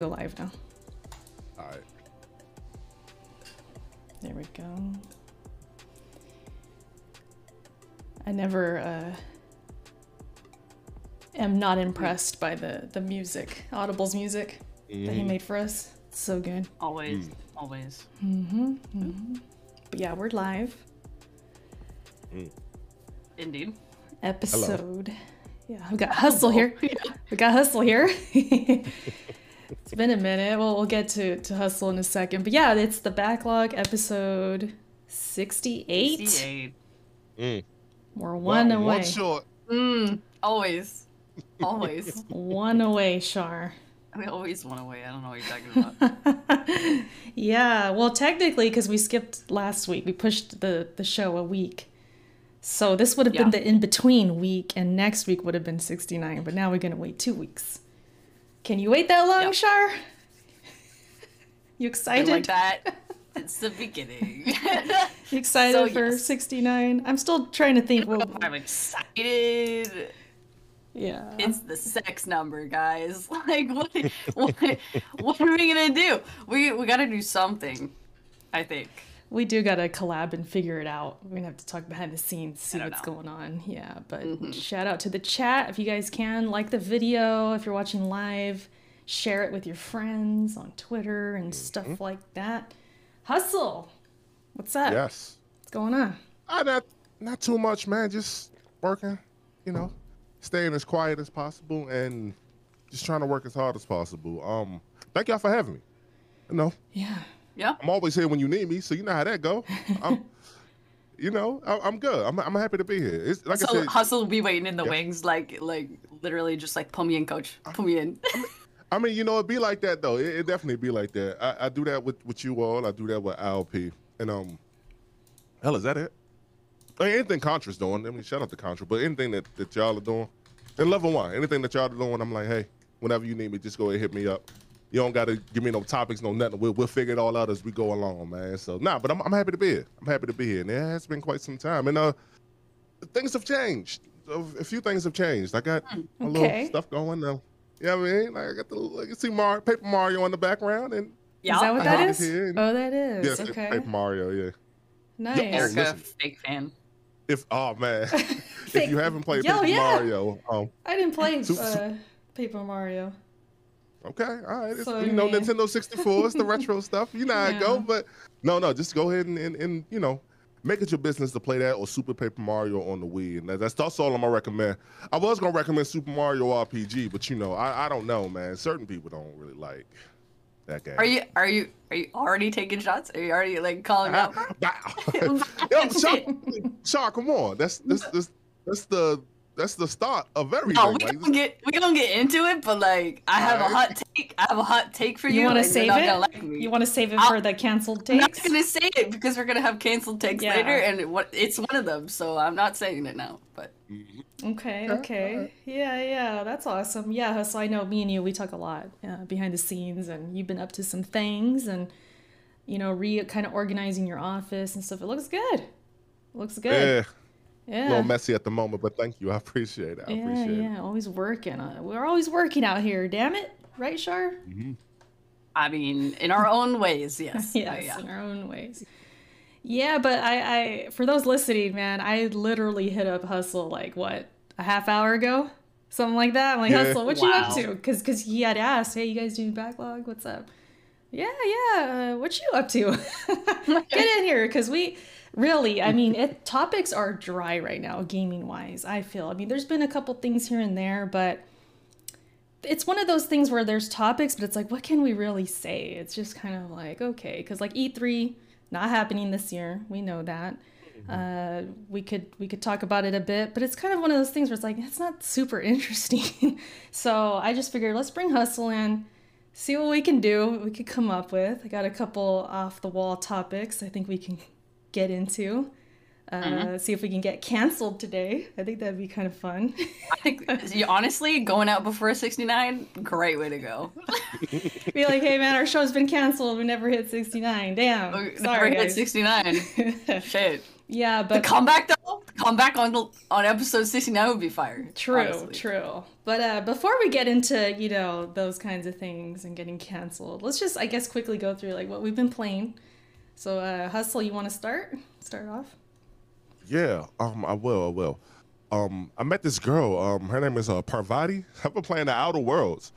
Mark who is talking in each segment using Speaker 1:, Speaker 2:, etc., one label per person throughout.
Speaker 1: go live now.
Speaker 2: All right.
Speaker 1: There we go. I never uh, am not impressed by the the music, Audible's music that he
Speaker 2: Mhm.
Speaker 1: made for us. It's so good.
Speaker 3: Always,
Speaker 2: Mm.
Speaker 3: always.
Speaker 1: But yeah, we're live.
Speaker 3: Indeed.
Speaker 1: Episode. Yeah, we got Hustle here. We got Hustle here. It's been a minute. Well, we'll get to, to Hustle in a second. But yeah, it's the backlog episode 68.
Speaker 3: 68.
Speaker 2: Mm.
Speaker 1: We're one
Speaker 2: Well,
Speaker 1: away.
Speaker 2: One short.
Speaker 3: Mm, always. Always.
Speaker 1: One away, Char.
Speaker 3: we always one away. I don't know what you're talking about.
Speaker 1: Yeah, well, technically, because we skipped last week, we pushed the, the show a week. So this would have been the in between week, and next week would have been 69. But now we're going to wait two weeks. Can you wait that long,
Speaker 3: Yep.
Speaker 1: Char? You excited?
Speaker 3: like that. It's the beginning.
Speaker 1: You excited
Speaker 3: So,
Speaker 1: for
Speaker 3: yes.
Speaker 1: 69? I'm still trying to think. Well,
Speaker 3: I'm excited.
Speaker 1: yeah.
Speaker 3: It's the sex number, guys. Like, what, what, what are we gonna do? We we gotta do something. I think.
Speaker 1: We do got to collab and figure it out. We're going to have to talk behind the scenes, see what's
Speaker 3: know.
Speaker 1: going on. Yeah, but
Speaker 3: Mhm.
Speaker 1: shout out to the chat if you guys can. Like the video if you're watching live. Share it with your friends on Twitter and
Speaker 3: Mm-hmm.
Speaker 1: stuff like that. Hustle! What's up?
Speaker 2: Yes.
Speaker 1: What's going on?
Speaker 2: Ah, not not too much, man. Just working, you know, staying as quiet as possible and just trying to work as hard as possible. Um, thank y'all for having me. You know,
Speaker 1: Yeah.
Speaker 3: Yeah.
Speaker 2: I'm always here when you need me, so you know how that go. I'm, you know, I, I'm good. I'm, I'm happy to be here. It's like I said.
Speaker 3: hustle will be waiting in the
Speaker 2: Yeah.
Speaker 3: wings, like like literally just like pull me in, coach. Pull me in.
Speaker 2: I mean, you know, it'd be like that though. It, it definitely be like that. I, I do that with, with you all. I do that with ILP. And um, hell, is that it? I mean, anything Contra's doing. I mean, shout out to Contra, but anything that, that y'all are doing, and level one, anything that y'all are doing, I'm like, hey, whenever you need me, just go ahead and hit me up. You don't gotta give me no topics, no nothing. We'll, we'll figure it all out as we go along, man. So nah, but I'm, I'm happy to be here. I'm happy to be here. And it has been quite some time, and uh, things have changed. A a few things have changed. I got a
Speaker 1: Okay.
Speaker 2: little stuff going now. Yeah, you know what I mean, like I got the like, you see Mario, Paper Mario in the background, and
Speaker 3: Yeah.
Speaker 1: Is that what
Speaker 2: I
Speaker 1: that
Speaker 2: have
Speaker 1: is? Oh, that is.
Speaker 2: yes,
Speaker 1: okay.
Speaker 2: Paper Mario, yeah.
Speaker 1: Nice.
Speaker 2: Oh,
Speaker 3: Erica,
Speaker 2: listen.
Speaker 3: fake fan.
Speaker 2: If oh man, if you haven't played
Speaker 1: Yo,
Speaker 2: Paper
Speaker 1: yeah.
Speaker 2: Mario, um,
Speaker 1: I didn't play
Speaker 2: Su- su-
Speaker 1: uh, Paper Mario.
Speaker 2: Okay, all right, it's,
Speaker 1: So,
Speaker 2: you know
Speaker 1: yeah.
Speaker 2: Nintendo 64, it's the retro stuff. You know how it go, but no, no, just go ahead and, and, and you know. Make it your business to play that or Super Paper Mario on the Wii, and that's that's all I'm gonna recommend. I was gonna recommend Super Mario RPG, but you know, I, I don't know, man. Certain people don't really like that game.
Speaker 3: Are you are you are you already taking shots? Are you already like calling out?
Speaker 2: Yo, Shaw, Shaw, come on. That's that's that's that's the that's the start of everything.
Speaker 3: No, we
Speaker 2: like,
Speaker 3: don't get we don't get into it, but like I have a hot take. I have a hot take for you.
Speaker 1: You want to
Speaker 3: and you're
Speaker 1: save it?
Speaker 3: like me.
Speaker 1: You want to save it
Speaker 3: I'll-
Speaker 1: for the canceled takes?
Speaker 3: I'm not gonna say it because we're gonna have canceled takes
Speaker 1: Yeah.
Speaker 3: later, and it, what it's one of them. So I'm not saying it now. But
Speaker 2: Mhm.
Speaker 1: Okay,
Speaker 2: Yeah,
Speaker 1: okay. Yeah, yeah, that's awesome. Yeah, so I know me and you, we talk a lot uh, behind the scenes, and you've been up to some things and, you know, re kind of organizing your office and stuff. It looks good. looks good.
Speaker 2: yeah,
Speaker 1: Yeah.
Speaker 2: a little messy at the moment, but thank you. I appreciate it. I
Speaker 1: yeah,
Speaker 2: appreciate
Speaker 1: yeah, always working. Uh, we're always working out here, damn it. Right, Char?
Speaker 2: it. Mhm.
Speaker 3: I mean, in our own ways, yes.
Speaker 1: Yes,
Speaker 3: yeah.
Speaker 1: in our own ways. Yeah, but I, I, for those listening, man, I literally hit up Hustle like what a half hour ago, something like that. I'm like,
Speaker 2: Yeah.
Speaker 1: Hustle, what you up to? Because because he had asked, hey, you guys doing backlog? What's up? Yeah, yeah. Uh, what you up to? Get in here, because we really, I mean, it, topics are dry right now, gaming wise. I feel. I mean, there's been a couple things here and there, but it's one of those things where there's topics, but it's like, what can we really say? It's just kind of like, okay, because like E3 not happening this year, we know that. Uh, we could we could talk about it a bit, but it's kind of one of those things where it's like it's not super interesting. so I just figured let's bring Hustle in, see what we can do, we could come up with. I got a couple off the wall topics I think we can get into. Uh, See if we can get canceled today. I think that'd be kind of fun.
Speaker 3: I think honestly, going out before 69, great way to go.
Speaker 1: be like, hey man, our show's been canceled. We never hit 69. Damn.
Speaker 3: Never
Speaker 1: Sorry,
Speaker 3: hit 69. Shit.
Speaker 1: yeah,
Speaker 3: The
Speaker 1: but
Speaker 3: comeback though, the come back on the, on episode 69 would be fire.
Speaker 1: True,
Speaker 3: honestly.
Speaker 1: true. But uh, before we get into you know those kinds of things and getting canceled, let's just I guess quickly go through like what we've been playing. So uh, hustle, you want to start? Start off.
Speaker 2: Yeah, um, I will, I will. Um, I met this girl. Um, her name is uh, Parvati. I've been playing the Outer Worlds.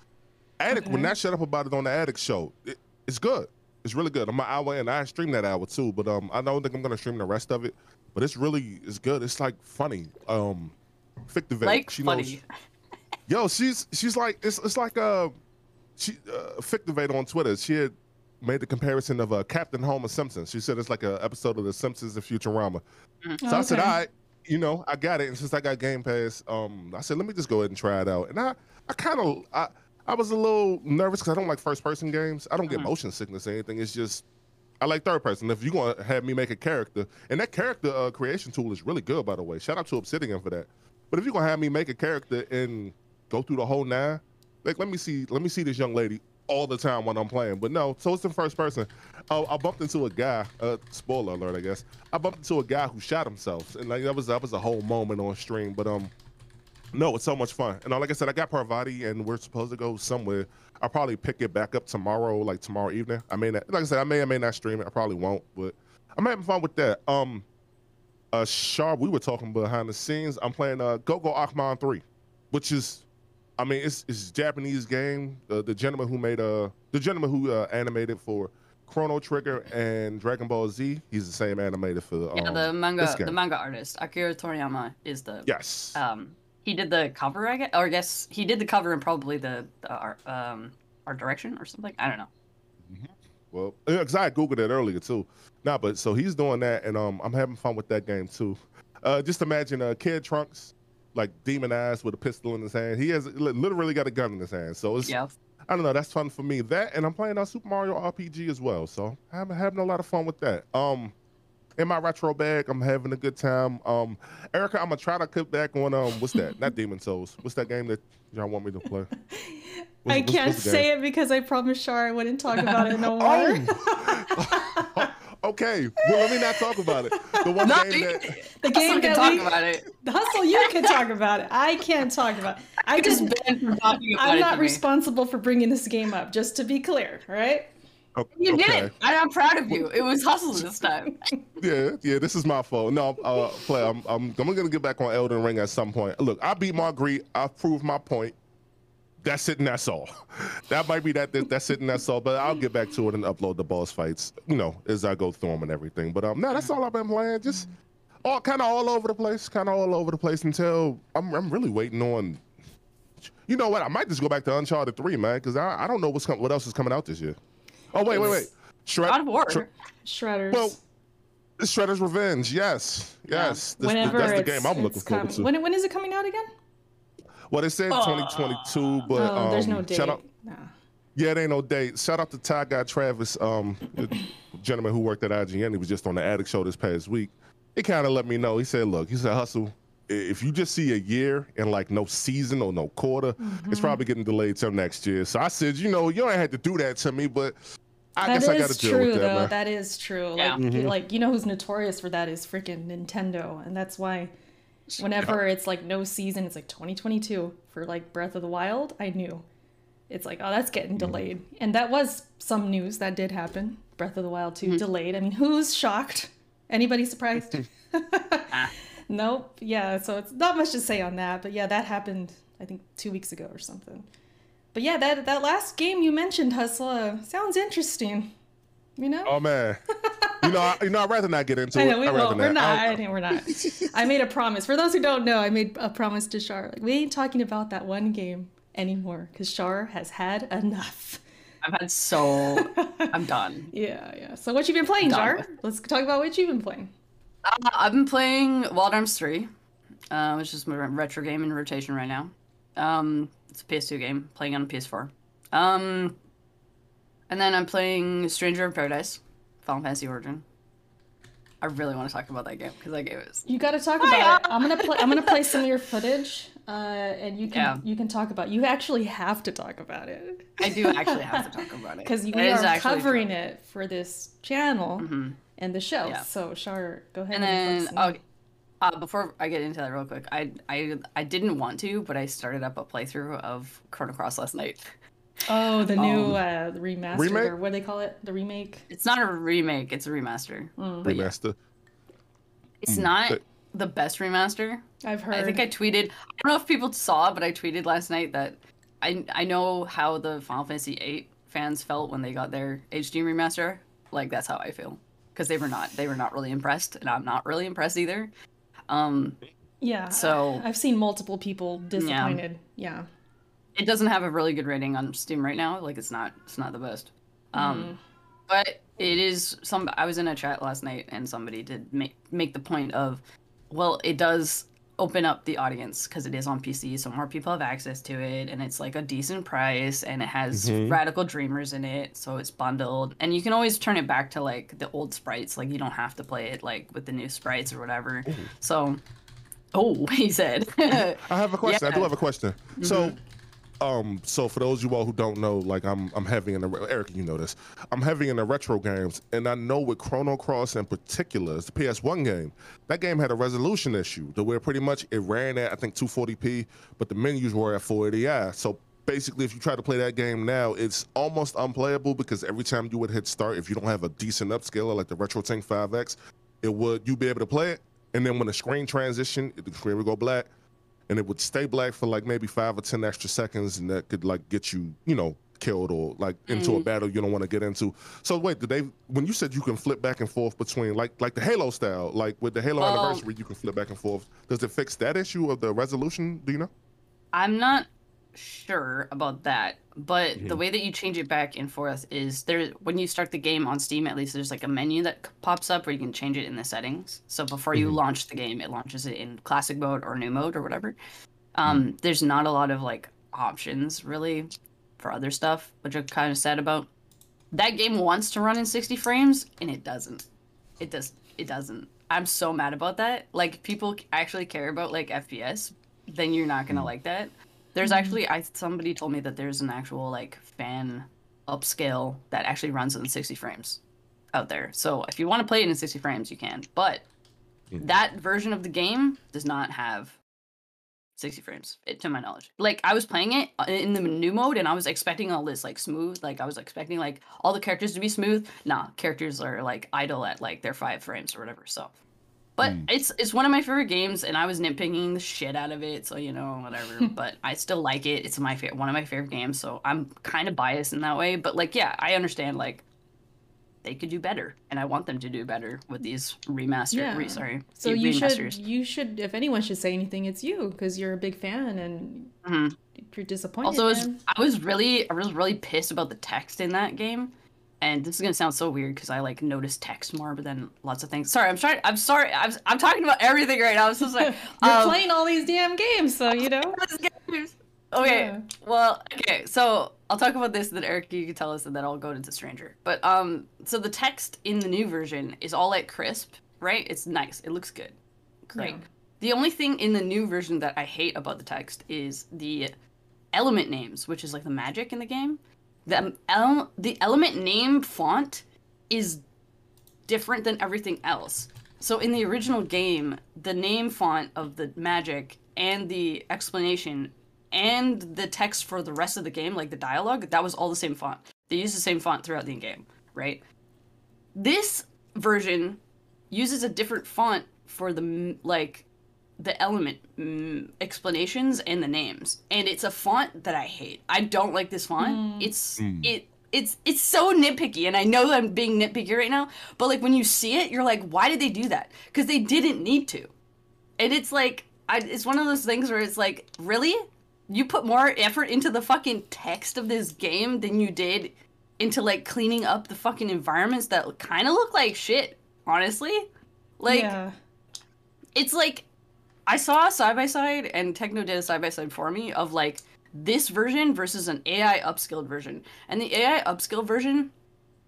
Speaker 2: Addict, when
Speaker 1: Okay.
Speaker 2: that shut up about it on the Addict show, it, it's good. It's really good. I'm an hour in. I stream that hour too, but um, I don't think I'm gonna stream the rest of it. But it's really, it's good. It's like funny. Um, Fictivate.
Speaker 3: Like
Speaker 2: she
Speaker 3: funny.
Speaker 2: knows. Yo, she's she's like it's it's like uh, she uh, Fictivate on Twitter. She had made the comparison of uh, Captain Homer Simpson. She said it's like an episode of The Simpsons and Futurama. So I said,
Speaker 1: Okay.
Speaker 2: all right, you know, I got it. And since I got Game Pass, um, I said, let me just go ahead and try it out. And I, I kind of, I, I was a little nervous because I don't like first person games. I don't get motion sickness or anything. It's just, I like third person. If you're going to have me make a character, and that character uh, creation tool is really good, by the way. Shout out to Obsidian for that. But if you're going to have me make a character and go through the whole nine, like, let me see, let me see this young lady all the time when I'm playing. But no, so it's in first person. I bumped into a guy. Uh, spoiler alert, I guess. I bumped into a guy who shot himself, and like that was that was a whole moment on stream. But um, no, it's so much fun. And uh, like I said, I got Parvati, and we're supposed to go somewhere. I'll probably pick it back up tomorrow, like tomorrow evening. I may not, like I said, I may or may not stream it. I probably won't, but I'm having fun with that. Um, uh, Sharp, we were talking behind the scenes. I'm playing uh Go Go Ackman 3, which is, I mean, it's it's a Japanese game. Uh, the gentleman who made uh the gentleman who uh, animated for Chrono Trigger and Dragon Ball Z, he's the same animator for
Speaker 3: Yeah,
Speaker 2: um,
Speaker 3: the
Speaker 2: this
Speaker 3: manga the manga artist Akira Toriyama is the
Speaker 2: Yes.
Speaker 3: um he did the cover I guess or I guess he did the cover and probably the, the art um art direction or something I don't know.
Speaker 2: Well, because I googled it earlier too. Nah, but so he's doing that, and um, I'm having fun with that game too. Uh, just imagine uh, Kid Trunks, like demonized with a pistol in his hand. He has literally got a gun in his hand. So it's
Speaker 3: Yeah.
Speaker 2: I don't know. That's fun for me. That and I'm playing uh, Super Mario RPG as well. So I'm having a lot of fun with that. Um, in my retro bag, I'm having a good time. Um, Erica, I'm gonna try to cut back on um, what's that? Not Demon Souls. What's that game that y'all want me to play? What's-
Speaker 1: I can't
Speaker 2: what's the
Speaker 1: say it because I promised Char I wouldn't talk about it no more.
Speaker 2: Oh. okay. Well, let me not talk about it. The one
Speaker 3: No,
Speaker 2: game
Speaker 3: you-
Speaker 2: that
Speaker 1: the game
Speaker 3: can
Speaker 1: that
Speaker 3: talk
Speaker 1: we,
Speaker 3: about it.
Speaker 1: the hustle, you can talk about it. I can't talk about it. I
Speaker 3: I just
Speaker 1: just,
Speaker 3: banned from talking about
Speaker 1: I'm
Speaker 3: it
Speaker 1: not
Speaker 3: to me.
Speaker 1: responsible for bringing this game up. Just to be clear, right?
Speaker 2: Okay.
Speaker 3: You did it. and I'm proud of you. It was hustle this time.
Speaker 2: Yeah, yeah. This is my fault. No, uh, play. I'm, I'm, I'm gonna get back on Elden Ring at some point. Look, I beat Margit. I've proved my point. That's it, and that's all. That might be that. That's it, and that's all. But I'll get back to it and upload the boss fights. You know, as I go through them and everything. But um, no, that's all I've been playing. Just all kind of all over the place. Kind of all over the place until I'm, I'm really waiting on. You know what? I might just go back to Uncharted Three, man, because I, I don't know what's com- what else is coming out this year. Oh wait, wait, wait. Shred-
Speaker 3: God of War.
Speaker 2: Shred-
Speaker 1: Shredders.
Speaker 2: well, Shredder's Revenge. Yes,
Speaker 3: Yeah.
Speaker 2: yes. This-
Speaker 1: Whenever
Speaker 2: that's the game I'm looking
Speaker 1: it's
Speaker 2: forward to.
Speaker 1: When, when is it coming out again?
Speaker 2: Well, they said
Speaker 3: Oh.
Speaker 2: 2022, but
Speaker 1: oh,
Speaker 2: um,
Speaker 1: there's no date.
Speaker 2: shout out.
Speaker 1: Nah.
Speaker 2: Yeah, it ain't no date. Shout out to Ty Guy Travis, um, the gentleman who worked at IGN. He was just on the Addict Show this past week. He kind of let me know. He said, "Look, he said, hustle. If you just see a year and like no season or no quarter,
Speaker 1: Mm-hmm.
Speaker 2: it's probably getting delayed till next year." So I said, "You know, you ain't had to do that to me, but I
Speaker 1: That
Speaker 2: guess I got to deal
Speaker 1: true,
Speaker 2: with that,
Speaker 1: though.
Speaker 2: man."
Speaker 1: That is true.
Speaker 3: Yeah.
Speaker 1: Like,
Speaker 2: Mm-hmm.
Speaker 1: like you know who's notorious for that is freaking Nintendo, and that's why whenever it's like no season, it's like 2022 for like Breath of the Wild. I knew it's like oh that's getting
Speaker 2: Mm-hmm.
Speaker 1: delayed, and that was some news that did happen. Breath of the Wild
Speaker 2: Mm-hmm.
Speaker 1: 2 delayed. I mean, who's shocked? Anybody surprised? Nope. Yeah. So it's not much to say on that, but yeah, that happened. I think two weeks ago or something. But yeah, that that last game you mentioned, Hustle, uh, sounds interesting. You know?
Speaker 2: Oh man, you know, I, you know, I'd rather not get into
Speaker 1: I
Speaker 2: it.
Speaker 1: know we
Speaker 2: I'd
Speaker 1: won't. We're not.
Speaker 2: I'll-
Speaker 1: I think we're not. I made a promise. For those who don't know, I made a promise to Char. Like we ain't talking about that one game anymore because Char has had enough.
Speaker 3: I've had so. I'm done.
Speaker 1: Yeah, yeah. So what you been playing,
Speaker 3: Done
Speaker 1: Jar?
Speaker 3: with.
Speaker 1: Let's talk about what you've been playing.
Speaker 3: Uh, I've been playing Wild Arms 3, uh, which is my retro game in rotation right now. Um, it's a PS2 game, playing on a PS4. Um, and then I'm playing Stranger in Paradise, Final Fantasy Origin. I really want to talk about that game because that game is.
Speaker 1: You got to talk about it. I'm gonna play. I'm gonna play some of your footage, uh, and you can
Speaker 3: Yeah.
Speaker 1: you can talk about. You actually have to talk about it
Speaker 3: I do actually have to talk about it
Speaker 1: because we
Speaker 3: It
Speaker 1: are covering
Speaker 3: fun.
Speaker 1: it for this channel
Speaker 3: Mhm.
Speaker 1: and the show.
Speaker 3: Yeah.
Speaker 1: So Char, go ahead
Speaker 3: And
Speaker 1: and,
Speaker 3: then,
Speaker 1: let us know.
Speaker 3: oh, Uh, before I get into that real quick, I I I didn't want to, but I started up a playthrough of Chrono Cross last night.
Speaker 1: Oh, the new
Speaker 3: Um,
Speaker 1: uh, remastered
Speaker 2: remake?
Speaker 1: or what do they call it? The remake.
Speaker 3: It's not a remake; it's a remaster.
Speaker 1: Mm.
Speaker 3: But yeah,
Speaker 2: Remaster.
Speaker 3: it's
Speaker 2: Mm.
Speaker 3: not
Speaker 2: But-
Speaker 3: the best remaster.
Speaker 1: I've heard.
Speaker 3: I think I tweeted. I don't know if people saw, but I tweeted last night that I I know how the Final Fantasy VIII fans felt when they got their HD remaster. Like that's how I feel because they were not they were not really impressed, and I'm not really impressed either. Um,
Speaker 1: yeah.
Speaker 3: so-
Speaker 1: I've seen multiple people disappointed. Yeah.
Speaker 3: It doesn't have a really good rating on Steam right now. Like it's not it's not the best. Um, but it is some. I was in a chat last night and somebody did make make the point of, well, it does open up the audience because it is on PC, so more people have access to it, and it's like a decent price, and it has
Speaker 2: Mhm.
Speaker 3: Radical Dreamers in it, so it's bundled, and you can always turn it back to like the old sprites. Like you don't have to play it like with the new sprites or whatever. So, oh, he said.
Speaker 2: I have a question. I do have a question. So, um, so for those of you all who don't know, like I'm, I'm heavy in the Eric, you know this. I'm heavy in the retro games, and I know with Chrono Cross in particular, it's the PS1 game. That game had a resolution issue, to where pretty much it ran at I think 240p, but the menus were at 480i. So basically, if you try to play that game now, it's almost unplayable because every time you would hit start, if you don't have a decent upscaler like the RetroTINK 5X, it would you be able to play it, and then when the screen transition, the screen would go black and it would stay black for like maybe five or ten extra seconds, and that could like get you, you know, killed or like into a mm. battle you don't want to get into. So wait, did they? When you said you can flip back and forth between like like the Halo style, like with the Halo
Speaker 3: Well-
Speaker 2: anniversary, you can flip back and forth. Does it fix that issue of the resolution? Do you know?
Speaker 3: I'm not sure about that, but the
Speaker 2: Mhm.
Speaker 3: way that you change it back and forth is there when you start the game on Steam at least there's like a menu that pops up where you can change it in the settings. So before you
Speaker 2: Mhm.
Speaker 3: launch the game, it launches it in classic mode or new mode or whatever. Um there's not a lot of like options really for other stuff, which I'm kind of sad about. That game wants to run in 60 frames and it doesn't. It does it doesn't. I'm so mad about that. Like people actually care about like FPS, then you're not gonna like that. There's actually I somebody told me that there's an actual like fan upscale that actually runs in 60 frames out there. So if you want to play it in 60 frames, you can. But
Speaker 2: Mhm.
Speaker 3: that version of the game does not have 60 frames, it, to my knowledge. Like I was playing it uh, in the new mode, and I was expecting all this like smooth. Like I was expecting like all the characters to be smooth. Nah, characters are like idle at like their five frames or whatever. So. But
Speaker 2: Mm.
Speaker 3: it's it's one of my favorite games, and I was nitpicking the shit out of it. So you know, whatever. but I still like it. It's my fa- one of my favorite games. So I'm kind of biased in that way. But like, yeah, I understand. Like, they could do better, and I want them to do better with these remaster.
Speaker 1: Yeah.
Speaker 3: Re- sorry,
Speaker 1: So you
Speaker 3: remasters.
Speaker 1: should you should if anyone should say anything, it's you because you're a big fan and
Speaker 3: Mhm.
Speaker 1: you're disappointed.
Speaker 3: Also, was. I was really, I was really pissed about the text in that game. And this is gonna sound so weird because I like notice text more but then lots of things. Sorry, I'm sorry. I'm sorry. I'm, I'm talking about everything right now. I'm so sorry.
Speaker 1: You're
Speaker 3: Um,
Speaker 1: playing all these damn games, so you know.
Speaker 3: Okay.
Speaker 1: Yeah.
Speaker 3: Well, okay. So I'll talk about this, then Eric, you can tell us, and then I'll go into Stranger. But um, so the text in the new version is all like crisp, right? It's nice. It looks good. Great.
Speaker 1: Yeah.
Speaker 3: The only thing in the new version that I hate about the text is the element names, which is like the magic in the game. The el- the element name font is different than everything else. So in the original game, the name font of the magic and the explanation and the text for the rest of the game, like the dialogue, that was all the same font. They used the same font throughout the game, right? This version uses a different font for the like the element mm, explanations and the names, and it's a font that I hate. I don't like this font.
Speaker 1: Mm.
Speaker 3: It's
Speaker 2: Mm.
Speaker 3: it it's it's so nitpicky, and I know that I'm being nitpicky right now, but like when you see it, you're like, why did they do that? Because they didn't need to, and it's like I, it's one of those things where it's like, really, you put more effort into the fucking text of this game than you did into like cleaning up the fucking environments that kind of look like shit. Honestly, like
Speaker 1: yeah.
Speaker 3: it's like I saw a side by side, and Techno did a side by side for me of like this version versus an AI upscaled version. And the AI upscaled version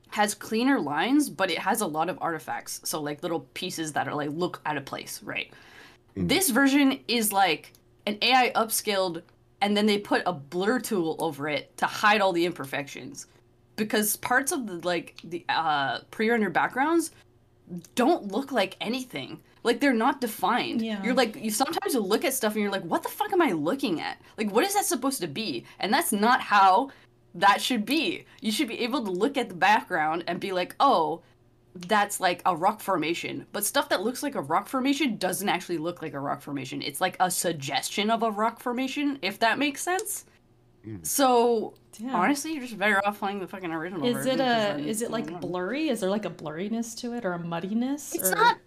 Speaker 3: has cleaner lines, but it has a lot of artifacts. So like little pieces that are like look out of place, right?
Speaker 2: Mhm.
Speaker 3: This version is like an AI upscaled, and then they put a blur tool over it to hide all the imperfections. Because parts of the like the uh pre-rendered backgrounds don't look like anything Like they're not defined.
Speaker 1: Yeah.
Speaker 3: You're like you sometimes you look at stuff and you're like, what the fuck am I looking at? Like what is that supposed to be? And that's not how that should be. You should be able to look at the background and be like, oh, that's like a rock formation. But stuff that looks like a rock formation doesn't actually look like a rock formation. It's like a suggestion of a rock formation, if that makes sense. Hmm. So
Speaker 1: Damn.
Speaker 3: honestly, you're just better off playing the fucking original.
Speaker 1: Is
Speaker 3: version
Speaker 1: it
Speaker 3: 'cause
Speaker 1: a is it like blurry? Is there like a blurriness to it or a muddiness?
Speaker 3: It's
Speaker 1: or...
Speaker 3: not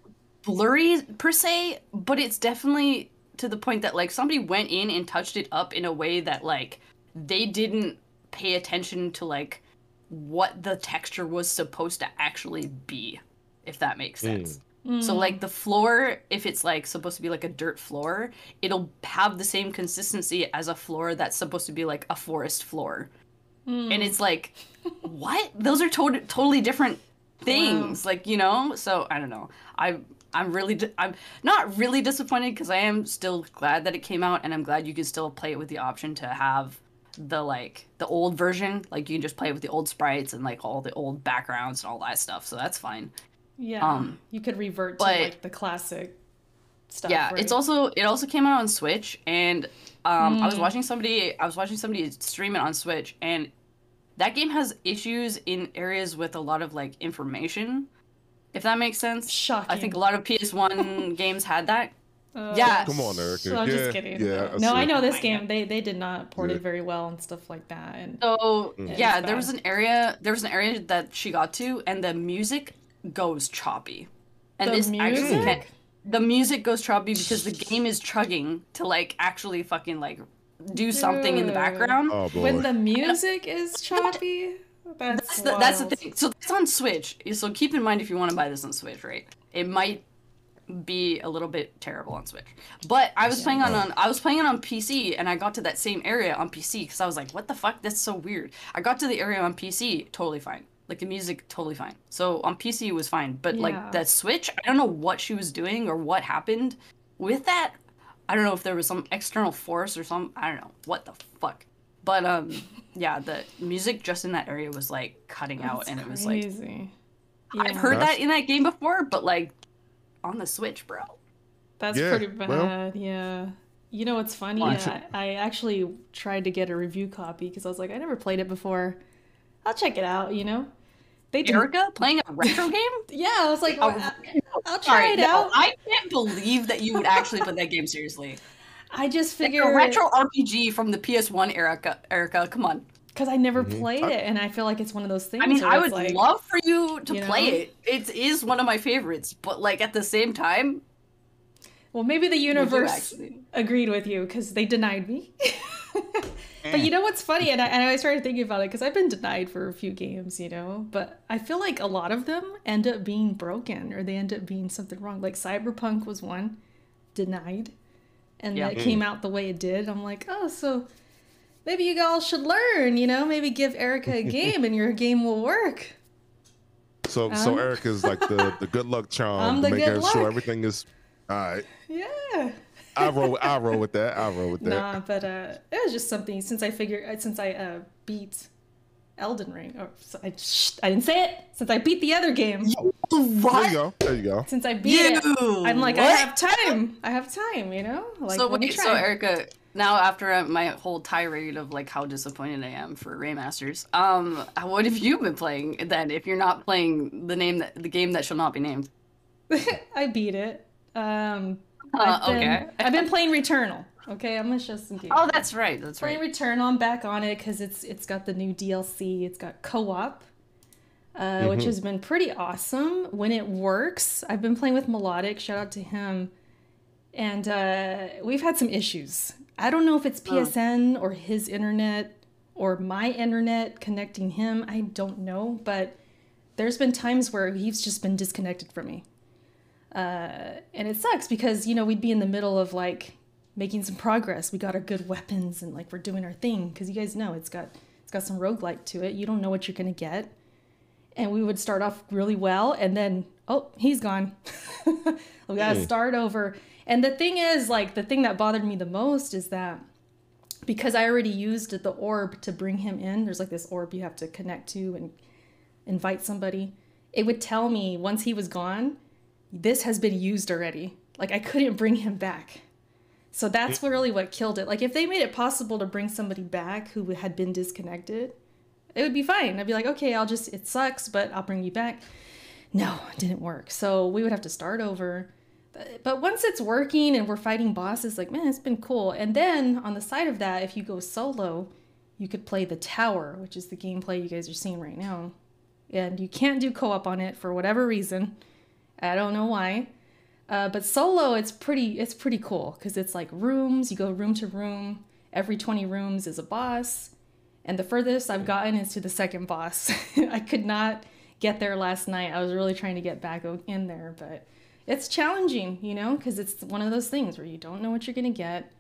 Speaker 3: blurry per se, but it's definitely to the point that like somebody went in and touched it up in a way that like they didn't pay attention to like what the texture was supposed to actually be, if that makes hmm. sense. So hmm. like the floor, if it's like supposed to be like a dirt floor, it'll have the same consistency as a floor that's supposed to be like a forest floor. Hmm. And it's like, what? Those are to- totally different things. Like you know. So I don't know. I I'm really I'm not really disappointed because I am still glad that it came out, and I'm glad you can still play it with the option to have the like the old version. Like you can just play it with the old sprites and like all the old backgrounds and all that stuff. So that's fine.
Speaker 1: Yeah,
Speaker 3: Um,
Speaker 1: you could revert
Speaker 3: but-
Speaker 1: to like the classic stuff.
Speaker 3: yeah
Speaker 1: right?
Speaker 3: it's also it also came out on switch and um i was
Speaker 1: Mm.
Speaker 3: watching somebody i was watching somebody stream it on switch and that game has issues in areas with a lot of like information if that makes sense
Speaker 1: shocking.
Speaker 3: i think a lot of ps1 games had that
Speaker 1: Uh,
Speaker 3: yeah.
Speaker 2: Come on, Eric.
Speaker 1: So I'm
Speaker 2: yeah,
Speaker 1: just kidding.
Speaker 2: Yeah,
Speaker 1: no, I know this game. They they did not port
Speaker 2: Yeah.
Speaker 1: it very well and stuff like that. And
Speaker 3: so
Speaker 2: Mm.
Speaker 3: yeah
Speaker 1: It's
Speaker 3: there was an area there was an area that she got to and the music goes choppy and
Speaker 1: The
Speaker 3: this actually
Speaker 1: music?
Speaker 3: can the music goes choppy because the game is chugging to like actually fucking like do something in the background
Speaker 2: Oh boy.
Speaker 1: when the music is choppy, that's
Speaker 3: That's the, that's the thing. So it's on Switch. So keep in mind if you want to buy this on Switch, right? It might be a little bit terrible on Switch. But I was playing on, on I was playing it on PC and I got to that same area on PC because I was like, what the fuck? That's so weird. I got to the area on PC, totally fine. Like the music, totally fine. So on PC it was fine, but
Speaker 1: Yeah.
Speaker 3: like that Switch, I don't know what she was doing or what happened with that. I don't know if there was some external force or some I don't know what the fuck. But um yeah, the music just in that area was like cutting out
Speaker 1: That's
Speaker 3: and it was like
Speaker 1: crazy.
Speaker 3: I've heard
Speaker 2: That's-
Speaker 3: that in that game before, but like on the Switch, bro.
Speaker 1: That's
Speaker 2: Yeah,
Speaker 1: pretty bad.
Speaker 2: well-
Speaker 1: yeah. You know what's funny?
Speaker 3: Why?
Speaker 1: I, I actually tried to get a review copy because I was like, I never played it before. I'll check it out. You know, they did.
Speaker 3: Erica playing a retro game?
Speaker 1: Yeah, I was like,
Speaker 3: Oh,
Speaker 1: well, I- I'll try
Speaker 3: Sorry,
Speaker 1: it
Speaker 3: no,
Speaker 1: out.
Speaker 3: I can't believe that you would actually put that game seriously.
Speaker 1: I just
Speaker 3: Like
Speaker 1: figured
Speaker 3: a retro RPG from the PS1 Erica. Erica, come on.
Speaker 1: because I never
Speaker 2: Mhm.
Speaker 1: played it, and I feel like it's one of those things.
Speaker 3: I mean, I would
Speaker 1: like,
Speaker 3: love for you to
Speaker 1: you
Speaker 3: play
Speaker 1: know?
Speaker 3: it. It is one of my favorites, but like at the same time,
Speaker 1: Well, maybe the universe agreed with you because they denied me. but you know what's funny, and I, and I started thinking about it because I've been denied for a few games, you know. But I feel like a lot of them end up being broken or they end up being something wrong. Like Cyberpunk was one denied, and
Speaker 3: Yeah.
Speaker 1: that came out the way it did. I'm like, oh, so maybe you all should learn, you know. Maybe give Erica a game, and your game will work.
Speaker 2: So so
Speaker 1: Um,
Speaker 2: Erica's like the the good luck
Speaker 1: I'm
Speaker 2: charm
Speaker 1: the
Speaker 2: to make
Speaker 1: good
Speaker 2: sure everything is all right.
Speaker 1: Yeah.
Speaker 2: I roll I roll with that. I roll with that.
Speaker 1: Nah, but uh, it was just something since I figured since I uh, beat Elden Ring. Or so I shh, I didn't say it. Since I beat the other game.
Speaker 2: There you go. There you go.
Speaker 1: Since I beat it,
Speaker 3: You,
Speaker 1: I'm like I have time. I have time. You know. Like
Speaker 3: so
Speaker 1: let me
Speaker 3: wait, so
Speaker 1: try.
Speaker 3: Erica, now after my whole tirade of like how disappointed I am for Raymasters, um, what have you been playing then? If you're not playing the name that the game that shall not be named.
Speaker 1: I beat it. Um,
Speaker 3: Uh,
Speaker 1: I've been,
Speaker 3: okay.
Speaker 1: I've been playing Returnal. Okay, I'm gonna show some gameplay.
Speaker 3: Oh, that's right. That's
Speaker 1: playing
Speaker 3: right.
Speaker 1: Returnal. I'm back on it because it's it's got the new DLC. It's got co-op, uh, which
Speaker 3: Mm-hmm.
Speaker 1: has been pretty awesome when it works. I've been playing with Melodic. Shout out to him. And uh, we've had some issues. I don't know if it's PSN or his internet or my internet connecting him. I don't know, but there's been times where he's just been disconnected from me. Uh, and it sucks because, you know, we'd be in the middle of like making some progress. We got our good weapons and like we're doing our thing because you guys know it's got it's got some roguelike to it. You don't know what you're gonna get. And we would start off really well and then oh, he's gone. we gotta hmm. start over. And the thing is, like the thing that bothered me the most is that because I already used the orb to bring him in, there's like this orb you have to connect to and invite somebody. It would tell me once he was gone, this has been used already. Like I couldn't bring him back. So that's really what killed it. Like if they made it possible to bring somebody back who had been disconnected, it would be fine. I'd be like, okay, I'll just it sucks, but I'll bring you back. No, it didn't work. So we would have to start over. But, but once it's working and we're fighting bosses, like man, it's been cool. And then on the side of that, if you go solo, you could play the tower, which is the gameplay you guys are seeing right now. And you can't do co-op on it for whatever reason. I don't know why. Uh, but solo, it's pretty it's pretty cool because it's like rooms. You go room to room. Every twenty rooms is a boss, and the furthest I've gotten is to the second boss. I could not get there last night. I was really trying to get back in there, but it's challenging, you know, because it's one of those things where you don't know what you're gonna get.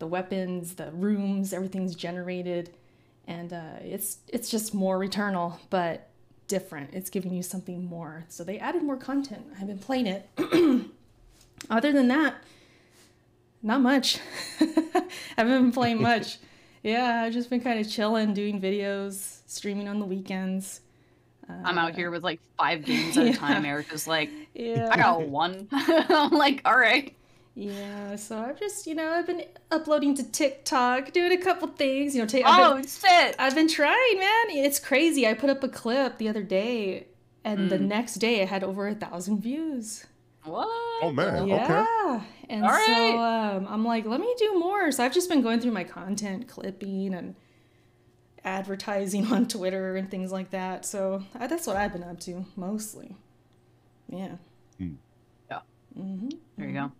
Speaker 1: The weapons, the rooms, everything's generated, and uh, it's it's just more Returnal, but different. It's giving you something more. So they added more content. I've been playing it. Other than that, not much. I haven't been playing much. yeah, I've just been kind of chilling, doing videos, streaming on the weekends.
Speaker 3: Uh, I'm out here with like five games at yeah. a time. Erica's like, yeah. I got one. I'm like, all right.
Speaker 1: Yeah, so I've just, you know, I've been uploading to TikTok, doing a couple things, you know. Take,
Speaker 3: oh,
Speaker 1: been,
Speaker 3: shit!
Speaker 1: I've been trying, man. It's crazy. I put up a clip the other day, and mm. the next day I had over a thousand views.
Speaker 3: What?
Speaker 2: Oh man!
Speaker 1: Yeah, okay. and All so right. um, I'm like, let me do more. So I've just been going through my content, clipping and advertising on Twitter and things like that. So uh, that's what I've been up to mostly. Yeah.
Speaker 3: Mm. Yeah. Mm-hmm. There you go.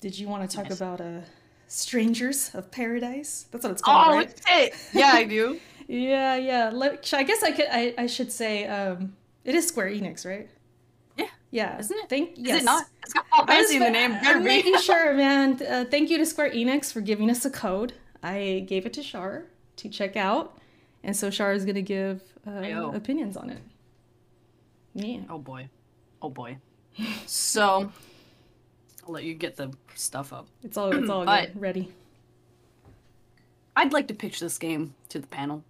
Speaker 1: Did you want to talk about uh, Strangers of Paradise? That's what it's called. Oh, right?
Speaker 3: it. Yeah, I do.
Speaker 1: yeah, yeah. Let, I guess I could. I, I should say um, it is Square Enix, right?
Speaker 3: Yeah.
Speaker 1: Yeah.
Speaker 3: Isn't it?
Speaker 1: Thank. Yes.
Speaker 3: Is it not? It's got all fancy in the name.
Speaker 1: I'm making sure, man. Uh, thank you to Square Enix for giving us a code. I gave it to Char to check out, and so Char is gonna give uh, opinions on it. Yeah.
Speaker 3: Oh boy. Oh boy. so I'll let you get the stuff up.
Speaker 1: It's all it's all good. Ready.
Speaker 3: I'd like to pitch this game to the panel,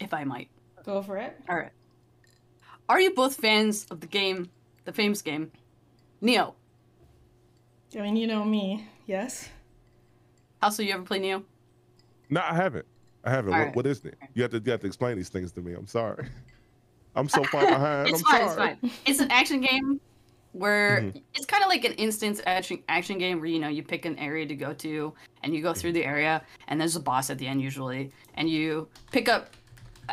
Speaker 3: if I might.
Speaker 1: Go for it.
Speaker 3: All right. Are you both fans of the game, the famous game, Nioh?
Speaker 1: I mean, you know me. Yes.
Speaker 3: Also, you ever play Nioh?
Speaker 2: No, I haven't. I haven't. What, right. what is it? You have to you have to explain these things to me. I'm sorry. I'm so far behind.
Speaker 3: it's
Speaker 2: I'm
Speaker 3: fine.
Speaker 2: Sorry.
Speaker 3: It's fine. It's an action game where mm-hmm. it's kind of like an instance action action game where you know you pick an area to go to and you go through the area and there's a boss at the end usually and you pick up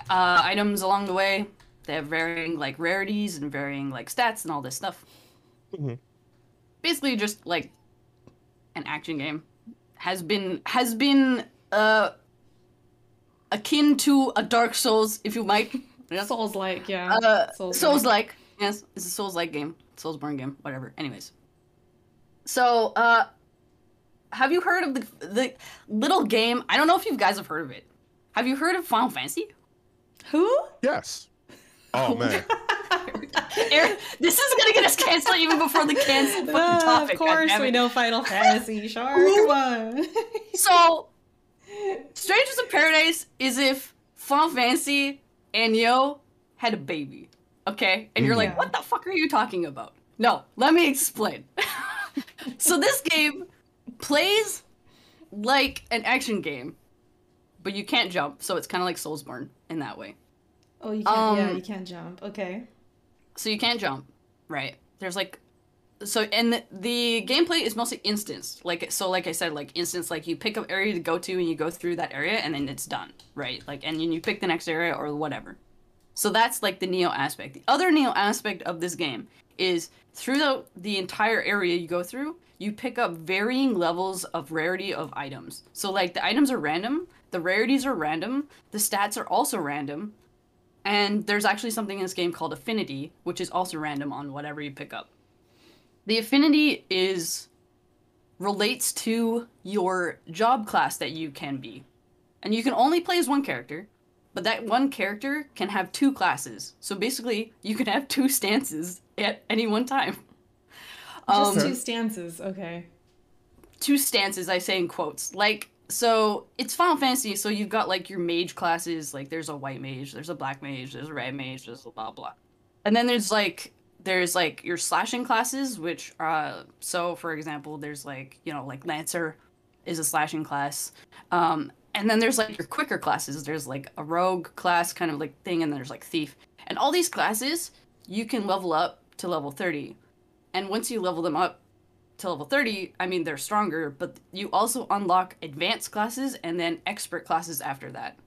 Speaker 3: uh, items along the way. They have varying like rarities and varying like stats and all this stuff. Mm-hmm. basically just like an action game. Has been has been uh akin to a dark souls if you might.
Speaker 1: Souls like yeah.
Speaker 3: Uh, souls like yes it's a souls like game Soulsborne game, whatever. Anyways, so uh, have you heard of the the little game? I don't know if you guys have heard of it. Have you heard of Final Fantasy?
Speaker 1: Who?
Speaker 2: Yes. Oh man.
Speaker 3: Aaron, this is gonna get us canceled even before the cancel uh, topic.
Speaker 1: Of course, we know Final Fantasy. Sure, come on.
Speaker 3: so, Strangers of Paradise is if Final Fantasy and Nioh had a baby. Okay? And you're yeah. like, what the fuck are you talking about? No, let me explain. so this game plays like an action game, but you can't jump, so it's kind of like Soulsborne in that way.
Speaker 1: Oh, you can't. Um, yeah, you can't jump. Okay.
Speaker 3: So you can't jump, right? There's like, so and the, the gameplay is mostly instance. Like so, like I said, like instance, like you pick up area to go to and you go through that area and then it's done, right? Like and then you pick the next area or whatever. So that's like the Nioh aspect. The other Nioh aspect of this game is through the, the entire area you go through, you pick up varying levels of rarity of items. So like the items are random, the rarities are random, the stats are also random, and there's actually something in this game called affinity, which is also random on whatever you pick up. The affinity is relates to your job class that you can be. And you can only play as one character, but that one character can have two classes. So basically, you can have two stances at any one time.
Speaker 1: Just um, two stances, okay.
Speaker 3: Two stances, I say in quotes. Like, so it's Final Fantasy, so you've got like your mage classes, like there's a white mage, there's a black mage, there's a red mage, there's blah blah. And then there's like there's like your slashing classes, which uh so for example, there's like you know like Lancer is a slashing class, um, and then there's like your quicker classes. There's like a rogue class kind of like thing, and there's like thief, and all these classes you can level up to level thirty, and once you level them up to level 30, I mean, they're stronger, but you also unlock advanced classes and then expert classes after that.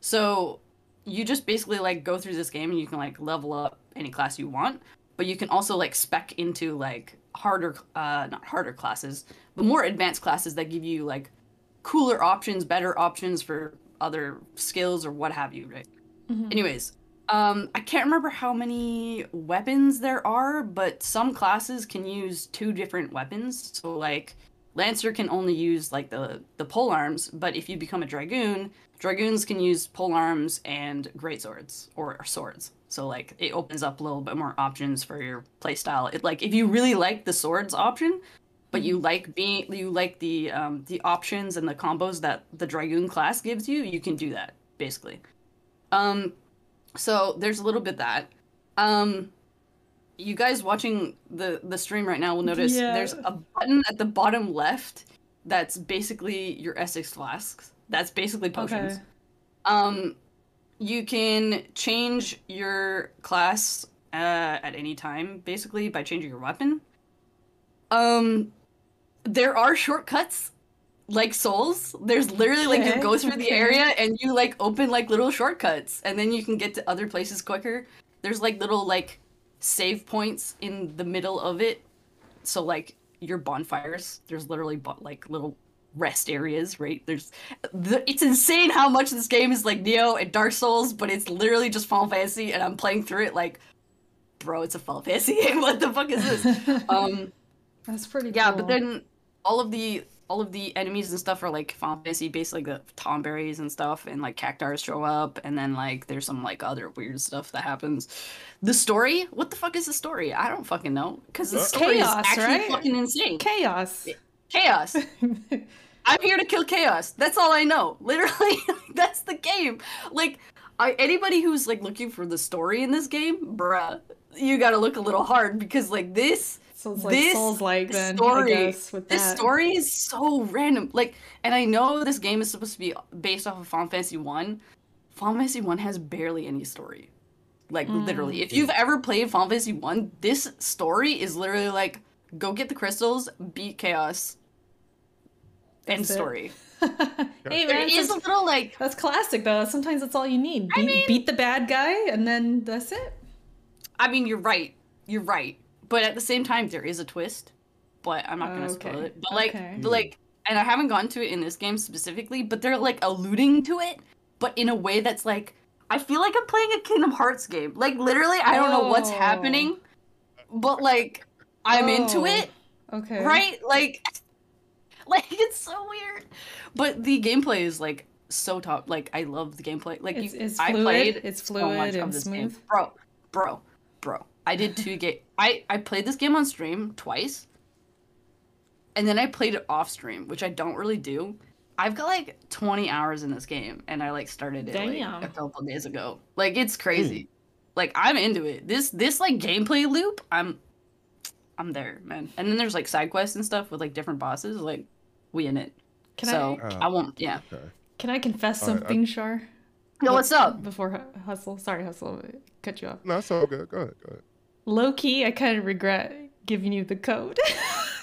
Speaker 3: So you just basically like go through this game and you can like level up any class you want, but you can also like spec into like harder, uh, not harder classes, but more advanced classes that give you like cooler options, better options for other skills or what have you, right? Anyways, um, I can't remember how many weapons there are, but some classes can use two different weapons. So like Lancer can only use like the the pole arms, but if you become a dragoon, dragoons can use pole arms and great swords or, or swords. So like it opens up a little bit more options for your playstyle. It like if you really like the swords option, but you like being you like the um, the options and the combos that the dragoon class gives you, you can do that basically. Um, so there's a little bit that. Um, you guys watching the the stream right now will notice
Speaker 1: Yeah.
Speaker 3: there's a button at the bottom left that's basically your Estus flasks. That's basically potions.
Speaker 1: Okay.
Speaker 3: Um, you can change your class uh, at any time, basically by changing your weapon. Um, there are shortcuts, like souls. There's literally like you go through the area and you like open like little shortcuts, and then you can get to other places quicker. There's like little like save points in the middle of it, so like your bonfires. There's literally like little rest areas, right? There's the, it's insane how much this game is like Nioh and Dark Souls, but it's literally just Final Fantasy, and I'm playing through it like, bro, it's a Final Fantasy game. what the fuck is this? um,
Speaker 1: That's pretty
Speaker 3: yeah,
Speaker 1: cool.
Speaker 3: but then all of the all of the enemies and stuff are like Final Fantasy based, like the tonberries and stuff, and like cactuars show up, and then like there's some like other weird stuff that happens. The story, what the fuck is the story? I don't fucking know because the story
Speaker 1: Chaos,
Speaker 3: is actually
Speaker 1: right?
Speaker 3: fucking insane.
Speaker 1: chaos.
Speaker 3: Chaos. I'm here to kill chaos. That's all I know. Literally, that's the game. Like, I, anybody who's like looking for the story in this game, bruh, you gotta look a little hard because like this
Speaker 1: so it's like
Speaker 3: this
Speaker 1: Souls like then,
Speaker 3: story,
Speaker 1: I guess, with
Speaker 3: this
Speaker 1: that.
Speaker 3: story is so random. Like, and I know this game is supposed to be based off of Final Fantasy One. Final Fantasy One has barely any story. Like
Speaker 1: Mm.
Speaker 3: literally, if you've ever played Final Fantasy One, this story is literally like go get the crystals, beat chaos, end
Speaker 1: it.
Speaker 3: story.
Speaker 1: hey man,
Speaker 3: is a little like
Speaker 1: that's classic though. Sometimes that's all you need. Beat,
Speaker 3: mean-
Speaker 1: beat the bad guy, and then that's it.
Speaker 3: I mean, you're right. You're right. But at the same time, there is a twist. But I'm not gonna spoil
Speaker 1: Okay,
Speaker 3: it. But like,
Speaker 1: okay.
Speaker 3: like, and I haven't gone to it in this game specifically. But they're like alluding to it, but in a way that's like, I feel like I'm playing a Kingdom Hearts game. Like literally, I don't know what's
Speaker 1: Oh.
Speaker 3: happening, but like, I'm into
Speaker 1: Oh,
Speaker 3: it.
Speaker 1: Okay.
Speaker 3: Right? Like, like it's so weird. But the gameplay is like so top. Like I love the gameplay. Like
Speaker 1: It's,
Speaker 3: you,
Speaker 1: it's
Speaker 3: I
Speaker 1: fluid.
Speaker 3: played
Speaker 1: it's
Speaker 3: so much
Speaker 1: fluid
Speaker 3: of
Speaker 1: and
Speaker 3: this game.
Speaker 1: smooth.
Speaker 3: Bro, bro, bro. I did two game. I I played this game on stream twice, and then I played it off stream, which I don't really do. I've got like 20 hours in this game, and I like started it like, a couple days ago. Like it's crazy. Hmm. Like I'm into it. This this like gameplay loop, I'm I'm there, man. And then there's like side quests and stuff with like different bosses. Like we in it.
Speaker 1: Can
Speaker 3: so
Speaker 2: I- oh,
Speaker 3: I won't. Yeah.
Speaker 2: Okay.
Speaker 1: Can I confess
Speaker 2: All right, I-
Speaker 1: something, Char?
Speaker 3: No, what's up?
Speaker 1: Before hustle, sorry, hustle, cut you off.
Speaker 2: No, it's all good. Go ahead. Go ahead.
Speaker 1: Low key, I kind of regret giving you the code.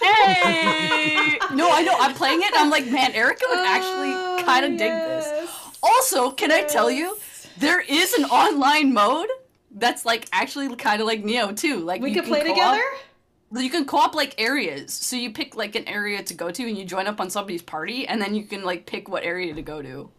Speaker 3: Hey! no, I know. I'm playing it. And I'm like, man, Erica would actually oh, kind of dig this.
Speaker 1: this.
Speaker 3: Also, can I tell you, there is an online mode that's like actually kind of like Nioh too. Like
Speaker 1: We could
Speaker 3: can
Speaker 1: play
Speaker 3: co-op-
Speaker 1: together.
Speaker 3: You can co-op like areas. So you pick like an area to go to, and you join up on somebody's party, and then you can like pick what area to go to.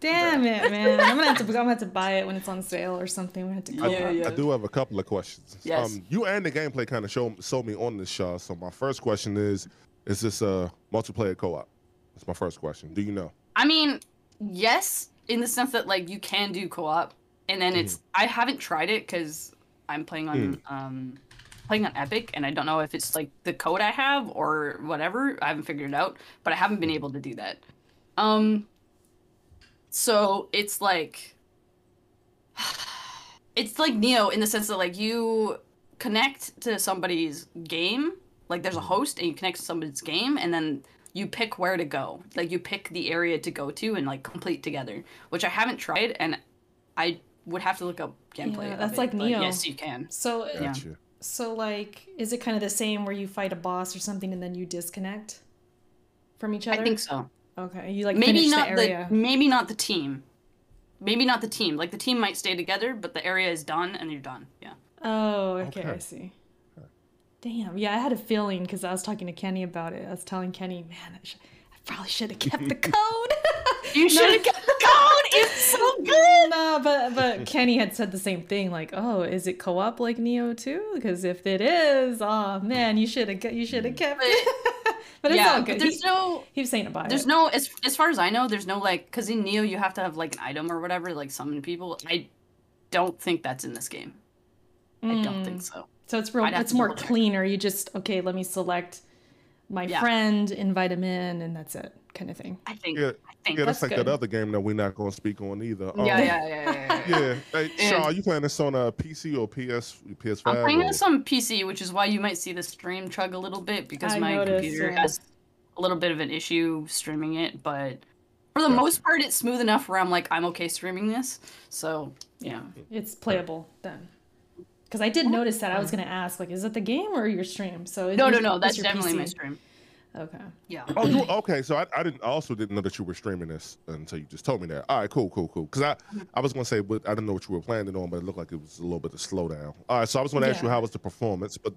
Speaker 1: Damn it, man! I'm gonna have to. I'm gonna have to buy it when it's on sale or something. We have to.
Speaker 3: Yeah.
Speaker 2: I,
Speaker 3: yeah.
Speaker 2: I do have a couple of questions.
Speaker 3: Yes.
Speaker 2: Um, you and the gameplay kind of show sold me on this show. So my first question is: Is this a multiplayer co-op? That's my first question. Do you know?
Speaker 3: I mean, yes, in the sense that like you can do co-op, and then it's I haven't tried it because I'm playing on um playing on Epic, and I don't know if it's like the code I have or whatever. I haven't figured it out, but I haven't been able to do that. Um, so it's like it's like Nioh in the sense that like you connect to somebody's game, like there's a mm-hmm. host and you connect to somebody's game, and then you pick where to go. Like you pick the area to go to and like complete together, which I haven't tried, and I would have to look up gameplay.
Speaker 1: Yeah, that's
Speaker 3: it,
Speaker 1: like Nioh.
Speaker 3: Yes, you can.
Speaker 1: So
Speaker 3: uh,
Speaker 2: Yeah.
Speaker 1: So like is it kind of the same where you fight a boss or something and then you disconnect from each other?
Speaker 3: I think so.
Speaker 1: Okay, you like
Speaker 3: maybe not
Speaker 1: the
Speaker 3: the, maybe not the team. Maybe not the team. Like the team might stay together, but the area is done and you're done. Yeah.
Speaker 1: Oh, okay, I
Speaker 2: Okay.
Speaker 1: see. Damn, yeah, I had a feeling because I was talking to Kenny about it. I was telling Kenny, man, I, should, I probably should have kept the code.
Speaker 3: You should have kept the code. It's so good.
Speaker 1: no, but but Kenny had said the same thing. Like, oh, is it co-op like Nioh too? Because if it is, oh man, you should have you should have mm. kept it. but it's
Speaker 3: yeah,
Speaker 1: all good.
Speaker 3: there's
Speaker 1: He,
Speaker 3: no
Speaker 1: he was saying about
Speaker 3: there's
Speaker 1: it.
Speaker 3: no as as far as I know, there's no like because in Nioh you have to have like an item or whatever, like summon people. I don't think that's in this game. I don't think mm. so.
Speaker 1: So it's real. It's more cleaner. You just okay. Let me select my
Speaker 3: Yeah.
Speaker 1: friend, invite him in, and that's it, kind of thing.
Speaker 3: I think.
Speaker 2: Yeah,
Speaker 3: I think.
Speaker 2: yeah, that's,
Speaker 1: That's
Speaker 2: like that other game that we're not going to speak on either. Um,
Speaker 3: yeah, yeah, yeah, yeah, yeah, yeah.
Speaker 2: yeah. Hey,
Speaker 3: And-
Speaker 2: Char, you playing this on a PC or PS, PS5?
Speaker 3: I'm playing
Speaker 2: or-
Speaker 3: this on PC, which is why you might see the stream chug a little bit because
Speaker 1: I
Speaker 3: my
Speaker 1: noticed,
Speaker 3: computer
Speaker 1: yeah.
Speaker 3: has a little bit of an issue streaming it, but for the most part, it's smooth enough where I'm like, I'm okay streaming this. So yeah,
Speaker 1: It's playable then. Because I did notice that. I was gonna ask, like, is it the game or your stream? So
Speaker 3: no, no, no, that's
Speaker 1: your
Speaker 3: definitely my stream.
Speaker 1: Okay.
Speaker 3: Yeah.
Speaker 2: Oh, you, okay. So I, I didn't I also didn't know that you were streaming this until you just told me that. All right, cool, cool, cool. Because I, I was gonna say, but I didn't know what you were planning on, but it looked like it was a little bit of slowdown. All right, so I was gonna ask you how was the performance, but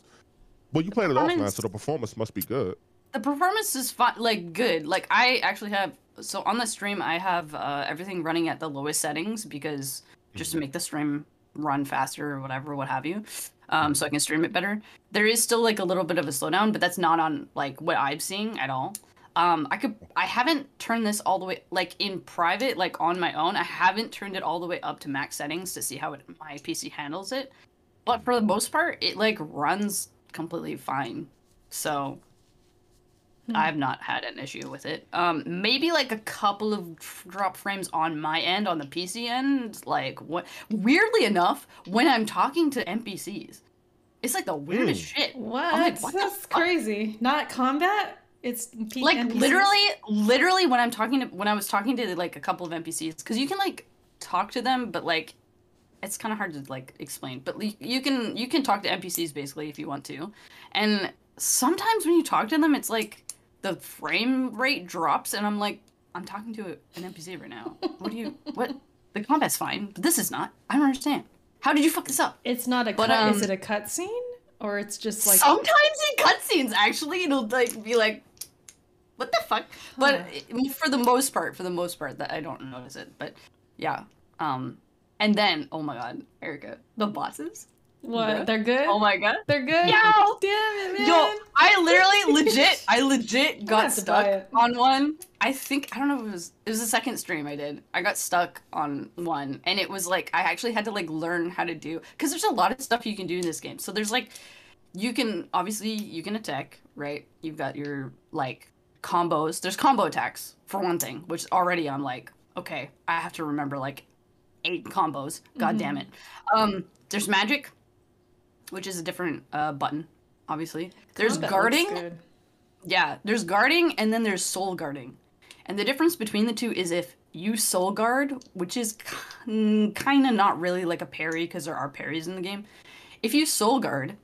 Speaker 2: well, you played it offline, so the performance must be good.
Speaker 3: The performance is fun, like good. Like I actually have so on the stream I have uh, everything running at the lowest settings because just to make the stream run faster or whatever, what have you, um, so I can stream it better. There is still like a little bit of a slowdown, but that's not on like what I'm seeing at all. Um, I could I haven't turned this all the way like in private, like on my own. I haven't turned it all the way up to max settings to see how it, my PC handles it. But for the most part, it like runs completely fine. So I've not had an issue with it. Um, maybe like a couple of drop frames on my end, on the PC end. Like what? Weirdly enough, when I'm talking to NPCs, it's like the weirdest shit.
Speaker 1: What?
Speaker 3: I'm like, what
Speaker 1: That's crazy. Not combat. It's P-
Speaker 3: Like
Speaker 1: NPCs?
Speaker 3: literally, literally when I'm talking to when I was talking to like a couple of NPCs, because you can like talk to them, but like it's kind of hard to like explain. But you, you can you can talk to NPCs basically if you want to, and sometimes when you talk to them, it's like the frame rate drops, and I'm like, I'm talking to an NPC right now. What do you what? The combat's fine, but this is not. I don't understand. How did you fuck this up?
Speaker 1: It's not a
Speaker 3: But,
Speaker 1: cut. is
Speaker 3: um,
Speaker 1: it a cutscene or it's just like
Speaker 3: Sometimes in cutscenes, actually, it'll like be like, "What the fuck?" But
Speaker 1: Huh.
Speaker 3: it- for the most part, for the most part, that I don't notice it. But yeah, um, and then oh my god, Erica, the bosses.
Speaker 1: What? They're good.
Speaker 3: Oh my god.
Speaker 1: They're good.
Speaker 3: Yo!
Speaker 1: damn it, man.
Speaker 3: Yo, I literally, legit, I legit got
Speaker 1: buy
Speaker 3: stuck on one. I think I don't know if it was it was the second stream I did. I got stuck on one, and it was like I actually had to like learn how to do because there's a lot of stuff you can do in this game. So there's like you can obviously you can attack, right? You've got your like combos. There's combo attacks for one thing, which already I'm like, okay, I have to remember like eight combos. God damn it. Um, there's magic, which is a different uh, button, obviously. There's
Speaker 1: Combat
Speaker 3: guarding. Yeah, there's guarding and then there's soul guarding. And the difference between the two is if you soul guard, which is kind of not really like a parry because there are parries in the game. If you soul guard,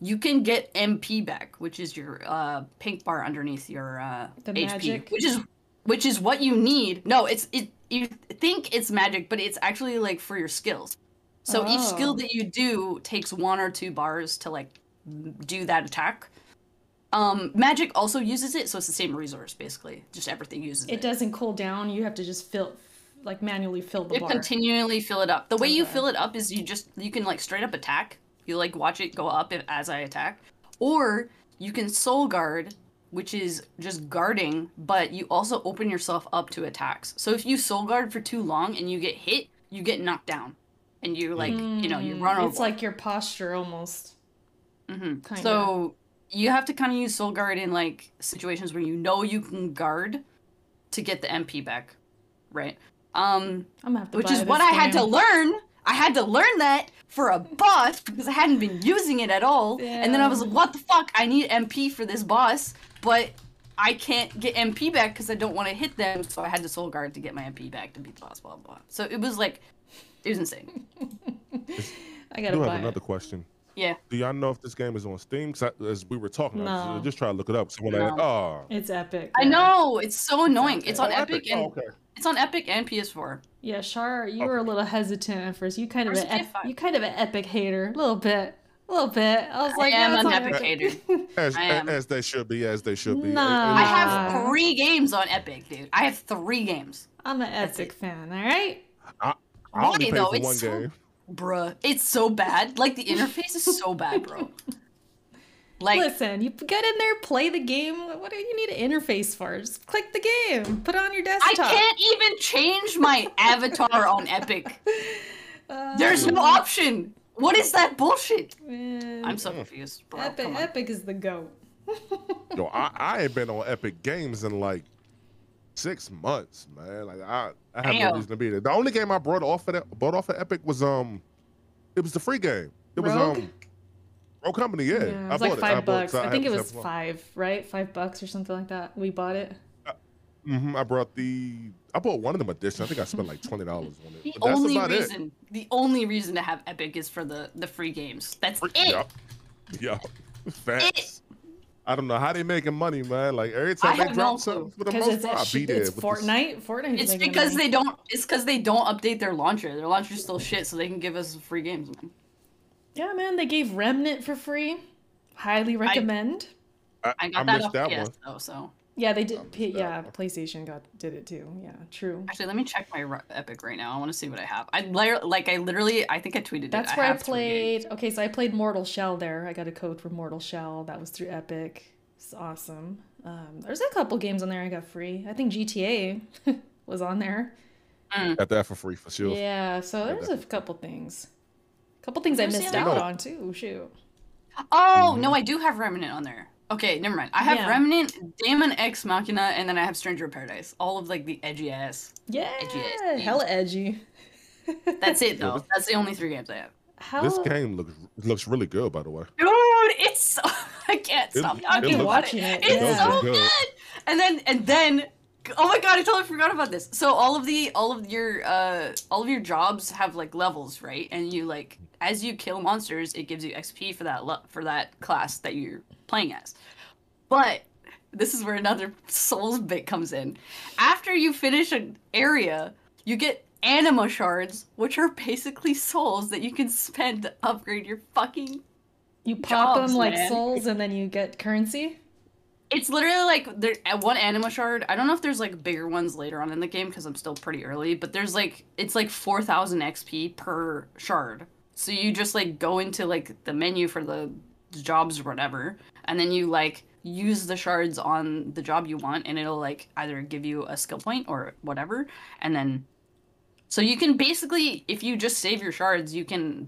Speaker 3: you can get MP back, which is your uh, pink bar underneath your uh,
Speaker 1: The
Speaker 3: HP,
Speaker 1: magic?
Speaker 3: which is which is what you need. No, it's it. You think it's magic, but it's actually like for your skills. So each skill
Speaker 1: Oh.
Speaker 3: that you do takes one or two bars to like do that attack. Um, magic also uses it, so it's the same resource basically. Just everything uses it.
Speaker 1: It doesn't cool down. You have to just fill, like manually fill the
Speaker 3: You
Speaker 1: bar.
Speaker 3: continually fill it up. The way you fill it up is you just you can like straight up attack. You like watch it go up as I attack, or you can soul guard, which is just guarding, but you also open yourself up to attacks. So if you soul guard for too long and you get hit, you get knocked down, and you like you know you
Speaker 1: Mm,
Speaker 3: run over.
Speaker 1: It's like your posture almost.
Speaker 3: hmm
Speaker 1: Kinda.
Speaker 3: So you have to kind of use soul guard in like situations where you know you can guard to get the MP back, right? Um,
Speaker 1: I'm have to
Speaker 3: which is what I had to learn. I had to learn that for a boss because I hadn't been using it at all. And then I was like, what the fuck? I need MP for this boss, but I can't get MP back because I don't want to hit them. So I had to soul guard to get my MP back to beat the boss, blah, blah, blah. So it was like, it was insane.
Speaker 1: I
Speaker 2: I
Speaker 1: gotta
Speaker 2: do
Speaker 1: buy
Speaker 2: have another
Speaker 1: it.
Speaker 2: question.
Speaker 3: Yeah.
Speaker 2: Do y'all know if this game is on Steam? 'Cause I, as we were talking, I was just try to look it up. So when I, oh,
Speaker 1: It's epic.
Speaker 3: I know. It's so annoying. It's on
Speaker 2: Oh,
Speaker 3: Epic, and
Speaker 2: Oh, okay.
Speaker 3: it's on Epic and PS4.
Speaker 1: Yeah, Char, you were a little hesitant at first. You kind of an ep- you kind of an epic hater, a little bit, a little bit. I was
Speaker 3: I
Speaker 1: like, I
Speaker 3: am
Speaker 1: yeah, it's
Speaker 3: an epic hater.
Speaker 2: As,
Speaker 3: I
Speaker 2: as they should be, as they should be.
Speaker 1: Nah.
Speaker 3: I
Speaker 2: It- it-
Speaker 3: have
Speaker 1: Ah.
Speaker 3: three games on Epic, dude. I have three games.
Speaker 1: I'm an epic fan. All right.
Speaker 2: I
Speaker 3: Why,
Speaker 2: only paid
Speaker 3: though?
Speaker 2: for
Speaker 3: It's
Speaker 2: one
Speaker 3: so-
Speaker 2: game.
Speaker 3: Bruh, it's so bad. Like the interface is so bad, bro. Like
Speaker 1: Listen, you get in there, play the game. What do you need an interface for? Just click the game, put it on your desktop.
Speaker 3: I can't even change my avatar on Epic.
Speaker 1: Uh,
Speaker 3: There's no option. What is that bullshit?
Speaker 1: man,
Speaker 3: I'm so confused, bro.
Speaker 1: epic. Epic is the goat.
Speaker 2: Yo, I, I ain't been on Epic Games in like six months, man. Like I, I have no reason to be there. The only game I brought off of that, brought off of Epic was um, it was the free game. It was
Speaker 1: Rogue?
Speaker 2: um, Rogue Company. Yeah,
Speaker 1: Yeah, it
Speaker 2: I
Speaker 1: was
Speaker 2: bought
Speaker 1: like
Speaker 2: it.
Speaker 1: five
Speaker 2: I bought
Speaker 1: bucks.
Speaker 2: so
Speaker 1: I think it was
Speaker 2: have one.
Speaker 1: five, right? Five bucks or something like that. We bought it.
Speaker 2: Mm-hmm. I brought the. I bought one of them editions. I think I spent like twenty dollars on it.
Speaker 3: The
Speaker 2: But that's
Speaker 3: only
Speaker 2: about it.
Speaker 3: reason, the only reason to have Epic is for the the free games. That's it.
Speaker 2: Yup. yeah. Facts. I don't know how they making money, man. Like every
Speaker 3: I
Speaker 2: time they drop
Speaker 3: no
Speaker 2: something for the most part, I'll be
Speaker 1: it's,
Speaker 2: there.
Speaker 1: it's Fortnite. Fortnite.
Speaker 3: It's because they don't. It's because they don't update their launcher. Their launcher's still shit, so they can give us free games. Man.
Speaker 1: Yeah, man. They gave Remnant for free. Highly recommend.
Speaker 2: I,
Speaker 3: I
Speaker 2: I
Speaker 3: got that
Speaker 2: missed
Speaker 3: off
Speaker 2: that
Speaker 3: PS
Speaker 2: one.
Speaker 3: though, so
Speaker 1: yeah, they did.
Speaker 2: missed
Speaker 1: P- yeah. PlayStation got did it too. Yeah, true.
Speaker 3: actually, let me check my Ru- Epic right now. I want to see what I have. I like, I literally, I think I tweeted
Speaker 1: That's
Speaker 3: it.
Speaker 1: where I,
Speaker 3: have three
Speaker 1: played. Okay, so I played Mortal Shell there. I got a code for Mortal Shell. That was through Epic. It's awesome. Um, there's a couple games on there I got free. I think GTA was on there. Hmm.
Speaker 2: Got that for free for sure.
Speaker 1: Yeah, so there's a couple things. A couple things I missed
Speaker 3: other
Speaker 1: out
Speaker 2: one?
Speaker 1: on too. Shoot.
Speaker 3: Oh no, mm-hmm. I do have Remnant on there. Okay, never mind. I have
Speaker 1: Yeah.
Speaker 3: Remnant, Daemon X Machina, and then I have Stranger of Paradise. All of like the edgy ass.
Speaker 1: Yeah,
Speaker 3: Edgy.
Speaker 1: hella edgy.
Speaker 3: That's it though. That's the only three games I have.
Speaker 1: How
Speaker 2: This game looks looks really good, by the way.
Speaker 3: Dude, it's so I can't
Speaker 2: It-
Speaker 3: stop
Speaker 2: it
Speaker 3: talking
Speaker 2: looks-
Speaker 3: about
Speaker 1: watching
Speaker 3: it.
Speaker 1: it,
Speaker 3: It's
Speaker 1: yeah.
Speaker 3: so good.
Speaker 2: good.
Speaker 3: And then and then oh my god, I totally forgot about this. So all of the all of your uh all of your jobs have like levels, right? And you like as you kill monsters, it gives you XP for that le- for that class that you're playing as. But this is where another souls bit comes in. After you finish an area, you get anima shards, which are basically souls that you can spend to upgrade your fucking
Speaker 1: you pop
Speaker 3: jobs,
Speaker 1: them like
Speaker 3: man.
Speaker 1: souls and then you get currency?
Speaker 3: It's literally like there one anima shard. I don't know if there's like bigger ones later on in the game because I'm still pretty early, but there's like it's like 4000 XP per shard. So you just like go into like the menu for the jobs or whatever, and then you like use the shards on the job you want, and it'll like either give you a skill point or whatever, and then so you can basically if you just save your shards, you can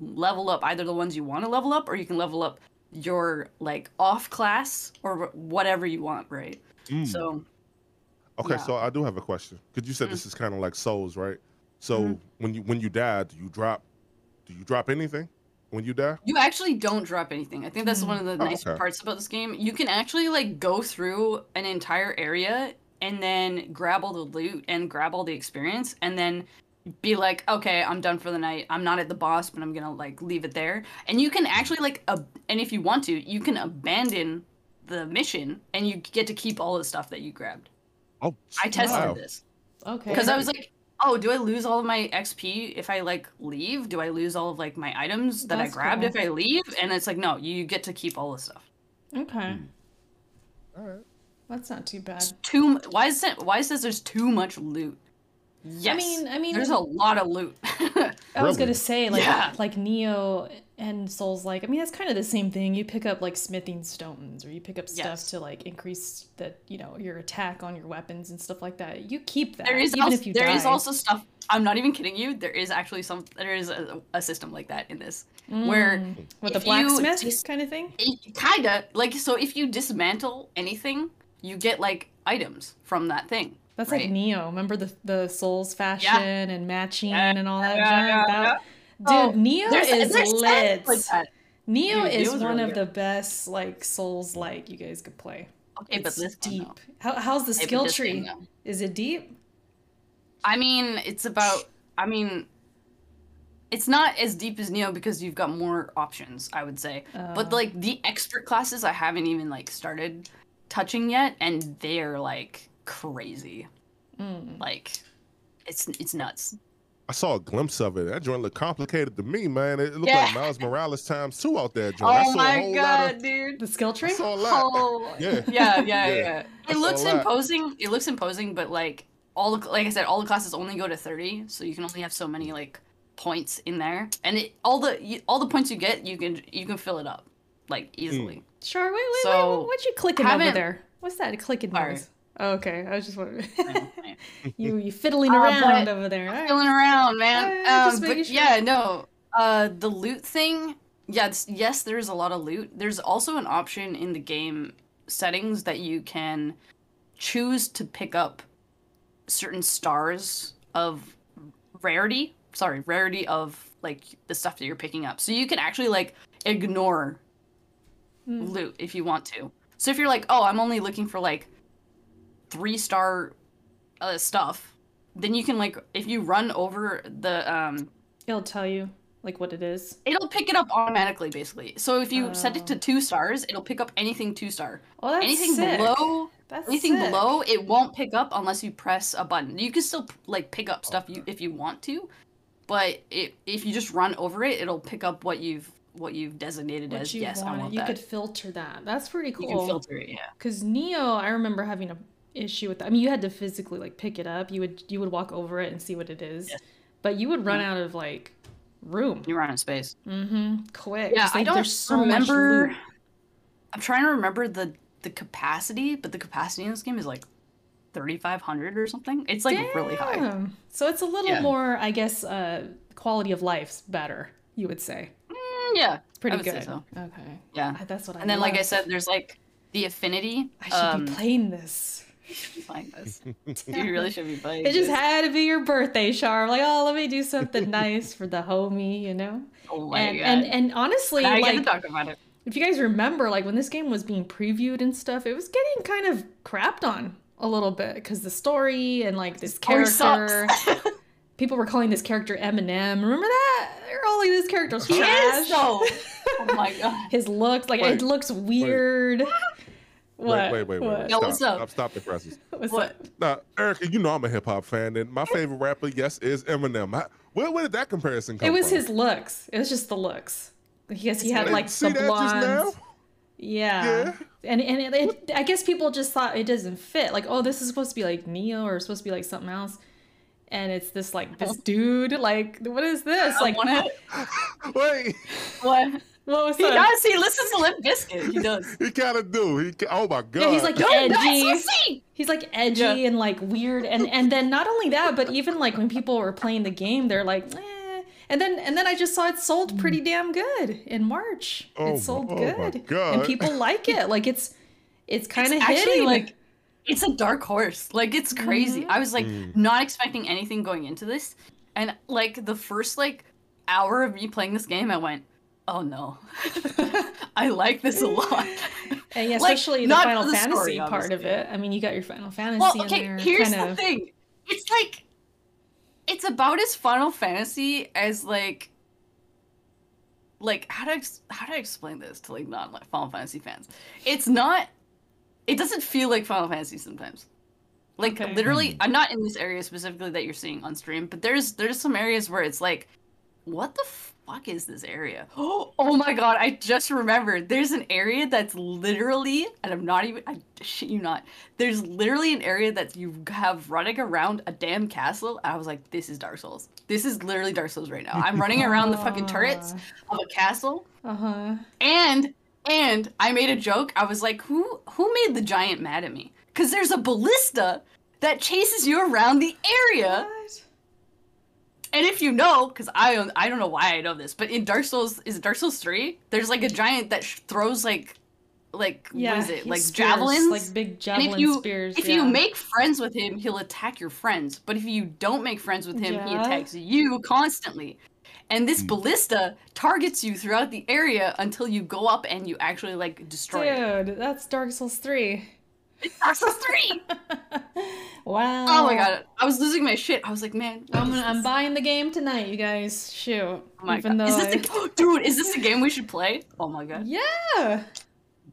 Speaker 3: level up either the ones you want to level up or you can level up your like off class or whatever you want, right?
Speaker 2: Mm.
Speaker 3: So
Speaker 2: Okay,
Speaker 3: Yeah.
Speaker 2: so I do have a question. Because you said
Speaker 3: Mm.
Speaker 2: this is kind of like Souls, right? So
Speaker 3: Mhm.
Speaker 2: when you when you die, do you drop do you drop anything when you die?
Speaker 3: you actually don't drop anything. I think that's one of the hmm.
Speaker 2: Oh,
Speaker 3: nice
Speaker 2: okay.
Speaker 3: parts about this game. You can actually like go through an entire area and then grab all the loot and grab all the experience and then be like, okay, I'm done for the night. I'm not at the boss, but I'm gonna like leave it there. And you can actually like, ab- and if you want to, you can abandon the mission and you get to keep all the stuff that you grabbed.
Speaker 2: Oh,
Speaker 3: I tested
Speaker 2: wow.
Speaker 3: this.
Speaker 1: Okay.
Speaker 3: because I was like, oh, do I lose all of my XP if I like leave? Do I lose all of like my items that
Speaker 1: That's
Speaker 3: I grabbed
Speaker 1: cool.
Speaker 3: if I leave? And it's like, no, you get to keep all the stuff.
Speaker 1: okay. Hmm.
Speaker 2: All right.
Speaker 1: That's not too bad.
Speaker 3: Too. m- Why is it? Why it says there's too much loot? Yes.
Speaker 1: I mean, I mean,
Speaker 3: there's a lot of loot.
Speaker 1: I was gonna say like
Speaker 3: Yeah.
Speaker 1: like Nioh and Souls like I mean that's kind of the same thing. You pick up like smithing stones or you pick up stuff
Speaker 3: Yes.
Speaker 1: to like increase the you know your attack on your weapons and stuff like that. You keep that
Speaker 3: there is
Speaker 1: even
Speaker 3: also,
Speaker 1: if you
Speaker 3: there
Speaker 1: die.
Speaker 3: is also stuff. I'm not even kidding you. There is actually some. There is a, a system like that in this where
Speaker 1: Mm. with the
Speaker 3: if you
Speaker 1: blacksmith
Speaker 3: dis-
Speaker 1: kind of thing.
Speaker 3: kinda like so. If you dismantle anything, you get like items from that thing.
Speaker 1: That's
Speaker 3: right?
Speaker 1: like Nioh. Remember the the Souls fashion and matching
Speaker 3: Yeah,
Speaker 1: and all that
Speaker 3: yeah,
Speaker 1: junk?
Speaker 3: yeah,
Speaker 1: that,
Speaker 3: yeah.
Speaker 1: Dude, oh, Nioh
Speaker 3: There's-
Speaker 1: is
Speaker 3: there's
Speaker 1: lit.
Speaker 3: like.
Speaker 1: Nioh
Speaker 3: Dude,
Speaker 1: is
Speaker 3: Nioh's
Speaker 1: one
Speaker 3: really
Speaker 1: of
Speaker 3: good.
Speaker 1: the best like souls like you guys could play.
Speaker 3: Okay, but
Speaker 1: it's
Speaker 3: this
Speaker 1: deep.
Speaker 3: though.
Speaker 1: How, how's the
Speaker 3: Okay,
Speaker 1: skill tree?
Speaker 3: though.
Speaker 1: Is it deep?
Speaker 3: I mean, it's about. I mean, it's not as deep as Nioh because you've got more options. I would say, but
Speaker 1: Oh.
Speaker 3: like the expert classes, I haven't even like started touching yet, and they're like crazy.
Speaker 1: Mm.
Speaker 3: Like, it's it's nuts.
Speaker 2: I saw a glimpse of it. That joint looked complicated to me, man. It looked
Speaker 3: Yeah.
Speaker 2: like Miles Morales times two out there, joint. I
Speaker 3: Oh
Speaker 2: saw a
Speaker 3: my
Speaker 2: whole
Speaker 3: god,
Speaker 2: lot of.
Speaker 3: dude!
Speaker 1: The skill
Speaker 2: I
Speaker 1: tree?
Speaker 2: saw a lot.
Speaker 3: Oh,
Speaker 2: Yeah.
Speaker 3: yeah, yeah,
Speaker 2: Yeah.
Speaker 3: yeah. It looks imposing. It looks imposing, but like all the like I said, all the classes only go to thirty, so you can only have so many like points in there, and it all the you, all the points you get, you can you can fill it up like easily.
Speaker 1: Sure. Wait, wait,
Speaker 3: So,
Speaker 1: wait. What you clicking over there? What's that clicking
Speaker 3: Sorry.
Speaker 1: noise? Oh, okay, I was just wondering. You you fiddling
Speaker 3: Uh,
Speaker 1: around
Speaker 3: but-
Speaker 1: over there. Right.
Speaker 3: Feeling around, man.
Speaker 1: Uh,
Speaker 3: Um, but
Speaker 1: sure.
Speaker 3: yeah, no. Uh, the loot thing. Yeah, yes, there's a lot of loot. There's also an option in the game settings that you can choose to pick up certain stars of rarity. Sorry, rarity of like the stuff that you're picking up. So you can actually like ignore
Speaker 1: Hmm.
Speaker 3: loot if you want to. So if you're like, oh, I'm only looking for like three star uh, stuff, then you can like if you run over the um
Speaker 1: It'll tell you like what it is.
Speaker 3: it'll pick it up automatically basically. So if you set it to
Speaker 1: Oh.
Speaker 3: two stars, it'll pick up anything two star.
Speaker 1: Oh, that's
Speaker 3: anything
Speaker 1: sick.
Speaker 3: below
Speaker 1: That's
Speaker 3: anything
Speaker 1: sick.
Speaker 3: below it won't pick up unless you press a button. You can still like pick up stuff you if you want to, but it, if you just run over it, it'll pick up what you've what you've designated
Speaker 1: What
Speaker 3: as
Speaker 1: you
Speaker 3: yes, I
Speaker 1: want.
Speaker 3: want
Speaker 1: You
Speaker 3: that.
Speaker 1: could filter that. That's pretty cool.
Speaker 3: you can filter it, yeah.
Speaker 1: Because Nioh, I remember having a issue with that. I mean, you had to physically like pick it up. You would you would walk over it and see what it is,
Speaker 3: Yes.
Speaker 1: but you would run
Speaker 3: Mhm.
Speaker 1: out of like room.
Speaker 3: You run out of space.
Speaker 1: Mm-hmm. Quick.
Speaker 3: Yeah,
Speaker 1: Just,
Speaker 3: I
Speaker 1: like,
Speaker 3: don't
Speaker 1: so
Speaker 3: remember. I'm trying to remember the the capacity, but the capacity in this game is like 3,500 or something. It's like really high.
Speaker 1: So it's a little
Speaker 3: Yeah.
Speaker 1: more, I guess, uh, quality of life's better. You would say.
Speaker 3: Mm, yeah,
Speaker 1: Pretty
Speaker 3: I would say
Speaker 1: good.
Speaker 3: so.
Speaker 1: Okay.
Speaker 3: Yeah,
Speaker 1: That's what I.
Speaker 3: and then like I said, there's like the affinity.
Speaker 1: I should
Speaker 3: um,
Speaker 1: be playing this.
Speaker 3: You should be playing this. you really should be playing.
Speaker 1: It just
Speaker 3: this.
Speaker 1: had to be your birthday, Char. Like, oh, let me do something nice for the homie, you know.
Speaker 3: Oh my
Speaker 1: and,
Speaker 3: god.
Speaker 1: and and honestly,
Speaker 3: now I get
Speaker 1: like
Speaker 3: to talk about it.
Speaker 1: if you guys remember, like when this game was being previewed and stuff, it was getting kind of crapped on a little bit because the story and like this character. people were calling this character Eminem. Remember that? They're all like, this character's
Speaker 3: He
Speaker 1: trash.
Speaker 3: is though. Oh my god.
Speaker 1: His looks, like
Speaker 2: Wait,
Speaker 1: it looks weird. What?
Speaker 2: Wait, wait, wait, wait. Wait.
Speaker 3: Yo,
Speaker 2: Stop,
Speaker 3: what's up?
Speaker 2: Stop, stop the presses.
Speaker 1: What's
Speaker 3: What?
Speaker 1: up?
Speaker 2: Now, Erica, you know I'm a hip hop fan, and my favorite rapper, yes, is Eminem. I, where, where did that comparison come from?
Speaker 1: It was
Speaker 2: from?
Speaker 1: his looks. It was just the looks. Because he had like the
Speaker 2: that just now?
Speaker 1: blonde. Yeah.
Speaker 2: Yeah.
Speaker 1: And and it, it, I guess people just thought it doesn't fit. Like, oh, this is supposed to be like Nioh or supposed to be like something else. And it's this like this oh. dude. Like, what is this? Like,
Speaker 2: Wait,
Speaker 3: what?
Speaker 1: What was
Speaker 3: He
Speaker 1: that?
Speaker 3: does. He listens to Limp Bizkit. He does.
Speaker 2: he kind of do. He, ca- oh my god.
Speaker 1: Yeah, he's like
Speaker 3: Yo,
Speaker 1: edgy.
Speaker 3: that's.
Speaker 1: He's like edgy
Speaker 3: Yeah.
Speaker 1: and like weird, and and then not only that, but even like when people were playing the game, they're like, eh. And then and then I just saw it sold pretty damn good in March.
Speaker 2: Oh
Speaker 1: it
Speaker 2: my-
Speaker 1: sold
Speaker 2: oh my
Speaker 1: good,
Speaker 2: God.
Speaker 1: and people like it. Like it's it's kind of
Speaker 3: actually
Speaker 1: hitting.
Speaker 3: like it's a dark horse. Like it's crazy.
Speaker 1: Mhm.
Speaker 3: I was like
Speaker 2: Mm.
Speaker 3: not expecting anything going into this, and like the first like hour of me playing this game, I went, "Oh no, I like this a lot."
Speaker 1: and yeah,
Speaker 3: like,
Speaker 1: especially the
Speaker 3: not
Speaker 1: Final
Speaker 3: the
Speaker 1: Fantasy
Speaker 3: story,
Speaker 1: part of it. I mean, you got your Final Fantasy
Speaker 3: well,
Speaker 1: in
Speaker 3: okay.
Speaker 1: there.
Speaker 3: Here's
Speaker 1: kind
Speaker 3: the
Speaker 1: of.
Speaker 3: thing. It's like it's about as Final Fantasy as like like how do I how do I explain this to like non like Final Fantasy fans? It's not. It doesn't feel like Final Fantasy sometimes. Like
Speaker 1: Okay.
Speaker 3: literally, I'm not in this area specifically that you're seeing on stream, but there's there's some areas where it's like, what the fuck is this area? Oh, oh my god! I just remembered. There's an area that's literally, and I'm not even. I shit you not. There's literally an area that you have running around a damn castle, and I was like, this is Dark Souls. This is literally Dark Souls right now. I'm running around the fucking turrets of a castle,
Speaker 1: Uh huh.
Speaker 3: and and I made a joke. I was like, who who made the giant mad at me? Because there's a ballista that chases you around the area.
Speaker 1: What?
Speaker 3: And if you know, because I don't- I don't know why I know this, but in Dark Souls is it Dark Souls three? There's like a giant that sh- throws like like
Speaker 1: Yeah,
Speaker 3: what is it like
Speaker 1: spears,
Speaker 3: javelins?
Speaker 1: like big
Speaker 3: and
Speaker 1: javelin
Speaker 3: if you
Speaker 1: spears.
Speaker 3: if
Speaker 1: yeah.
Speaker 3: you make friends with him, he'll attack your friends. But if you don't make friends with him, he attacks you constantly. and
Speaker 2: Hmm.
Speaker 3: this ballista targets you throughout the area until you go up and you actually like destroy it.
Speaker 1: Dude, that's Dark Souls 3.
Speaker 3: It's Dark Souls 3!
Speaker 1: wow.
Speaker 3: Oh my god, I was losing my shit. I was like, man,
Speaker 1: I'm, gonna, I'm buying the game tonight, you guys. Shoot.
Speaker 3: Oh my
Speaker 1: Even
Speaker 3: god.
Speaker 1: though
Speaker 3: Is this
Speaker 1: I...
Speaker 3: the, dude, is this the game we should play? Oh my god.
Speaker 1: Yeah.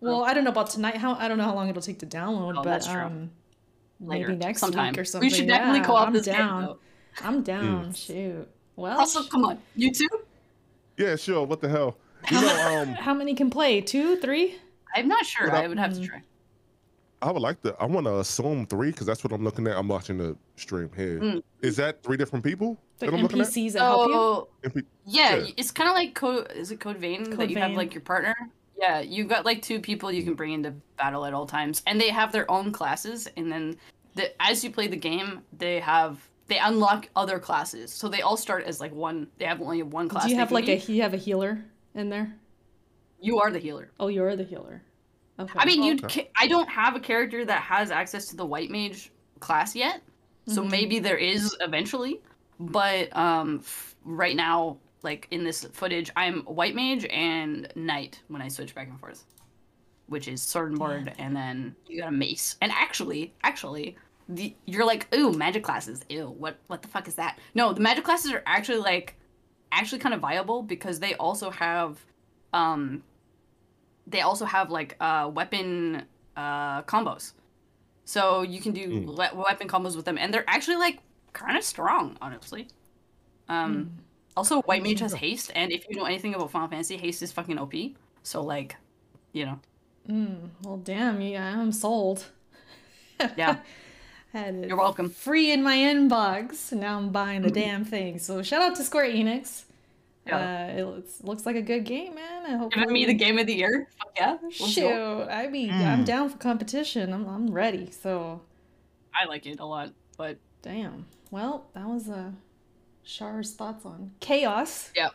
Speaker 1: Well, I don't know about tonight. How I don't know how long it'll take to download,
Speaker 3: Oh,
Speaker 1: but um,
Speaker 3: Later,
Speaker 1: maybe next
Speaker 3: sometime.
Speaker 1: week or something.
Speaker 3: We should definitely
Speaker 1: yeah,
Speaker 3: co-op
Speaker 1: I'm
Speaker 3: this game,
Speaker 1: down.
Speaker 3: though.
Speaker 1: I'm down. Shoot. Well,
Speaker 3: Also, come on, you too?
Speaker 2: Yeah, sure. What the hell? You know, um,
Speaker 1: how many can play? Two, three?
Speaker 3: I'm not sure.
Speaker 2: I-
Speaker 3: I would have to try.
Speaker 2: I would like to. I want to assume three because that's what I'm looking at. I'm watching the stream here. Is
Speaker 3: Mm.
Speaker 2: that three different people
Speaker 1: The
Speaker 2: that I'm looking at?
Speaker 1: NPCs that help you.
Speaker 3: So, yeah,
Speaker 2: Yeah.
Speaker 3: it's kind of like code. Is it Code Vein
Speaker 1: Code
Speaker 3: that you have like your partner? Yeah, you've got like two people you can bring into battle at all times, and they have their own classes. And then, the, as you play the game, they have they unlock other classes. So they all start as like one. They have only one class.
Speaker 1: Do you have
Speaker 3: can
Speaker 1: like a you have a healer in there?
Speaker 3: You are the healer.
Speaker 1: Oh, you're the healer. Okay.
Speaker 3: I mean, you.
Speaker 2: Okay.
Speaker 3: I don't have a character that has access to the white mage class yet, so
Speaker 1: Mhm.
Speaker 3: maybe there is eventually. But um, f- right now, like in this footage, I'm white mage and knight when I switch back and forth, which is sword and board, and then you got a mace. And actually, actually, the you're like, ooh, magic classes. Ew, what what the fuck is that? No, the magic classes are actually like, actually kind of viable because they also have, um, they also have like uh weapon uh combos. So you can do
Speaker 2: Mm.
Speaker 3: we- weapon combos with them and they're actually like kind of strong, honestly. Um also white mage has haste and if you know anything about Final Fantasy, haste is fucking OP. So like, you know,
Speaker 1: Mm, well, damn, yeah, I'm sold.
Speaker 3: yeah.
Speaker 1: Had
Speaker 3: You're welcome.
Speaker 1: free in my inbox. Now I'm buying the damn thing. So shout out to Square Enix.
Speaker 3: Yeah.
Speaker 1: Uh, it looks, looks like a good game, man. I hope
Speaker 3: Giving me the game of the year. Fuck yeah. Let's
Speaker 1: Shoot,
Speaker 3: go.
Speaker 1: I mean,
Speaker 2: Mm.
Speaker 1: I'm down for competition. I'm, I'm ready. So,
Speaker 3: I like it a lot, but
Speaker 1: damn. Well, that was uh, Char's thoughts on chaos.
Speaker 3: yeah.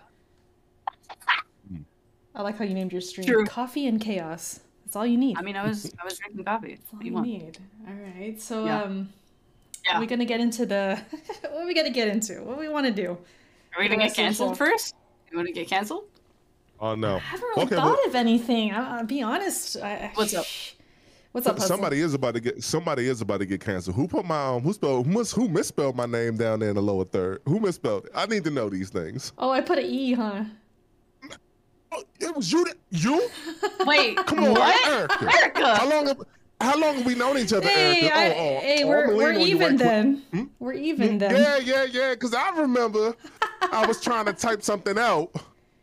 Speaker 1: I like how you named your stream.
Speaker 3: True.
Speaker 1: Coffee and chaos. That's all you need.
Speaker 3: I mean, I was I was drinking coffee.
Speaker 1: That's all
Speaker 3: What do
Speaker 1: you
Speaker 3: you want?
Speaker 1: need. All right. So,
Speaker 3: Yeah.
Speaker 1: um,
Speaker 3: Yeah.
Speaker 1: are we gonna get into the? what are we gonna get into? What do we want to do?
Speaker 3: Are we gonna get
Speaker 1: rest of the
Speaker 3: canceled
Speaker 1: show.
Speaker 3: first? You want to get canceled?
Speaker 2: Oh no.
Speaker 1: I haven't really
Speaker 2: Okay,
Speaker 1: thought
Speaker 2: well-
Speaker 1: of anything. I, I'll be honest. I, I-
Speaker 3: What's up?
Speaker 1: What's up? Hudson?
Speaker 2: Somebody is about to get. Somebody is about to get canceled. Who put my um? Who spelled? Who, mis, who misspelled my name down there in the lower third? Who misspelled it? I need to know these things.
Speaker 1: Oh, I put an E, huh?
Speaker 2: Oh, it was you. That, you?
Speaker 3: Wait,
Speaker 2: Come on,
Speaker 3: what?
Speaker 2: Erica.
Speaker 3: Erica!
Speaker 2: How long? Have, how long have we known each other,
Speaker 1: Hey,
Speaker 2: Erica?
Speaker 1: I,
Speaker 2: oh, oh,
Speaker 1: hey,
Speaker 2: oh,
Speaker 1: we're,
Speaker 2: I'm
Speaker 1: we're
Speaker 2: leaning on you
Speaker 1: even
Speaker 2: right
Speaker 1: then.
Speaker 2: Hmm?
Speaker 1: We're even then.
Speaker 2: Yeah, yeah, yeah. Because I remember I was trying to type something out,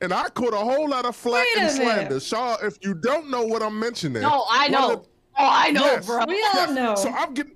Speaker 2: and I caught a whole lot of flack
Speaker 1: Wait a
Speaker 2: and
Speaker 1: minute.
Speaker 2: slander. Char, if you don't know what I'm mentioning,
Speaker 3: No, I know.
Speaker 2: the-
Speaker 3: Oh, I know,
Speaker 2: Yes.
Speaker 3: bro.
Speaker 1: We all know.
Speaker 2: So I'm getting.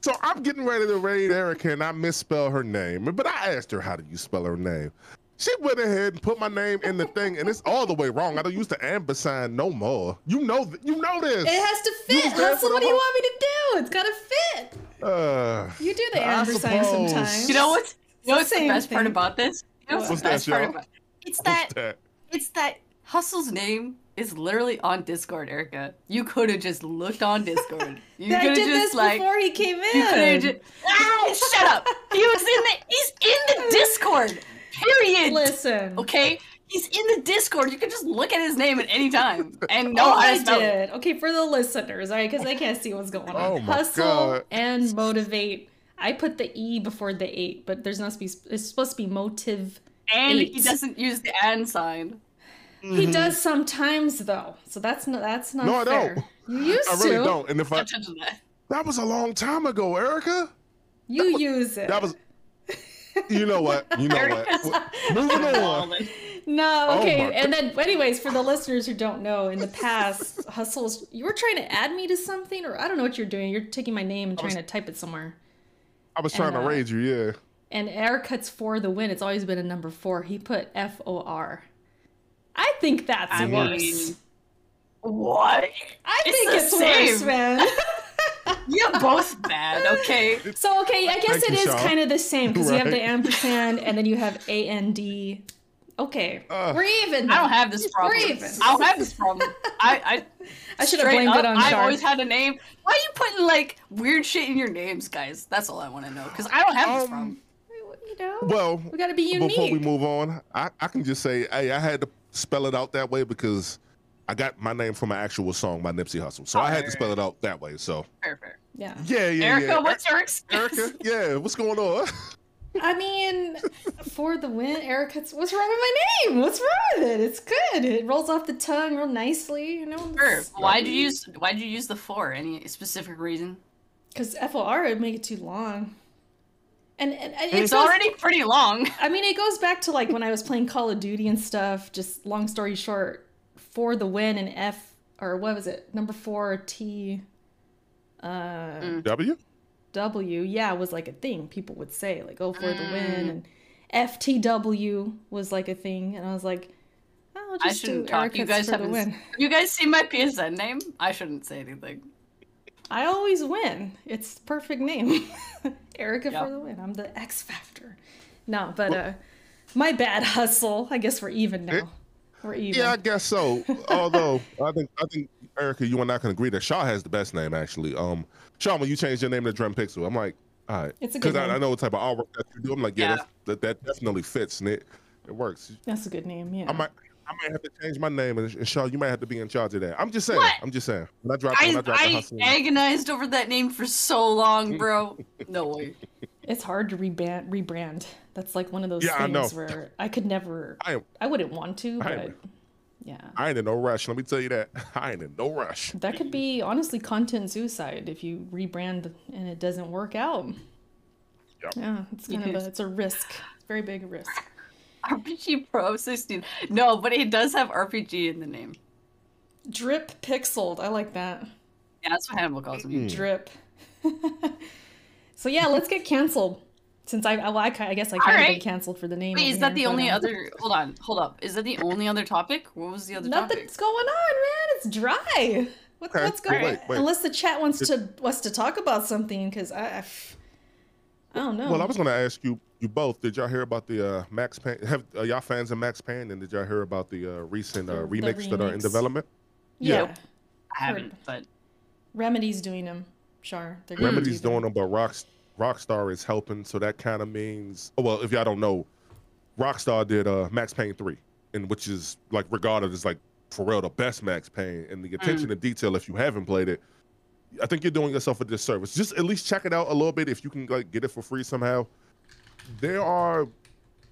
Speaker 2: So I'm getting ready to raid Erica, and I misspell her name. But I asked her, "How do you spell her name?" She went ahead and put my name in the thing, and it's all the way wrong. I don't use the ampersand no more. You know, th- you know this.
Speaker 1: It has to fit.
Speaker 2: was
Speaker 1: Hustle, what do you want me to do? It's gotta fit.
Speaker 2: Uh,
Speaker 1: You do the
Speaker 2: I
Speaker 1: ampersand
Speaker 2: suppose.
Speaker 1: sometimes.
Speaker 3: You know what's you know what's the
Speaker 1: Same
Speaker 3: best part about this? You know what's,
Speaker 2: What's
Speaker 3: the
Speaker 2: that,
Speaker 3: best part
Speaker 2: y'all?
Speaker 3: about It's that
Speaker 2: that?
Speaker 3: it's that Hustle's name is literally on Discord, Erica. You could have just looked on Discord. You
Speaker 1: I
Speaker 3: could have
Speaker 1: did
Speaker 3: just
Speaker 1: this
Speaker 3: like
Speaker 1: before he came
Speaker 3: you could have
Speaker 1: in.
Speaker 3: just ah, shut up. He was in the he's in the Discord. Period.
Speaker 1: Listen.
Speaker 3: Okay? He's in the Discord. You can just look at his name at any time and know
Speaker 1: All
Speaker 3: how
Speaker 1: I
Speaker 3: to spell it.
Speaker 1: did, okay, for the listeners, all right, because I can't see what's going on.
Speaker 2: Oh my
Speaker 1: Hustle
Speaker 2: God.
Speaker 1: and motivate. I put the E before the eight, but there's not supposed to be. It's supposed to be motive.
Speaker 3: And
Speaker 1: Eight.
Speaker 3: he doesn't use the and sign.
Speaker 1: He does sometimes though, so that's not that's not
Speaker 2: Mm-hmm. No, I don't.
Speaker 1: You used
Speaker 2: I really
Speaker 1: to.
Speaker 2: don't. And if I
Speaker 3: that.
Speaker 2: that was a long time ago, Erica.
Speaker 1: You use it.
Speaker 2: That was. You know what? You know what? Moving on.
Speaker 1: No,
Speaker 2: Oh
Speaker 1: okay.
Speaker 2: my
Speaker 1: and then, anyways, for the listeners who don't know, in the past, hustles, you were trying to add me to something, or I don't know what you're doing. You're taking my name and
Speaker 2: was-
Speaker 1: trying to type it somewhere.
Speaker 2: I was trying
Speaker 1: And,
Speaker 2: to
Speaker 1: uh,
Speaker 2: raid you, yeah.
Speaker 1: And air cuts for the win. It's always been a number four. He put F O R. I think that's
Speaker 3: I
Speaker 1: worse.
Speaker 3: mean, what?
Speaker 1: I
Speaker 3: it's
Speaker 1: think
Speaker 3: the
Speaker 1: it's
Speaker 3: same.
Speaker 1: worse, man.
Speaker 3: You're both bad, okay?
Speaker 1: so okay, I guess
Speaker 2: Thank
Speaker 1: it
Speaker 2: you,
Speaker 1: is
Speaker 2: Sean.
Speaker 1: kind of the same because you have the ampersand and then you have A N D. Okay,
Speaker 2: Ugh.
Speaker 1: we're even.
Speaker 3: I don't have this problem.
Speaker 1: We're even.
Speaker 3: I don't have this problem. I I,
Speaker 1: I should have
Speaker 3: straight
Speaker 1: blamed it
Speaker 3: up,
Speaker 1: on
Speaker 3: I've
Speaker 1: Char.
Speaker 3: always had a name. Why are you putting like weird shit in your names, guys? That's all I want to know. Because I don't have this
Speaker 2: Um,
Speaker 3: problem.
Speaker 1: What are you know,
Speaker 2: Well,
Speaker 1: we got to be unique.
Speaker 2: before we move on, I, I can just say, hey, I had to spell it out that way because I got my name from an actual song by Nipsey Hussle, so I had to spell it out that way. So
Speaker 3: Fair, fair.
Speaker 1: yeah.
Speaker 2: yeah, yeah,
Speaker 3: Erica,
Speaker 2: yeah.
Speaker 3: what's your excuse?
Speaker 2: Erica, yeah, what's going on?
Speaker 1: I mean, for the win, Erica, what's wrong with my name? What's wrong with it? It's good. It rolls off the tongue real nicely, you know.
Speaker 3: Sure. Why'd you use Why'd you use the four? Any specific reason?
Speaker 1: Because FOR would make it too long. And, and, and
Speaker 3: It's,
Speaker 1: it goes-
Speaker 3: already pretty long.
Speaker 1: I mean, it goes back to like when I was playing Call of Duty and stuff. Just long story short, for the win and F or what was it? Number four T uh
Speaker 2: W.
Speaker 1: W. Yeah, was like a thing. People would say like, "Oh, for the win,"
Speaker 3: Mm.
Speaker 1: and FTW was like a thing. And I was like, "I'll just do
Speaker 3: shouldn't talk. You guys
Speaker 1: for
Speaker 3: haven't.
Speaker 1: win."
Speaker 3: You guys seen my PSN name? I shouldn't say anything.
Speaker 1: I always win. It's the perfect name. Erica
Speaker 3: Yep.
Speaker 1: for the win. I'm the X Factor. No, but uh my bad hustle. I guess we're even now. We're even.
Speaker 2: Yeah, I guess so. Although I think I think Erica, you and I can agree that Char has the best name actually. Um, Char, when you changed your name to Drem Pixel, I'm like, all right,
Speaker 1: It's a good
Speaker 2: because I. I know what type of artwork that you do. I'm like, yeah,
Speaker 3: Yeah.
Speaker 2: That's, that that definitely fits and it it works.
Speaker 1: That's a good name, yeah.
Speaker 2: I might I might have to change my name and, and Char, you might have to be in charge of that. I'm just saying.
Speaker 3: What?
Speaker 2: I'm just saying. When I drop when
Speaker 3: I
Speaker 2: I the
Speaker 3: I
Speaker 2: hustle.
Speaker 3: agonized over that name for so long, bro. No way.
Speaker 1: It's hard to rebrand. Rebrand. That's like one of those
Speaker 2: Yeah, I
Speaker 1: things
Speaker 2: know.
Speaker 1: where I could never.
Speaker 2: I am
Speaker 1: I wouldn't want to,
Speaker 2: I
Speaker 1: but
Speaker 2: am-
Speaker 1: yeah,
Speaker 2: I ain't in no rush. Let me tell you that. I ain't in no rush.
Speaker 1: that could be honestly content suicide if you rebrand and it doesn't work out.
Speaker 2: Yep.
Speaker 1: Yeah, it's kind of a it's a risk. It's a very big risk.
Speaker 3: RPG Pro 16. No, but it does have RPG in the name.
Speaker 1: Drip pixeled. I like that.
Speaker 3: Yeah, that's what Hannibal calls him.
Speaker 1: Drip. so yeah, let's get canceled. Since I, well, I, I guess I kind of
Speaker 3: Alright.
Speaker 1: been canceled for the name.
Speaker 3: Wait,
Speaker 1: over
Speaker 3: is that
Speaker 1: here,
Speaker 3: the
Speaker 1: but,
Speaker 3: only other? Hold on, hold up. Is that the only other topic? What was the other topic?
Speaker 1: Nothing's going on, man. It's dry. What,
Speaker 2: Okay,
Speaker 1: what's going
Speaker 2: wait,
Speaker 1: on?
Speaker 2: wait.
Speaker 1: Unless the chat wants to wants to talk about something, because I, I don't know.
Speaker 2: Well, I was going to ask you, you both. Did y'all hear about the uh, Max Payne? Have are y'all fans of Max Payne? And did y'all hear about the uh, recent uh,
Speaker 1: The- the
Speaker 2: remix that are in development?
Speaker 1: yeah.
Speaker 2: yeah.
Speaker 3: I haven't, but
Speaker 1: Remedy's doing them. Sure, they're
Speaker 2: Remedy's
Speaker 1: do
Speaker 2: doing
Speaker 1: them.
Speaker 2: them, but Rock, Rockstar is helping. So that kind of means, oh, well, if y'all don't know, Rockstar did uh, Max Payne 3, and which is like regarded as like for real the best Max Payne. And the attention to detail, if you haven't played it, I think you're doing yourself a disservice. Just at least check it out a little bit if you can like get it for free somehow. There are,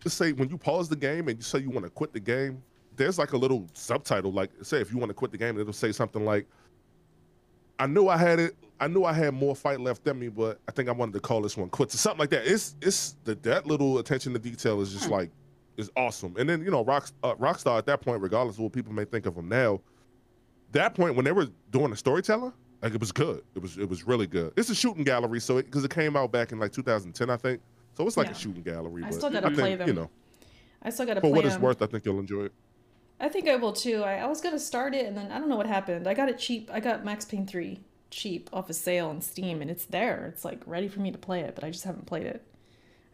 Speaker 2: let's say, when you pause the game and you say you want to quit the game, there's like a little subtitle, like say if you want to quit the game, it'll say something like, "I knew I had it. I knew I had more fight left in me, but I think I wanted to call this one quits." Or something like that. It's it's the that little attention to detail is just like is awesome. And then you know, Rock uh, Rockstar at that point, regardless of what people may think of them now, that point when they were doing the storyteller, like it was good. It was it was really good. It's a shooting gallery, so because it, came out back in like 2010, I think. So it's like
Speaker 1: Yeah.
Speaker 2: a shooting gallery.
Speaker 1: I still gotta
Speaker 2: I
Speaker 1: play
Speaker 2: think,
Speaker 1: them.
Speaker 2: You know,
Speaker 1: I still gotta
Speaker 2: for
Speaker 1: play
Speaker 2: what it's
Speaker 1: them.
Speaker 2: worth, I think you'll enjoy it.
Speaker 1: I think I will too. I, I was gonna start it, and then I don't know what happened. I got it cheap. I got Max Payne three cheap off a sale on Steam, and it's there. It's like ready for me to play it, but I just haven't played it.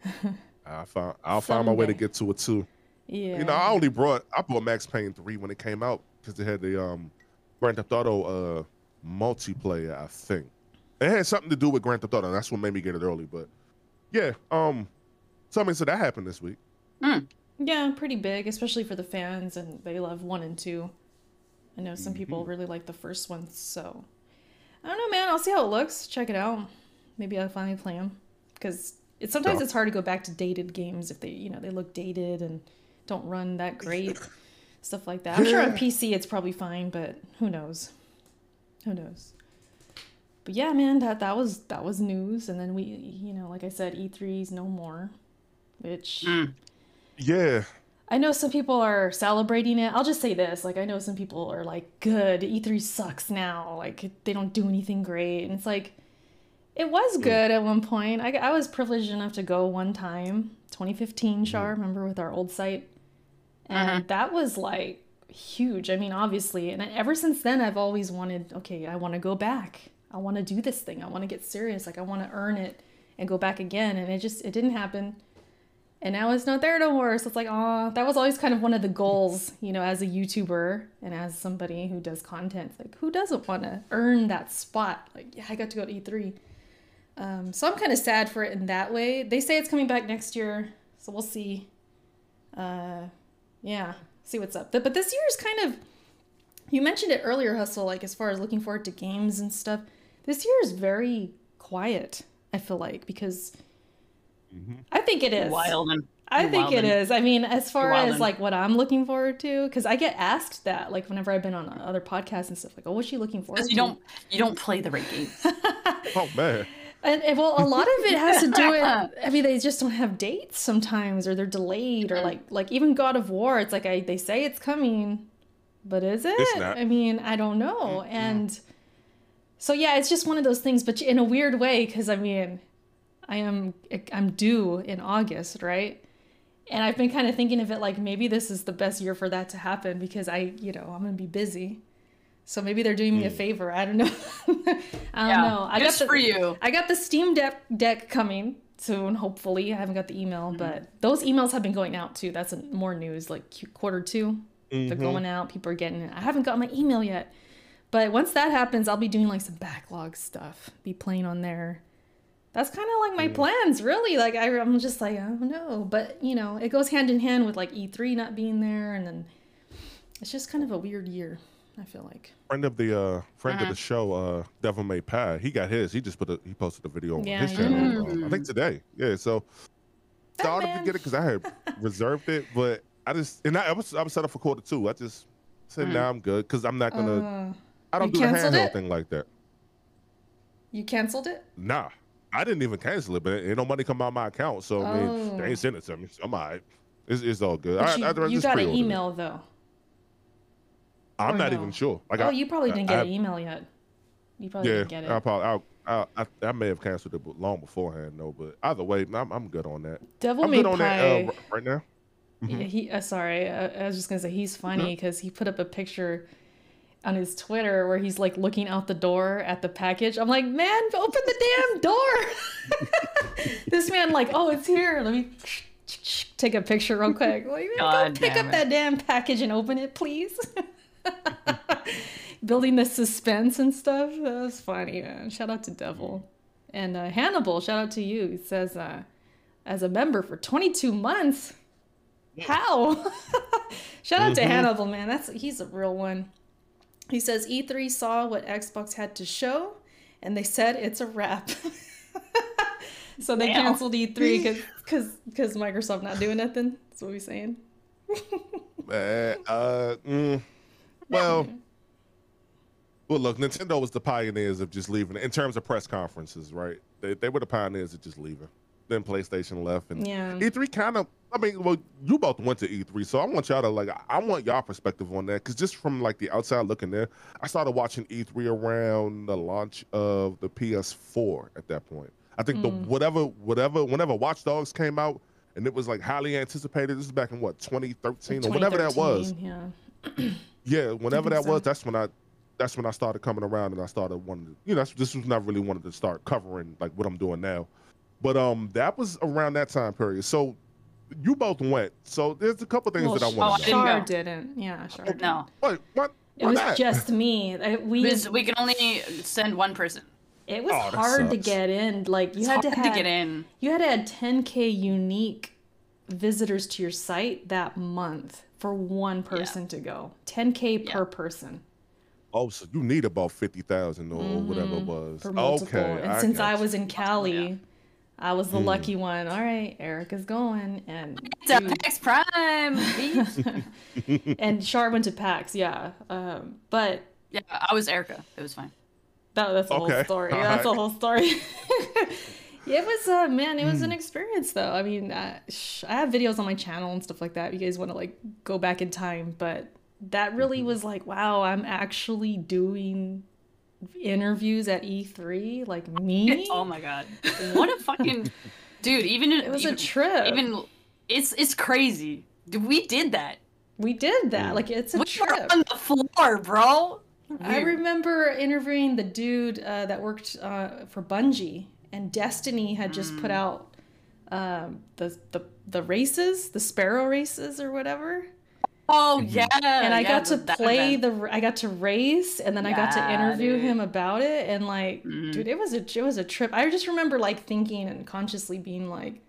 Speaker 2: I found I'll find my way to get to it too.
Speaker 1: Yeah.
Speaker 2: You know, I only brought I bought Max Payne three when it came out because they had the um Grand Theft Auto uh multiplayer. I think it had something to do with Grand Theft Auto. And that's what made me get it early. But yeah, um, something so that happened this week.
Speaker 1: Yeah, pretty big, especially for the fans, and they love one and two. I know some
Speaker 2: Mm-hmm.
Speaker 1: people really like the first one, so I don't know, man. I'll see how it looks. Check it out. Maybe I'll finally play them because it's sometimes
Speaker 2: Yeah.
Speaker 1: it's hard to go back to dated games if they, you know, they look dated and don't run that great, stuff like that. I'm sure on PC it's probably fine, but who knows? Who knows? But yeah, man, that that was that was news, and then we, you know, like I said, E3's no more, which. Mm.
Speaker 2: Yeah,
Speaker 1: I know some people are celebrating it. I'll just say this, like I know some people are like, "Good, E3 sucks now. Like they don't do anything great." And it's like it was good at one point. I, I was privileged enough to go one time, 2015, Char, mm-hmm. remember with our old site. And uh-huh. that was like huge. I mean, obviously, and ever since then I've always wanted, okay, I want to go back. I want to do this thing. I want to get serious. Like I want to earn it and go back again, and it just it didn't happen and now it's not there no more. So it's like, oh, that was always kind of one of the goals, you know, as a YouTuber and as somebody who does content. Like, who doesn't want to earn that spot? Like, yeah, I got to go to E3. Um, so I'm kind of sad for it in that way. They say it's coming back next year. So we'll see. Uh, yeah, see what's up. But this year is kind of. You mentioned it earlier, Hustle. Like as far as looking forward to games and stuff, this year is very quiet. I feel like because I think it is.
Speaker 3: Wild and
Speaker 1: I think it
Speaker 3: wildin'.
Speaker 1: is. I mean, as far as like what I'm looking forward to, because I get asked that like whenever I've been on other podcasts and stuff, like, oh, what's she looking forward
Speaker 3: Because
Speaker 1: to?
Speaker 3: you don't you don't play the right games.
Speaker 2: Oh man.
Speaker 1: And, and, well, a lot of it has to do with. I mean, they just don't have dates sometimes, or they're delayed, or like like even God of War. It's like I they say it's coming, but is it?
Speaker 2: It's not.
Speaker 1: I mean, I don't know. And so yeah, it's just one of those things, but in a weird way, because I mean, I am I'm due in August, right? And I've been kind of thinking of it like maybe this is the best year for that to happen because I, you know, I'm gonna be busy. So maybe they're doing me a favor. I don't know. I don't know. I
Speaker 3: Just
Speaker 1: got the,
Speaker 3: for you.
Speaker 1: I got the Steam Deck deck coming soon, hopefully. I haven't got the email,
Speaker 3: Mm-hmm.
Speaker 1: but those emails have been going out too. That's a, more news. Like quarter 2 they're
Speaker 2: Mhm.
Speaker 1: going out. People are getting it. I haven't got my email yet, but once that happens, I'll be doing like some backlog stuff. Be playing on there. That's kind of like my plans, really. Like I, I'm just like I don't know, but you know, it goes hand in hand with like E3 not being there, and then it's just kind of a weird year. I feel like.
Speaker 2: Friend of the uh friend
Speaker 3: Uh-huh.
Speaker 2: of the show, uh Devil May Pie, he got his. He just put a he posted a video on
Speaker 1: Yeah,
Speaker 2: his
Speaker 1: he
Speaker 2: channel.
Speaker 3: did.
Speaker 2: um, I think today. Yeah, so started to
Speaker 1: Batman.
Speaker 2: get it because I had reserved it, but I just and I, I was I was set up for quarter two. I just said,
Speaker 3: Mm.
Speaker 2: nah, I'm good because I'm not gonna.
Speaker 1: Uh,
Speaker 2: I don't do the
Speaker 1: canceled
Speaker 2: handheld
Speaker 1: it?
Speaker 2: thing like that.
Speaker 1: you canceled it?
Speaker 2: Nah, I didn't even cancel it, but ain't no money come out my account, so I mean, they
Speaker 1: Oh.
Speaker 2: ain't sent it to me. So I'm alright. It's, it's all good.
Speaker 1: But
Speaker 2: I,
Speaker 1: you,
Speaker 2: I,
Speaker 1: you got an
Speaker 2: it.
Speaker 1: email though.
Speaker 2: I'm
Speaker 1: or
Speaker 2: not
Speaker 1: no?
Speaker 2: even sure. Like,
Speaker 1: oh,
Speaker 2: I,
Speaker 1: you probably didn't get an email yet. You probably
Speaker 2: Yeah,
Speaker 1: didn't get it.
Speaker 2: I probably I, I, I, I may have canceled it long beforehand, though. But either way, I'm, I'm good on that.
Speaker 1: Devil
Speaker 2: I'm
Speaker 1: May
Speaker 2: on that uh, right now.
Speaker 1: Yeah, he. Uh, sorry, I, I was just gonna say he's funny because he put up a picture on his Twitter where he's like looking out the door at the package. I'm like, man, open the damn door. this man like, oh, it's here. Let me take a picture real quick. Like, man, go pick up
Speaker 3: it.
Speaker 1: that damn package and open it, please. Building the suspense and stuff. That was funny, man. Shout out to Devil. And uh, Hannibal, shout out to you. He says, uh, as a member for 22 months. How? Shout out to
Speaker 2: Mhm.
Speaker 1: Hannibal, man. That's he's a real one. He says E3 saw what Xbox had to show, and they said it's a wrap. so they
Speaker 3: Damn.
Speaker 1: canceled E E3 because because Microsoft not doing nothing. That's what we're saying.
Speaker 2: Uh, uh, mm, well, well, look, Nintendo was the pioneers of just leaving in terms of press conferences, right? They, they were the pioneers of just leaving. Then PlayStation left, and
Speaker 1: Yeah.
Speaker 2: E3 kind of. I mean, well, you both went to E3, so I want y'all to like. I want y'all perspective on that because just from like the outside looking there, I started watching E3 around the launch of the PS4. At that point, I think the
Speaker 1: Mm.
Speaker 2: whatever, whatever, whenever Watch Dogs came out, and it was like highly anticipated. This is back in what 2013 or whatever that was.
Speaker 1: Yeah.
Speaker 2: Yeah, whenever that was, that's when I that's when I started coming around and I started wanting to, you know, that's, this was not really wanted to start covering like what I'm doing now. But um that was around that time period. So you both went. So there's a couple things
Speaker 1: Well,
Speaker 2: that I want
Speaker 3: I
Speaker 2: to know.
Speaker 3: didn't
Speaker 1: Char didn't. Yeah, Char didn't.
Speaker 3: No,
Speaker 2: Wait, what?
Speaker 1: It
Speaker 2: Why
Speaker 1: was
Speaker 2: not?
Speaker 1: just me. We
Speaker 3: because we can only send one person.
Speaker 1: it was
Speaker 2: Oh, that
Speaker 1: hard to get in. Like you
Speaker 3: It's
Speaker 1: had
Speaker 3: hard
Speaker 1: to
Speaker 3: to, get in.
Speaker 1: You had to add 10k unique visitors to your site that month for one person to go. 10k per person
Speaker 2: Oh, so you need about fifty thousand or whatever it was.
Speaker 1: per multiple.
Speaker 2: Okay.
Speaker 1: and since I
Speaker 2: got
Speaker 1: was in Cali,
Speaker 3: Yeah.
Speaker 1: I was the
Speaker 2: Hmm.
Speaker 1: lucky one. All right, Erica's going, and
Speaker 3: It's a PAX Prime.
Speaker 1: and Char went to PAX. Yeah, um, but
Speaker 3: yeah, I was Erica. It was fine.
Speaker 1: that, that's a whole story.
Speaker 2: all
Speaker 1: That's a whole story. it was uh man, it was
Speaker 2: Hmm.
Speaker 1: an experience though. I mean, uh, sh- I have videos on my channel and stuff like that. You guys want to like go back in time, but that really
Speaker 2: Mm-hmm.
Speaker 1: was like, wow, I'm actually doing interviews at E3, like me.
Speaker 3: Oh my god, what a fucking dude! Even
Speaker 1: it was a trip.
Speaker 3: even it's it's crazy. We did that.
Speaker 1: we did that. Like it's a
Speaker 3: we
Speaker 1: trip.
Speaker 3: were on the floor, bro.
Speaker 1: I remember interviewing the dude uh, that worked uh, for Bungie, and Destiny had just
Speaker 3: Mm.
Speaker 1: put out um, the, the the races, the Sparrow races or whatever.
Speaker 3: Oh yeah,
Speaker 1: And I
Speaker 3: yeah,
Speaker 1: got to play the, I got to race, and then I got to interview
Speaker 3: dude.
Speaker 1: him about it, and like,
Speaker 3: Mhm.
Speaker 1: dude, it was a it was a trip. I just remember like thinking and consciously being like,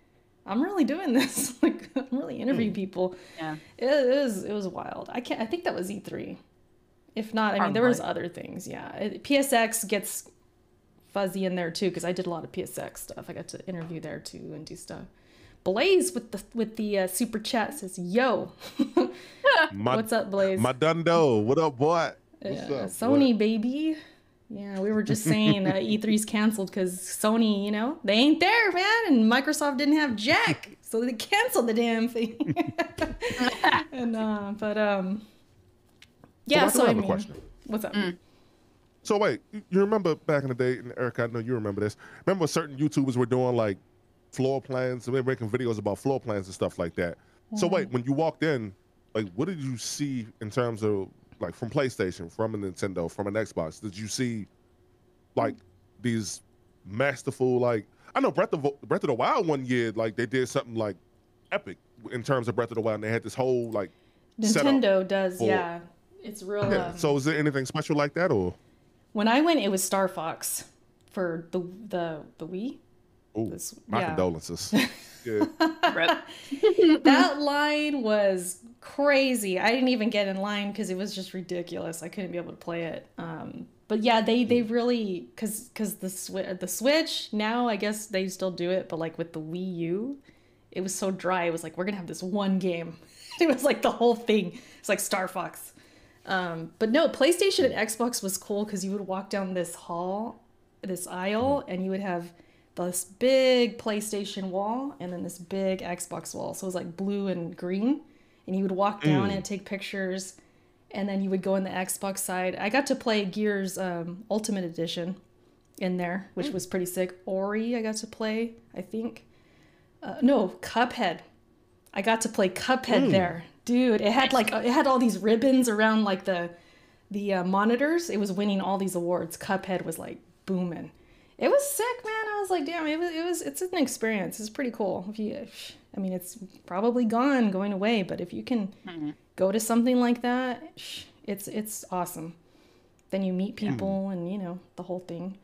Speaker 1: I'm really doing this. like I'm really interviewing
Speaker 2: Hmm.
Speaker 1: people.
Speaker 3: Yeah.
Speaker 1: It, it was it was wild. I can't. I think that was E3. If not, I mean, there was other things. Yeah, It- PSX gets fuzzy in there too because I did a lot of PSX stuff. I got to interview there too and do stuff. Blaze with the with the uh, super chat says, "Yo,
Speaker 2: My,
Speaker 1: what's up, Blaze?
Speaker 2: My Dundo. What up, boy? What's
Speaker 1: Yeah,
Speaker 2: up?
Speaker 1: Sony, baby. Yeah, we were just saying uh, E3's canceled because Sony, you know, they ain't there, man, and Microsoft didn't have Jack, so they canceled the damn thing. and uh, but um, yeah.
Speaker 2: I
Speaker 1: So, I
Speaker 2: have a
Speaker 1: mean,
Speaker 2: question.
Speaker 1: what's up?
Speaker 3: Mm.
Speaker 2: So wait, you- you remember back in the day, and Eric, I know you remember this. Remember certain YouTubers were doing like floor plans, were making videos about floor plans and stuff like that. So wait, when you walked in, like what did you see in terms of like from PlayStation, from a Nintendo, from an Xbox? Did you see like these masterful like I know Breath of Breath of the Wild one year, like they did something like epic in terms of Breath of the Wild, and they had this whole like.
Speaker 1: Nintendo does,
Speaker 2: for-
Speaker 1: yeah. It's real.
Speaker 2: Yeah.
Speaker 1: Um,
Speaker 2: So is there anything special like that, or
Speaker 1: when I went, it was Star Fox for the the the Wii.
Speaker 2: Oh,
Speaker 1: This-
Speaker 2: my
Speaker 1: yeah.
Speaker 2: condolences. yeah.
Speaker 1: That line was crazy. I didn't even get in line because it was just ridiculous. I couldn't be able to play it. Um, but yeah, they they really because because the switch the Switch now I guess they still do it, but like with the Wii U, it was so dry. It was like we're gonna have this one game. it was like the whole thing. It's like Star Fox. Um, but no, PlayStation and Xbox was cool because you would walk down this hall, this aisle, and you would have this big PlayStation wall and then this big Xbox wall. So it was like blue and green. And you would walk down and take pictures, and then you would go in the Xbox side. I got to play Gears um, Ultimate Edition in there, which was pretty sick. Ori, I got to play, I think. Uh, no, Cuphead. I got to play Cuphead there, dude. It had like it had all these ribbons around like the the uh, monitors. It was winning all these awards. Cuphead was like booming. It was sick, man. I was like, damn, it was it was it's an experience. It's pretty cool. If you, I mean, it's probably gone, going away, but if you can go to something like that, it's it's awesome. Then you meet people and you know the whole thing.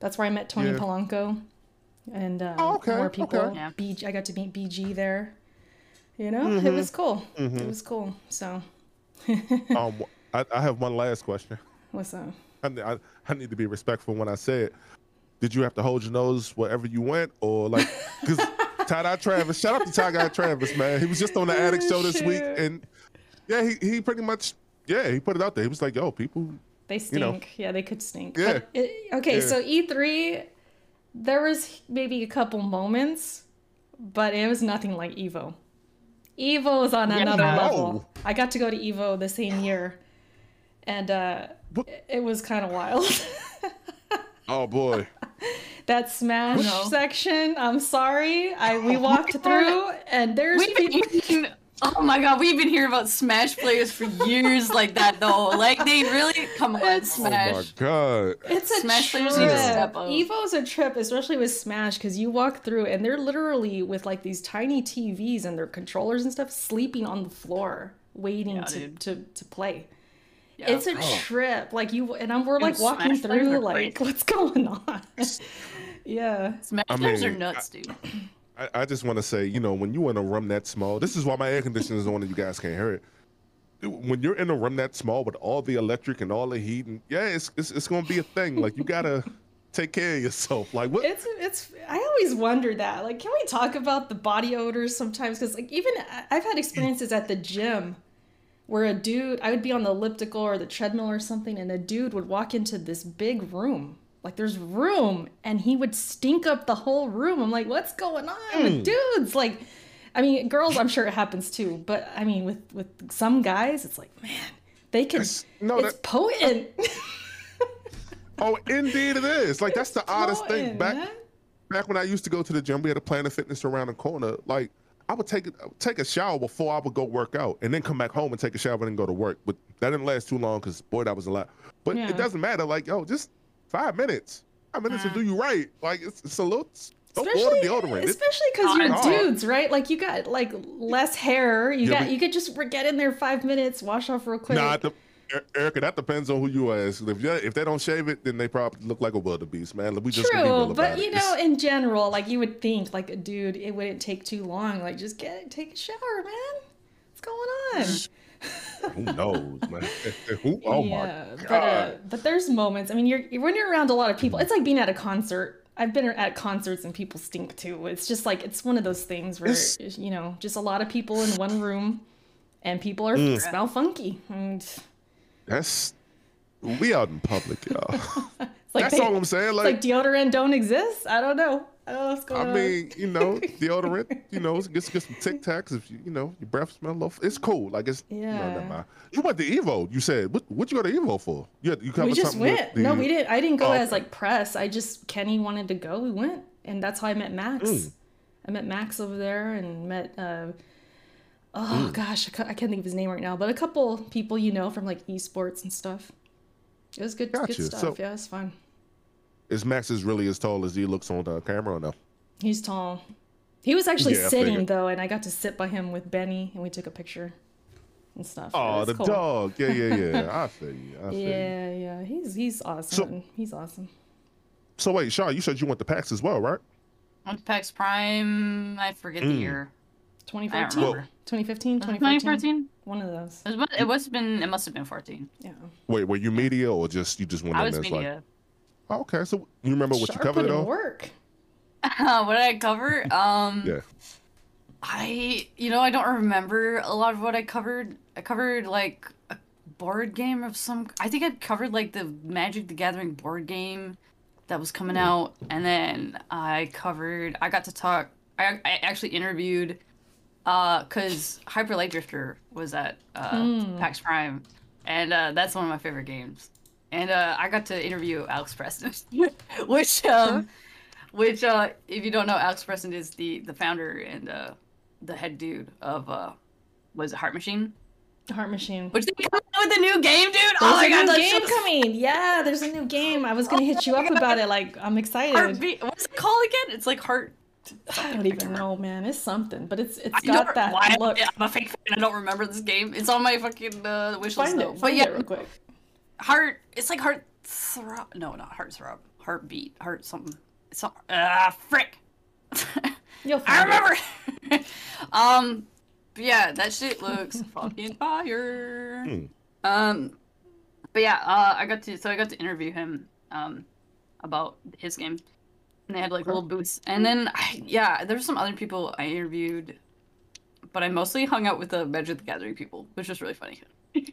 Speaker 1: That's where I met Tony
Speaker 2: Yeah.
Speaker 1: Polanco, and uh,
Speaker 2: Oh, okay,
Speaker 1: more people.
Speaker 2: okay.
Speaker 3: Yeah.
Speaker 1: BG, I got to meet BG there. You know, it was cool. It was cool. So,
Speaker 2: um, I, I have one last question.
Speaker 1: what's up?
Speaker 2: I, I, I need to be respectful when I say it. Did you have to hold your nose wherever you went, or like, because Tie Dye Travis, shout out to Tie Dye Travis, man. He was just on the Addict show this week, and yeah, he, he pretty much, yeah, he put it out there. He was like, yo, people,
Speaker 1: They stink.
Speaker 2: know.
Speaker 1: Yeah, they could stink.
Speaker 2: Yeah.
Speaker 1: But it, okay,
Speaker 2: Yeah.
Speaker 1: so E3, there was maybe a couple moments, but it was nothing like Evo. Evo was on another
Speaker 2: no.
Speaker 1: level. I got to go to Evo the same year, and uh,
Speaker 2: What?
Speaker 1: it- it was kind of wild.
Speaker 2: oh boy,
Speaker 1: that Smash
Speaker 3: No.
Speaker 1: section. I'm sorry. I we walked through, and there's
Speaker 3: We've been
Speaker 1: people.
Speaker 3: hearing, oh my god, we've been hearing about Smash players for years like that though. Like they really come on,
Speaker 1: It's-
Speaker 2: oh my god,
Speaker 1: It's a
Speaker 3: Smash
Speaker 1: trip.
Speaker 3: players need to step up.
Speaker 1: Evo's a trip, especially with Smash, because you walk through and they're literally with like these tiny TVs and their controllers and stuff, sleeping on the floor, waiting
Speaker 3: Yeah,
Speaker 1: to, to to play.
Speaker 3: Yeah.
Speaker 1: It's a
Speaker 2: Oh.
Speaker 1: trip. Like you and I'm we're like
Speaker 3: Dude,
Speaker 1: walking through, like
Speaker 3: crazy.
Speaker 1: what's going on? yeah.
Speaker 3: Smash
Speaker 2: I
Speaker 3: players are
Speaker 2: mean,
Speaker 3: nuts, dude.
Speaker 2: I, I just want to say, you know, when you in a room that small, this is why my air conditioner is on and you guys can't hear it. When you're in a room that small with all the electric and all the heat, and yeah, it's it's, it's gonna be a thing. Like you gotta take care of yourself. Like what?
Speaker 1: It's it's. I always wonder that. Like, can we talk about the body odors sometimes? Because like even I've had experiences at the gym where a dude, I would be on the elliptical or the treadmill or something, and a dude would walk into this big room. Like there's room, and he would stink up the whole room. I'm like, what's going on with mm. dudes? Like, I mean, girls, I'm sure it happens too, but I mean, with with some guys, it's like, man, they can.
Speaker 2: It's- no,
Speaker 1: it's
Speaker 2: that-
Speaker 1: potent.
Speaker 2: Oh, indeed it is. Like that's the oddest thing. Back
Speaker 1: man.
Speaker 2: back when I used to go to the gym, we had a Planet Fitness around the corner. Like I would take take a shower before I would go work out, and then come back home and take a shower and then go to work. But that didn't last too long because boy, that was a lot. But
Speaker 1: Yeah.
Speaker 2: it doesn't matter. Like yo, just five minutes. Five minutes to do you right. Like it's, it's a little. Don't deodorant.
Speaker 1: Especially because you're
Speaker 2: hard.
Speaker 1: dudes, right? Like you got like less hair. You
Speaker 2: Yeah,
Speaker 1: got
Speaker 2: but-
Speaker 1: you could just get in there five minutes, wash off real quick.
Speaker 2: Nah, the, Erica, that depends on who you ask. If if they don't shave it, then they probably look like a wildebeest, man. We just
Speaker 1: true, but you know, in general, like you would think, like a dude, it wouldn't take too long. Like just get take a shower, man. What's going on?
Speaker 2: who knows, man? who, oh yeah, my god! But, uh,
Speaker 1: but there's moments. I mean, you're when you're around a lot of people. It's like being at a concert. I've been at concerts and people stink too. It's just like it's one of those things where it's, you know, just a lot of people in one room, and people are mm. smell funky. And
Speaker 2: that's we out in public, y'all. like That's they, all I'm saying.
Speaker 1: Like, like, deodorant don't exist. I don't know. I don't know what's going
Speaker 2: I
Speaker 1: on.
Speaker 2: mean, you know, deodorant. You know, get get some Tic Tacs if you you know your breath smell low. It's cool. Like it's yeah. You, know, you went to Evo. You said what? What you go to Evo for? You had, you
Speaker 1: we just went. The, no, we didn't. I didn't go oh, as like press. I just Kenny wanted to go. We went, and that's how I met Max. Mm. I met Max over there and met. Uh, oh mm. gosh, I can't think of his name right now, but a couple people you know from like esports and stuff. It was good, gotcha. good stuff. So, yeah, it's fun.
Speaker 2: Is Max is really as tall as he looks on the camera or no?
Speaker 1: He's tall. He was actually yeah, sitting though, and I got to sit by him with Benny, and we took a picture and stuff.
Speaker 2: Oh, the cool. dog! Yeah, yeah, yeah. I feel you. I feel
Speaker 1: yeah, you. yeah. He's he's awesome. So, he's awesome.
Speaker 2: So wait, Sean, you said you went to PAX as well, right?
Speaker 3: Went to PAX Prime. I forget mm. the year.
Speaker 1: 2014, 2015, 2014. One of those.
Speaker 3: It, was, it must have been. It must have been 14.
Speaker 1: Yeah.
Speaker 2: Wait, were you media or just you just went I in was media. Like, oh, okay, so you remember what Sharp you covered though?
Speaker 1: Work.
Speaker 3: Uh, what did I cover? Um,
Speaker 2: yeah.
Speaker 3: I, you know, I don't remember a lot of what I covered. I covered like a board game of some. I think I covered like the Magic the Gathering board game that was coming out, and then I covered. I got to talk. I, I actually interviewed because uh, Hyper Light Drifter was at uh, mm. PAX Prime, and uh, that's one of my favorite games. And uh, I got to interview Alex Preston, which, um, which, uh, if you don't know, Alex Preston is the the founder and uh, the head dude of uh, was it Heart Machine?
Speaker 1: Heart Machine.
Speaker 3: Which they come out with a new game, dude. There's
Speaker 1: oh my god, there's a new game so... coming. Yeah, there's a new game. I was gonna hit you up about it. Like, I'm excited.
Speaker 3: Heartbeat. What's it called again? It's like Heart
Speaker 1: I don't even know, man. It's something, but it's it's got that why look.
Speaker 3: I'm a fake fan. I don't remember this game. It's on my fucking uh, wish list.
Speaker 1: Find
Speaker 3: though.
Speaker 1: it. But yeah, it real quick.
Speaker 3: Heart. It's like heart throb. No, not heart throb. Heartbeat. Heart something. It's ah uh, frick. You'll I remember. um, yeah, that shit looks fucking fire. Hmm. Um, but yeah, uh, I got to so I got to interview him um about his game and they had like little booths. And then, I, yeah, there's some other people I interviewed, but I mostly hung out with the Magic the Gathering people, which was really funny.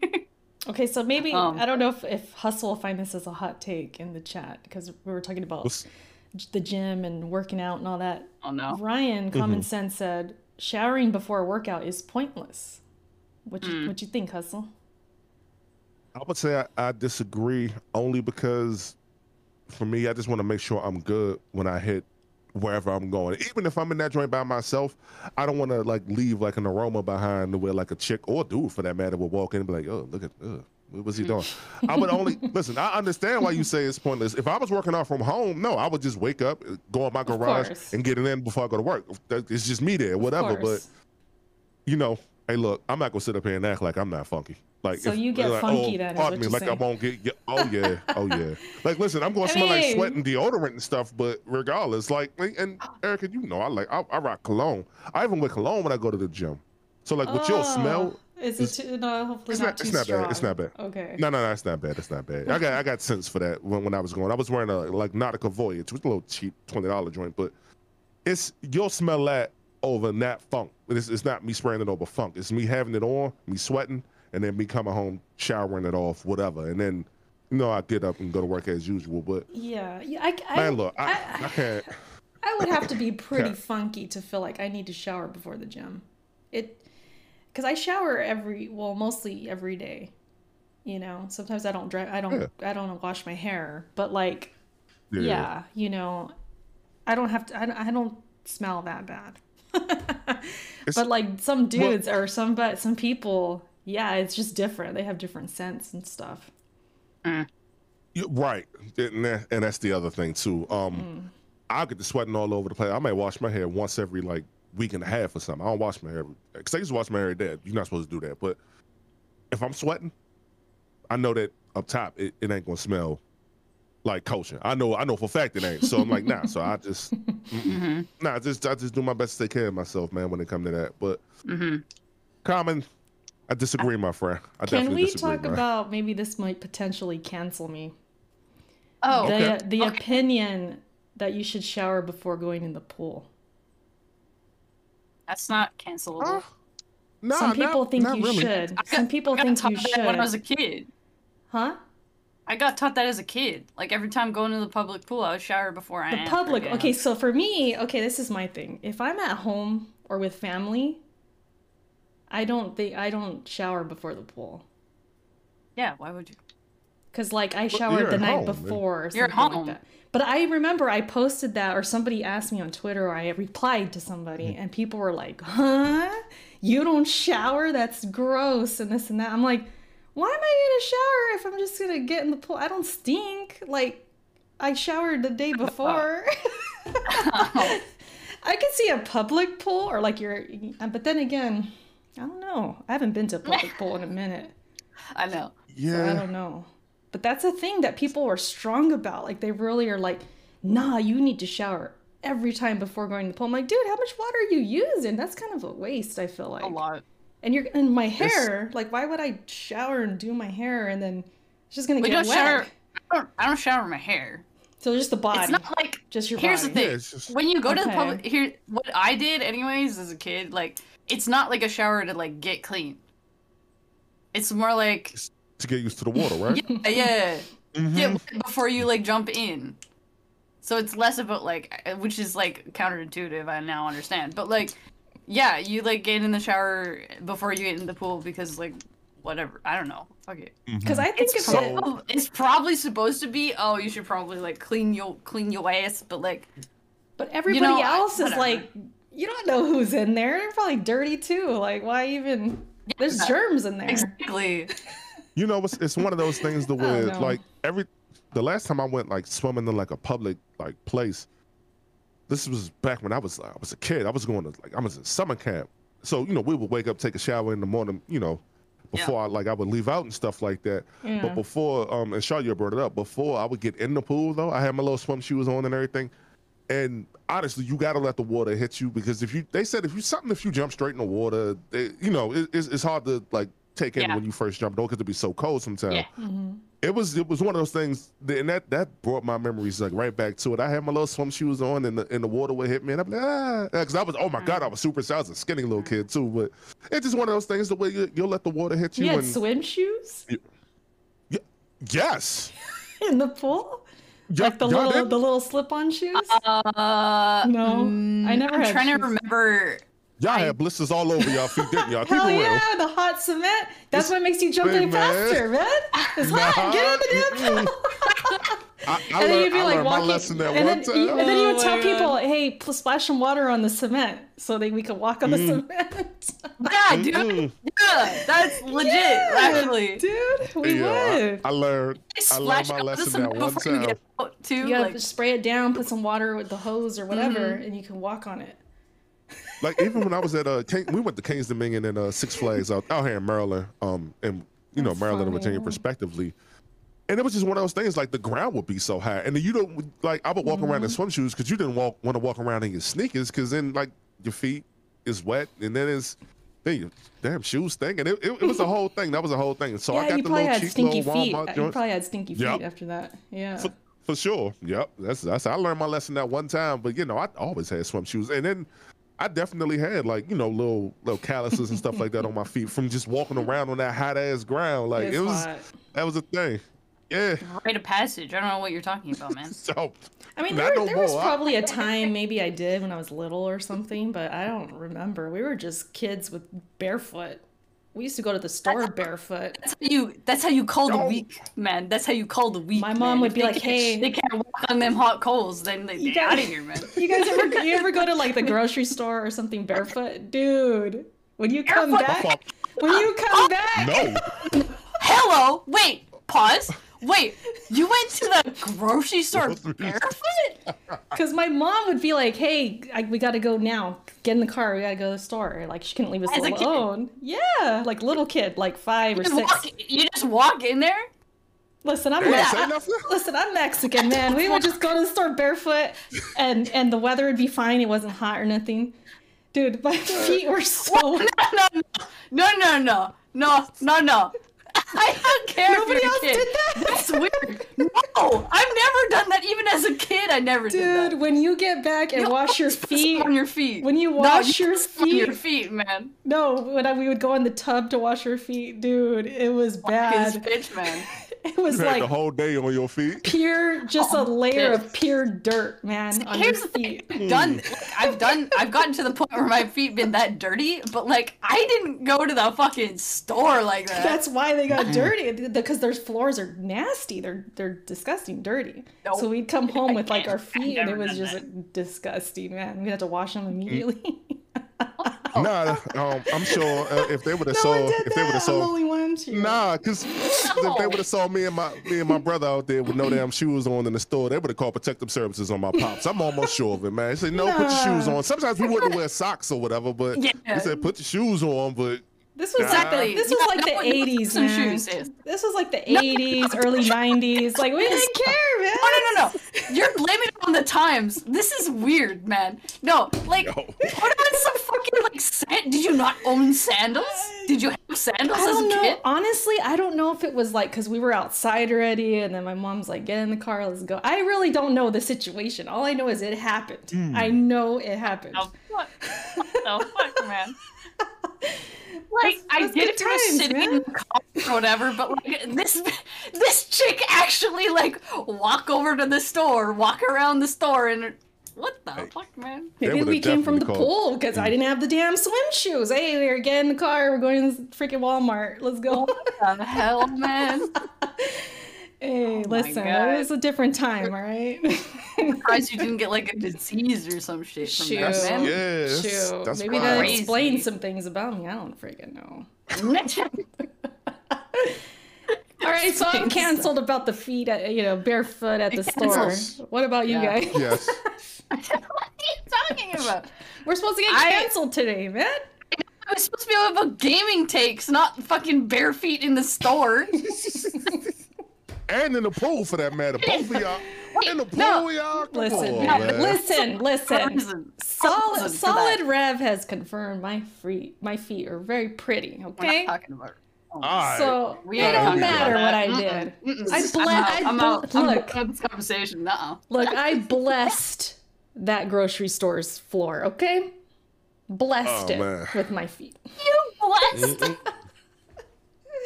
Speaker 1: okay, so maybe um, I don't know if if Hustle will find this as a hot take in the chat because we were talking about what's... the gym and working out and all that.
Speaker 3: Oh no,
Speaker 1: Ryan, Common mm-hmm. Sense said showering before a workout is pointless. What you mm. what you think, Hustle?
Speaker 2: I would say I, I disagree only because for me, I just want to make sure I'm good when I hit wherever I'm going. Even if I'm in that joint by myself, I don't want to like leave like an aroma behind where like a chick or dude for that matter would walk in and be like, oh, look at, uh, what was he doing? I would only listen. I understand why you say it's pointless. If I was working out from home, no, I would just wake up, go in my garage, and get it in before I go to work. It's just me there, whatever. But you know, hey, look, I'm not gonna sit up here and act like I'm not funky. Like,
Speaker 1: so if, you get like, funky oh, then? Pardon me,
Speaker 2: like
Speaker 1: saying.
Speaker 2: I won't get. Oh yeah, oh yeah. Like, listen, I'm gonna I smell mean, like sweat and deodorant and stuff, but regardless, like, and Erica, you know, I like, I, I rock cologne. I even wear cologne when I go to the gym. So like, what you'll oh, smell.
Speaker 1: Is it too, no? Hopefully it's not, not too
Speaker 2: it's not
Speaker 1: strong.
Speaker 2: bad. It's not bad.
Speaker 1: Okay.
Speaker 2: No, no, no. It's not bad. It's not bad. I got I got sense for that when, when I was going. I was wearing a like Nautica Voyage, which was a little cheap, twenty dollar joint, but it's you'll smell that over that funk. It's, it's not me spraying it over funk. It's me having it on, me sweating, and then me coming home, showering it off, whatever. And then, you know, I get up and go to work as usual. But
Speaker 1: yeah, yeah, I,
Speaker 2: I man, look, I, I, I can't.
Speaker 1: I would have to be pretty funky to feel like I need to shower before the gym. It, because I shower every, well, mostly every day. You know, sometimes I don't dry, I don't, yeah. I don't wash my hair, but like, yeah. yeah, you know, I don't have to, I, I don't smell that bad. but like some dudes well, or some but some people yeah, it's just different. They have different scents and stuff.
Speaker 2: Mm. Right, and, and that's the other thing too. Um, mm. I get the sweating all over the place. I might wash my hair once every like week and a half or something. I don't wash my hair because I used to wash my hair every day. You're not supposed to do that, but if I'm sweating, I know that up top it, it ain't gonna smell like kosher. I know I know for a fact it ain't. So I'm like, nah. So I just
Speaker 3: Mm-hmm.
Speaker 2: nah, just I just do my best to take care of myself, man, when it come to that. But
Speaker 3: Mm-hmm.
Speaker 2: common, I disagree, my friend. I
Speaker 1: Can
Speaker 2: definitely
Speaker 1: we
Speaker 2: disagree,
Speaker 1: talk
Speaker 2: man.
Speaker 1: about maybe this might potentially cancel me?
Speaker 3: Oh,
Speaker 1: the
Speaker 2: Okay.
Speaker 1: the
Speaker 3: Okay.
Speaker 1: opinion that you should shower before going in the pool.
Speaker 3: that's not cancelable.
Speaker 2: Huh? Nah,
Speaker 1: Some people
Speaker 2: not,
Speaker 1: think
Speaker 2: not
Speaker 1: you
Speaker 2: really.
Speaker 1: should.
Speaker 3: I got-
Speaker 1: Some people
Speaker 3: I
Speaker 1: think you
Speaker 3: should. when I was a kid.
Speaker 1: Huh?
Speaker 3: I got taught that as a kid. Like every time going to the public pool, I would shower before I
Speaker 1: The
Speaker 3: entered,
Speaker 1: public.
Speaker 3: you?
Speaker 1: Okay, so for me, okay, this is my thing. If I'm at home or with family, I don't think I don't shower before the pool.
Speaker 3: Yeah, why would you?
Speaker 1: Cause like I
Speaker 2: you're
Speaker 1: showered the night
Speaker 2: home,
Speaker 1: before or
Speaker 3: You're at home.
Speaker 1: like that. But I remember I posted that or somebody asked me on Twitter or I replied to somebody
Speaker 2: Mm-hmm.
Speaker 1: and people were like, Huh? You don't shower? That's gross and this and that. I'm like, why am I gonna shower if I'm just gonna get in the pool? I don't stink. Like I showered the day oh. before. I could see a public pool or like your uh, but then again, I don't know. I haven't been to a public pool in a minute.
Speaker 3: I know.
Speaker 1: So I don't know. But that's a thing that people are strong about. Like they really are like, nah, you need to shower every time before going to the pool. I'm like, dude, how much water are you using? That's kind of a waste, I feel like.
Speaker 3: A lot.
Speaker 1: And you're and my hair, like why would I shower and do my hair and then it's just gonna
Speaker 3: We
Speaker 1: get
Speaker 3: don't
Speaker 1: wet?
Speaker 3: shower. I don't, I don't shower my hair.
Speaker 1: So just the body.
Speaker 3: It's not like.
Speaker 1: just your
Speaker 3: Here's the thing.
Speaker 2: Yeah, just-
Speaker 3: When you go to the
Speaker 1: Okay.
Speaker 3: public, here, what I did, anyways, as a kid, like, it's not like a shower to like get clean. It's more like,
Speaker 2: to get used to the water, right?
Speaker 3: yeah, yeah,
Speaker 2: Mhm.
Speaker 3: get before you like jump in. So it's less about like, which is like counterintuitive. I now understand, but like, yeah, you like get in the shower before you get in the pool because like, whatever. I don't know. Fuck it. Mm-hmm.
Speaker 1: Because I think
Speaker 3: It's,
Speaker 1: of it.
Speaker 3: Oh, it's probably supposed to be. Oh, you should probably like clean your clean your ass, but like,
Speaker 1: But everybody
Speaker 3: know, I-
Speaker 1: else is like, you don't know who's in there. They're probably dirty too. Like, why even? There's germs in there.
Speaker 3: exactly.
Speaker 2: You know, it's, it's one of those things the
Speaker 1: Oh,
Speaker 2: way
Speaker 1: no.
Speaker 2: like every the last time I went like swimming in like a public like place. This was back when I was I was a kid. I was going to like I was in summer camp. So you know we would wake up, take a shower in the morning. You know, before I like I would leave out and stuff like that.
Speaker 1: Yeah.
Speaker 2: But before um and Char, you brought it up. Before I would get in the pool though, I had my little swim shoes on and everything. And honestly, you gotta let the water hit you because if you, they said if you something if you jump straight in the water, they, you know, it, it's, it's hard to like take in
Speaker 3: Yeah.
Speaker 2: when you first jump though because it be so cold sometimes.
Speaker 3: Yeah.
Speaker 1: Mhm.
Speaker 2: It was it was one of those things, that, and that that brought my memories like right back to it. I had my little swim shoes on, and the and the water would hit me, and I'm like ah, because I was oh my god, I was super. I was a skinny little kid too, but it's just one of those things the way you, you'll let the water hit you.
Speaker 1: You had
Speaker 2: and
Speaker 1: swim shoes
Speaker 2: yes,
Speaker 1: in the pool,
Speaker 2: Y-
Speaker 1: like the little
Speaker 2: didn't?
Speaker 1: the little slip-on shoes.
Speaker 3: Uh,
Speaker 1: No,
Speaker 3: mm,
Speaker 1: I never
Speaker 3: I'm
Speaker 1: had
Speaker 3: trying
Speaker 1: shoes.
Speaker 3: to remember.
Speaker 2: Y'all
Speaker 3: I-
Speaker 2: had blisters all over y'all feet, didn't y'all? Keep
Speaker 1: Hell
Speaker 2: it real.
Speaker 1: yeah, the hot cement. That's what makes you jump
Speaker 2: Hey,
Speaker 1: in
Speaker 2: man.
Speaker 1: faster, man. It's hot. Get in the damn pool.
Speaker 2: I, I
Speaker 1: and then
Speaker 2: learned,
Speaker 1: you'd be
Speaker 2: I
Speaker 1: like
Speaker 2: learned
Speaker 1: walking,
Speaker 2: lesson that
Speaker 1: and
Speaker 2: one
Speaker 1: then,
Speaker 2: time.
Speaker 1: you, and then you would
Speaker 3: Oh
Speaker 1: tell
Speaker 3: my
Speaker 1: people, "Hey, pl- splash some water on the cement so that we could walk on the
Speaker 2: Mm.
Speaker 1: cement."
Speaker 3: Yeah, dude.
Speaker 2: Mm-mm.
Speaker 3: Yeah, that's legit.
Speaker 1: Yeah,
Speaker 3: Actually,
Speaker 1: dude, we
Speaker 2: Yeah, I-
Speaker 1: would.
Speaker 2: I, learned. I learned my lesson that one
Speaker 3: before you
Speaker 2: time.
Speaker 3: get out too.
Speaker 1: you gotta spray it down, put some water with the hose or whatever,
Speaker 3: Mm-hmm.
Speaker 1: and you can walk on it.
Speaker 2: Like even when I was at uh, King, we went to Kings Dominion and uh, Six Flags out, out here in Maryland, um, and you know
Speaker 1: That's
Speaker 2: Maryland and Virginia respectively. And it was just one of those things like the ground would be so high, and then you don't like I would walk around in
Speaker 1: Mm-hmm.
Speaker 2: swim shoes because you didn't walk want to walk around in your sneakers because then like your feet is wet and then it's then your damn shoes stink and it, it, it was a whole thing. That was a whole thing. So I got
Speaker 1: you
Speaker 2: the
Speaker 1: probably
Speaker 2: little
Speaker 1: had
Speaker 2: cheap
Speaker 1: stinky
Speaker 2: little
Speaker 1: feet.
Speaker 2: Walmart
Speaker 1: You
Speaker 2: joints.
Speaker 1: probably had stinky feet
Speaker 2: Yep.
Speaker 1: after that. Yeah.
Speaker 2: For, for sure. Yep. That's that's I learned my lesson that one time. But you know, I always had swim shoes. And then I definitely had like, you know, little little calluses and stuff like that on my feet from just walking around on that hot ass ground. Like
Speaker 1: It's
Speaker 2: it was
Speaker 1: hot.
Speaker 2: that was a thing. Yeah.
Speaker 3: rite of passage. I don't know what you're talking about, man.
Speaker 2: So
Speaker 1: I mean, there,
Speaker 2: no
Speaker 1: there was probably a time maybe I did when I was little or something, but I don't remember. We were just kids with barefoot. We used to go to the store barefoot.
Speaker 3: That's how you. That's how you call the weak, man. That's how you call the weak.
Speaker 1: My
Speaker 3: man.
Speaker 1: mom would be
Speaker 3: they
Speaker 1: like, "Hey."
Speaker 3: they can't walk on them hot coals. Then they
Speaker 1: You
Speaker 3: get out
Speaker 1: gotta-
Speaker 3: of here, man.
Speaker 1: You guys ever you ever go to like the grocery store or something barefoot, dude? When you come
Speaker 3: Barefoot?
Speaker 1: back, when you come oh, back,
Speaker 2: no.
Speaker 3: Hello. Wait. Pause. Wait, you went to the grocery store barefoot?
Speaker 1: Because my mom would be like, "Hey, I, we got to go now. Get in the car. We got to go to the store." Like she couldn't leave us
Speaker 3: As
Speaker 1: alone. Yeah, like little kid, like five or
Speaker 3: You,
Speaker 1: six.
Speaker 3: walk, you just walk in there?
Speaker 1: Listen, I'm
Speaker 2: They didn't
Speaker 1: Mex-
Speaker 2: say nothing?
Speaker 1: listen, I'm Mexican, man. We would just go to the store barefoot, and and the weather would be fine. It wasn't hot or nothing. Dude, my feet were so.
Speaker 3: No, no, no, no, no, no, no, no. I don't care
Speaker 1: Nobody
Speaker 3: if you're
Speaker 1: else
Speaker 3: a kid.
Speaker 1: did that?
Speaker 3: That's weird. No, I've never done that. Even as a kid, I never did that.
Speaker 1: Dude, when you get back and
Speaker 3: You
Speaker 1: wash your feet,
Speaker 3: on your feet.
Speaker 1: when you wash
Speaker 3: you
Speaker 1: your
Speaker 3: feet, on your
Speaker 1: feet-
Speaker 3: feet, man.
Speaker 1: no, when I, we would go in the tub to wash our feet, dude, it was
Speaker 3: His
Speaker 1: bad.
Speaker 3: bitch, man.
Speaker 1: It was
Speaker 2: You had the whole day on your feet.
Speaker 1: pure, just oh, a
Speaker 3: Oh,
Speaker 1: layer
Speaker 3: shit.
Speaker 1: of pure dirt, man, on your
Speaker 3: Here's the
Speaker 1: feet.
Speaker 3: thing. Done. Like, I've done. I've gotten to the point where my feet been that dirty, but like I didn't go to the fucking store like that.
Speaker 1: That's why they got dirty because their floors are nasty. They're they're disgusting, dirty.
Speaker 3: Nope.
Speaker 1: So we'd come home with like
Speaker 3: can't-
Speaker 1: our feet, and it was just
Speaker 3: that.
Speaker 1: disgusting, man. We had to wash them immediately.
Speaker 2: Nah, um, I'm sure uh, if they would have
Speaker 1: no one
Speaker 2: saw, if they would have
Speaker 1: I'm
Speaker 2: saw,
Speaker 1: only one. Shoot.
Speaker 2: nah, because if they would have saw me and my me and my brother out there with no damn shoes on in the store, they would have called protective services on my pops. I'm almost sure of it, man. They said no, put your shoes on. Sometimes we wouldn't wear socks or whatever, but
Speaker 3: Yeah.
Speaker 2: they said put your shoes on. But
Speaker 1: This was
Speaker 3: Exactly.
Speaker 1: This was
Speaker 3: got
Speaker 1: like
Speaker 3: no
Speaker 1: the '80s,
Speaker 3: some
Speaker 1: man.
Speaker 3: shoes.
Speaker 1: This was like the '80s, early '90s. Like we didn't care, man.
Speaker 3: No, no, no, no. You're blaming it on the times. This is weird, man. No, like,
Speaker 2: No.
Speaker 3: put on some fucking, like, sand- Did you not own sandals? Did you have sandals
Speaker 1: I
Speaker 3: as
Speaker 1: don't
Speaker 3: a
Speaker 1: know.
Speaker 3: kid?
Speaker 1: Honestly, I don't know if it was like because we were outside already, and then my mom's like, "Get in the car, let's go." I really don't know the situation. All I know is it happened.
Speaker 2: Hmm.
Speaker 1: I know it happened.
Speaker 3: Oh, what? What the fuck, man? Like,
Speaker 1: That's-
Speaker 3: I
Speaker 1: that's
Speaker 3: get
Speaker 1: good
Speaker 3: if you're sitting
Speaker 1: man.
Speaker 3: in the car or whatever, but like this, this chick actually like walk over to the store, walk around the store, and what the fuck, man?
Speaker 1: Maybe we came from the
Speaker 2: called-
Speaker 1: pool because I didn't have the damn swim shoes. Hey, we're getting in the car. We're going to freaking Walmart. Let's go.
Speaker 3: What the hell, man?
Speaker 1: hey,
Speaker 3: Oh
Speaker 1: listen, it was a different time, all right?
Speaker 3: Surprised you didn't get like a disease or some shit from
Speaker 1: Shoot.
Speaker 3: that,
Speaker 2: that's,
Speaker 3: man.
Speaker 2: yes,
Speaker 1: Shoot,
Speaker 2: that's
Speaker 1: maybe that explains some things about me. I don't freaking know. All right, so I'm canceled about the feet, at, you know, barefoot at the store. What about you
Speaker 3: Yeah.
Speaker 1: guys?
Speaker 2: Yes.
Speaker 3: what are you talking about?
Speaker 1: We're supposed to get
Speaker 3: I-
Speaker 1: canceled today, man.
Speaker 3: I was supposed to be about gaming takes, not fucking bare feet in the store.
Speaker 2: And in the pool for that matter. Both of y'all in the pool,
Speaker 3: No.
Speaker 2: y'all. Come
Speaker 1: Listen,
Speaker 2: on,
Speaker 1: no,
Speaker 2: man.
Speaker 1: listen, listen. Solid, solid. Rev has confirmed my feet, my feet are very pretty.
Speaker 3: We're
Speaker 1: Okay,
Speaker 3: not talking about it.
Speaker 2: All right.
Speaker 1: so
Speaker 3: We
Speaker 1: it don't matter what. I did.
Speaker 3: mm-mm.
Speaker 1: I
Speaker 3: I'm out.
Speaker 1: I
Speaker 3: I'm
Speaker 1: ble-
Speaker 3: out. I'm
Speaker 1: look.
Speaker 3: out this conversation. No.
Speaker 1: Look, I blessed that grocery store's floor. Okay, blessed
Speaker 2: Oh,
Speaker 1: it
Speaker 2: man.
Speaker 1: with my feet.
Speaker 3: You blessed.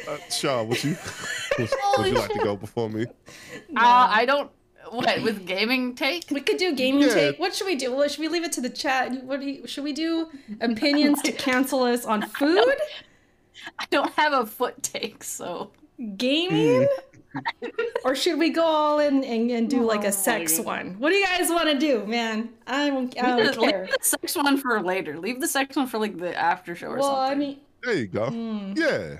Speaker 2: Uh, Char, would you would, would you like to go before me?
Speaker 3: Uh, I don't. What with gaming take?
Speaker 1: We could do gaming
Speaker 2: Yeah.
Speaker 1: take. What should we do? Well, should we leave it to the chat? What do you, should we do? Opinions to cancel us on food,
Speaker 3: I don't have a foot take, so
Speaker 1: gaming, or should we go all in and, and do like
Speaker 3: Oh,
Speaker 1: a sex one? What do you guys want to do, man? I don't, I
Speaker 3: leave
Speaker 1: don't
Speaker 3: the, leave the sex one for later. Leave the sex one for like the after show or
Speaker 1: Well,
Speaker 3: something.
Speaker 1: I mean,
Speaker 2: There you go.
Speaker 1: hmm,
Speaker 2: Yeah.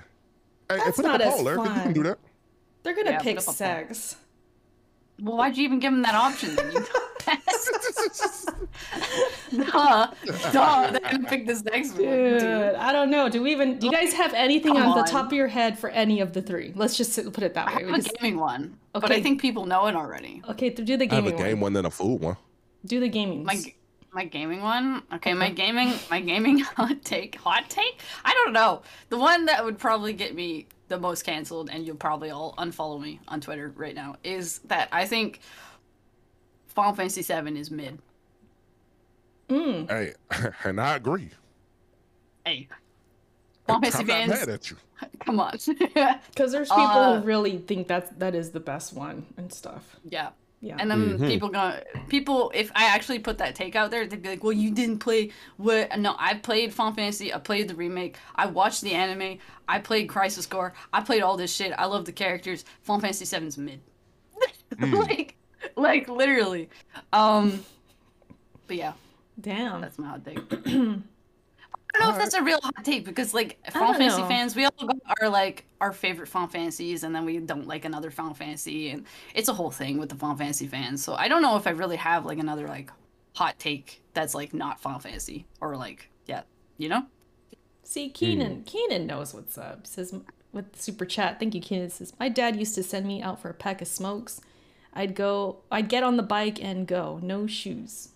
Speaker 2: Hey,
Speaker 1: That's
Speaker 2: put up
Speaker 1: not
Speaker 2: a
Speaker 1: as
Speaker 2: poll, Erica. You
Speaker 1: fun.
Speaker 2: can do that.
Speaker 1: They're gonna
Speaker 3: Yeah,
Speaker 1: pick
Speaker 3: up
Speaker 1: sex.
Speaker 3: well, why'd you even give them that option? Then? You duh, duh. They're gonna pick this next one.
Speaker 1: Dude,
Speaker 3: dude.
Speaker 1: I don't know. Do we even? Do you guys have anything
Speaker 3: Come
Speaker 1: on the top of your head for any of the three? Let's just put it that
Speaker 3: I
Speaker 1: way.
Speaker 3: have a
Speaker 1: because-
Speaker 3: gaming one, but I think people know it already.
Speaker 1: okay, do the gaming.
Speaker 2: I have a game
Speaker 1: one.
Speaker 2: one and a food one.
Speaker 1: Do the gaming.
Speaker 3: My my gaming one. Okay, my uh-huh. gaming my gaming hot take hot take. I don't know. The one that would probably get me the most canceled, and you'll probably all unfollow me on Twitter right now, is that I think Final Fantasy VII is mid.
Speaker 1: Mm.
Speaker 2: Hey, and I agree.
Speaker 3: Hey, Final Fantasy
Speaker 2: I'm not
Speaker 3: fans,
Speaker 2: mad at you.
Speaker 3: come on.
Speaker 1: Because there's people
Speaker 3: Uh,
Speaker 1: who really think that that is the best one and stuff.
Speaker 3: yeah.
Speaker 1: Yeah.
Speaker 3: And then
Speaker 2: Mhm.
Speaker 3: people go, people. If I actually put that take out there, they'd be like, "Well, you didn't play what?" No, I played Final Fantasy. I played the remake. I watched the anime. I played Crisis Core. I played all this shit. I love the characters. Final Fantasy VII's mid. like, like literally. Um. But yeah,
Speaker 1: Damn.
Speaker 3: that's my hot take. I don't know if that's a real hot take because like
Speaker 1: I
Speaker 3: Final
Speaker 1: don't
Speaker 3: Fantasy
Speaker 1: know.
Speaker 3: fans, we all got our like our favorite Final Fantasies, and then we don't like another Final Fantasy, and it's a whole thing with the Final Fantasy fans. So I don't know if I really have like another like hot take that's like not Final Fantasy or like yeah, you know.
Speaker 1: See, hmm. Keenan, Keenan knows what's up. Says with super chat. Thank you, Keenan. Says my dad used to send me out for a pack of smokes. I'd go, I'd get on the bike and go, no shoes.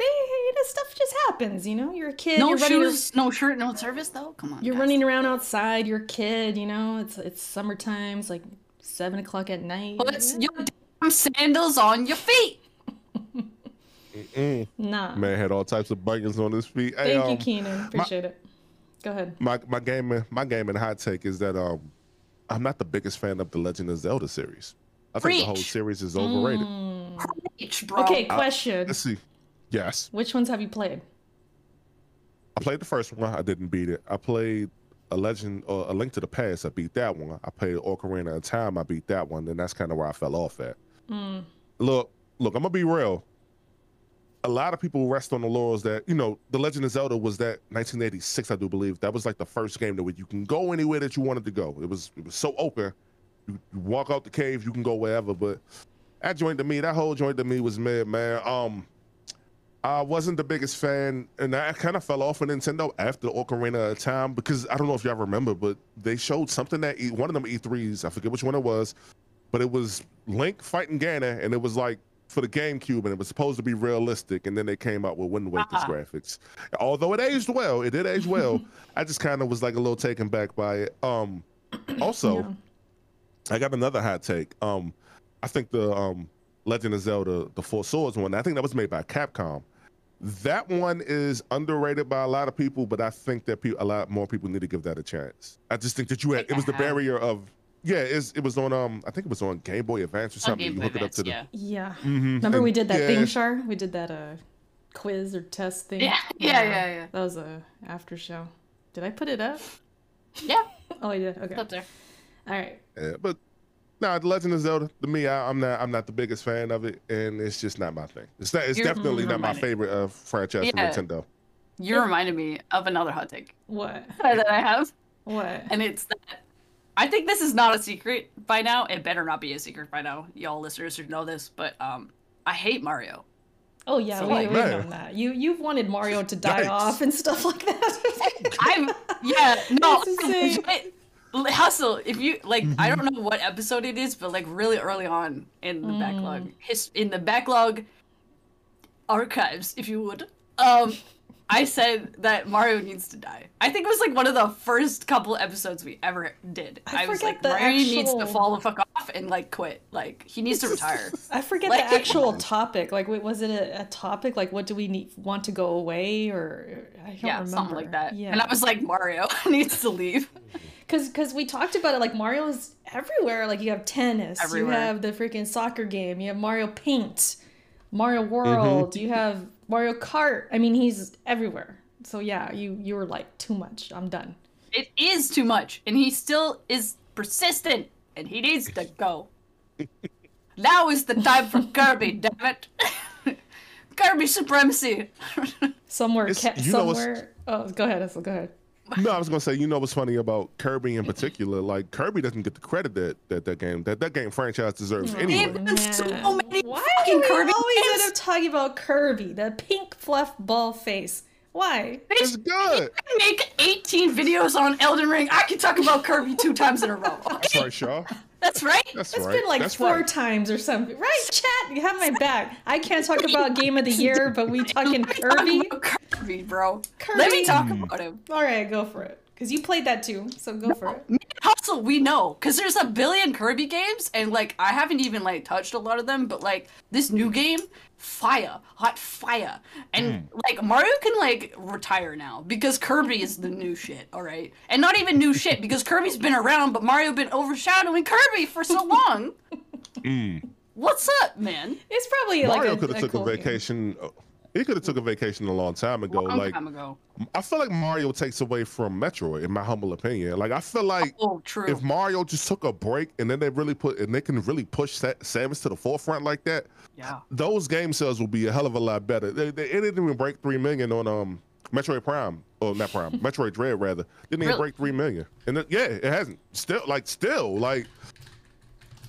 Speaker 1: See, this stuff just happens, you know. You're a kid.
Speaker 3: No
Speaker 1: you're running,
Speaker 3: shoes, no shirt, no service though. Come on,
Speaker 1: You're
Speaker 3: guys.
Speaker 1: running around outside. You're a kid, you know. It's it's summertime. It's like seven o'clock at night.
Speaker 3: Put your damn sandals on your feet.
Speaker 2: Mm.
Speaker 1: Nah.
Speaker 2: Man had all types of buttons on his feet. Hey,
Speaker 1: Thank you,
Speaker 2: um,
Speaker 1: Keenan. Appreciate it. Go ahead.
Speaker 2: my my game my game and hot take is that um I'm not the biggest fan of the Legend of Zelda series. I think the whole series is overrated.
Speaker 3: Preach, bro.
Speaker 1: Okay, question.
Speaker 2: Let's see. Yes,
Speaker 1: Which ones have you played?
Speaker 2: I played the first one. I didn't beat it. I played a Legend or a Link to the Past. I beat that one. I played Ocarina of Time. I beat that one. Then that's kind of where I fell off at.
Speaker 1: Hmm.
Speaker 2: Look, look. I'm gonna be real. A lot of people rest on the laurels that you know the Legend of Zelda was that 1986, I do believe. That was like the first game that you can go anywhere that you wanted to go. It was it was so open. You, you walk out the cave, you can go wherever. But that joint to me, that whole joint to me was mid, man. Um, I wasn't the biggest fan, and I kind of fell off of Nintendo after Ocarina of Time because I don't know if y'all remember, but they showed something that E- one of them E3s, I forget which one it was, but it was Link fighting Ganon, and it was like for the GameCube, and it was supposed to be realistic, and then they came out with Wind Waker's
Speaker 3: Ah.
Speaker 2: graphics. Although it aged well, it did age well. I just kind of was like a little taken back by it. Um, also. I got another hot take. Um, I think the um, Legend of Zelda: The Four Swords one. I think that was made by Capcom. That one is underrated by a lot of people, but I think that pe- a lot more people need to give that a chance. I just think that you had it was the barrier of yeah, it's, it was on um I think it was on Game Boy Advance or something. You
Speaker 3: Boy
Speaker 2: hook it up
Speaker 3: Advance,
Speaker 2: to the
Speaker 3: yeah.
Speaker 1: Yeah.
Speaker 2: Mhm.
Speaker 1: Remember
Speaker 2: And-
Speaker 1: we did that
Speaker 2: yeah,
Speaker 1: thing, Char? We did that uh quiz or test thing.
Speaker 3: Yeah, yeah, yeah, yeah.
Speaker 1: That was a after show. Did I put it up?
Speaker 3: Yeah,
Speaker 1: Oh, I did. Okay.
Speaker 3: it's up there.
Speaker 1: All right.
Speaker 2: Yeah, but no, The Legend of Zelda to me, I, I'm not I'm not the biggest fan of it, and it's just not my thing. It's not, it's
Speaker 3: You're-
Speaker 2: definitely not my
Speaker 3: reminded-
Speaker 2: favorite uh, franchise
Speaker 3: Yeah.
Speaker 2: from Nintendo.
Speaker 3: You reminded me of another hot take
Speaker 1: What?
Speaker 3: that I have.
Speaker 1: What?
Speaker 3: and it's that I think this is not a secret by now. It better not be a secret by now. Y'all listeners should know this, but um, I hate Mario.
Speaker 1: Oh yeah,
Speaker 3: So,
Speaker 1: we,
Speaker 3: like-
Speaker 1: we've
Speaker 2: Man.
Speaker 1: known that. You you've wanted Mario to die
Speaker 2: Yikes.
Speaker 1: off and stuff like that.
Speaker 3: I'm yeah no
Speaker 1: That's insane.
Speaker 3: it- hustle. If you like, I don't know what episode it is, but like really early on in the backlog, his in the backlog archives, if you would. Um, I said that Mario needs to die. I think it was like one of the first couple episodes we ever did.
Speaker 1: I
Speaker 3: I, was
Speaker 1: forget
Speaker 3: like,
Speaker 1: the
Speaker 3: Mario needs to fall the fuck off and like quit. Like he needs to retire.
Speaker 1: I forget
Speaker 3: Like-
Speaker 1: the actual topic. Like, wait, was it a, a topic? Like, what do we need want to go away or I don't
Speaker 3: yeah,
Speaker 1: remember.
Speaker 3: something like that.
Speaker 1: Yeah,
Speaker 3: And I was like, Mario needs to leave.
Speaker 1: Because because we talked about it. Like Mario's everywhere. Like you have tennis,
Speaker 3: Everywhere.
Speaker 1: you have the freaking soccer game, you have Mario Paint, Mario mm-hmm. World, you have Mario Kart. I mean, he's everywhere. So yeah, you you were like too much. I'm done.
Speaker 3: It is too much, and he still is persistent, and he needs to go. now is the time for Kirby, damn it! Kirby supremacy.
Speaker 1: Somewhere, ca-
Speaker 2: you know what's-
Speaker 1: somewhere. Oh, go ahead, Hustle, Go ahead.
Speaker 2: No, I was gonna say, you know what's funny about Kirby in particular? Like Kirby doesn't get the credit that that, that game that that game franchise deserves anyway.
Speaker 3: They've been so
Speaker 1: Man.
Speaker 3: many
Speaker 1: Why
Speaker 3: fucking
Speaker 1: we
Speaker 3: Kirby
Speaker 1: always
Speaker 3: games.
Speaker 1: end up talking about Kirby, the pink fluff ball face? Why?
Speaker 2: It's good.
Speaker 3: I Make 18 videos on Elden Ring. I can talk about Kirby two times in a row.
Speaker 2: That's right, Char.
Speaker 3: That's right.
Speaker 2: That's
Speaker 1: It's
Speaker 2: right.
Speaker 1: been like
Speaker 2: That's
Speaker 1: four
Speaker 2: right.
Speaker 1: times or something. Right, chat? You have my back. I can't talk about game of the year, but we talking
Speaker 3: Talk
Speaker 1: Kirby?
Speaker 3: Kirby, bro. Let me
Speaker 1: Kirby.
Speaker 3: talk about him.
Speaker 1: All right, go for it. Because you played that too, so go for it.
Speaker 3: Me Hustle, we know, because there's a billion Kirby games, and like I haven't even like touched a lot of them, but like this new game, fire, hot fire, and like Mario can like retire now because Kirby is the new shit, all right, and not even new shit because Kirby's been around, but Mario been overshadowing Kirby for so long. What's up, man?
Speaker 1: It's probably like
Speaker 2: Mario
Speaker 1: a,
Speaker 2: could have
Speaker 1: a
Speaker 2: took
Speaker 1: cool
Speaker 2: a vacation. uh, He could have took a vacation a long time ago.
Speaker 3: Long
Speaker 2: like
Speaker 3: time ago.
Speaker 2: I feel like Mario takes away from Metroid, in my humble opinion. Like I feel like
Speaker 3: Oh,
Speaker 2: if Mario just took a break and then they really put and they can really push Sa- Samus to the forefront like that,
Speaker 3: yeah.
Speaker 2: those game sales will be a hell of a lot better. They, they, it didn't even break three million on um Metroid Prime, or not Prime, Metroid Dread rather, didn't even break three million. And it, yeah, it hasn't. Still, like, still, like,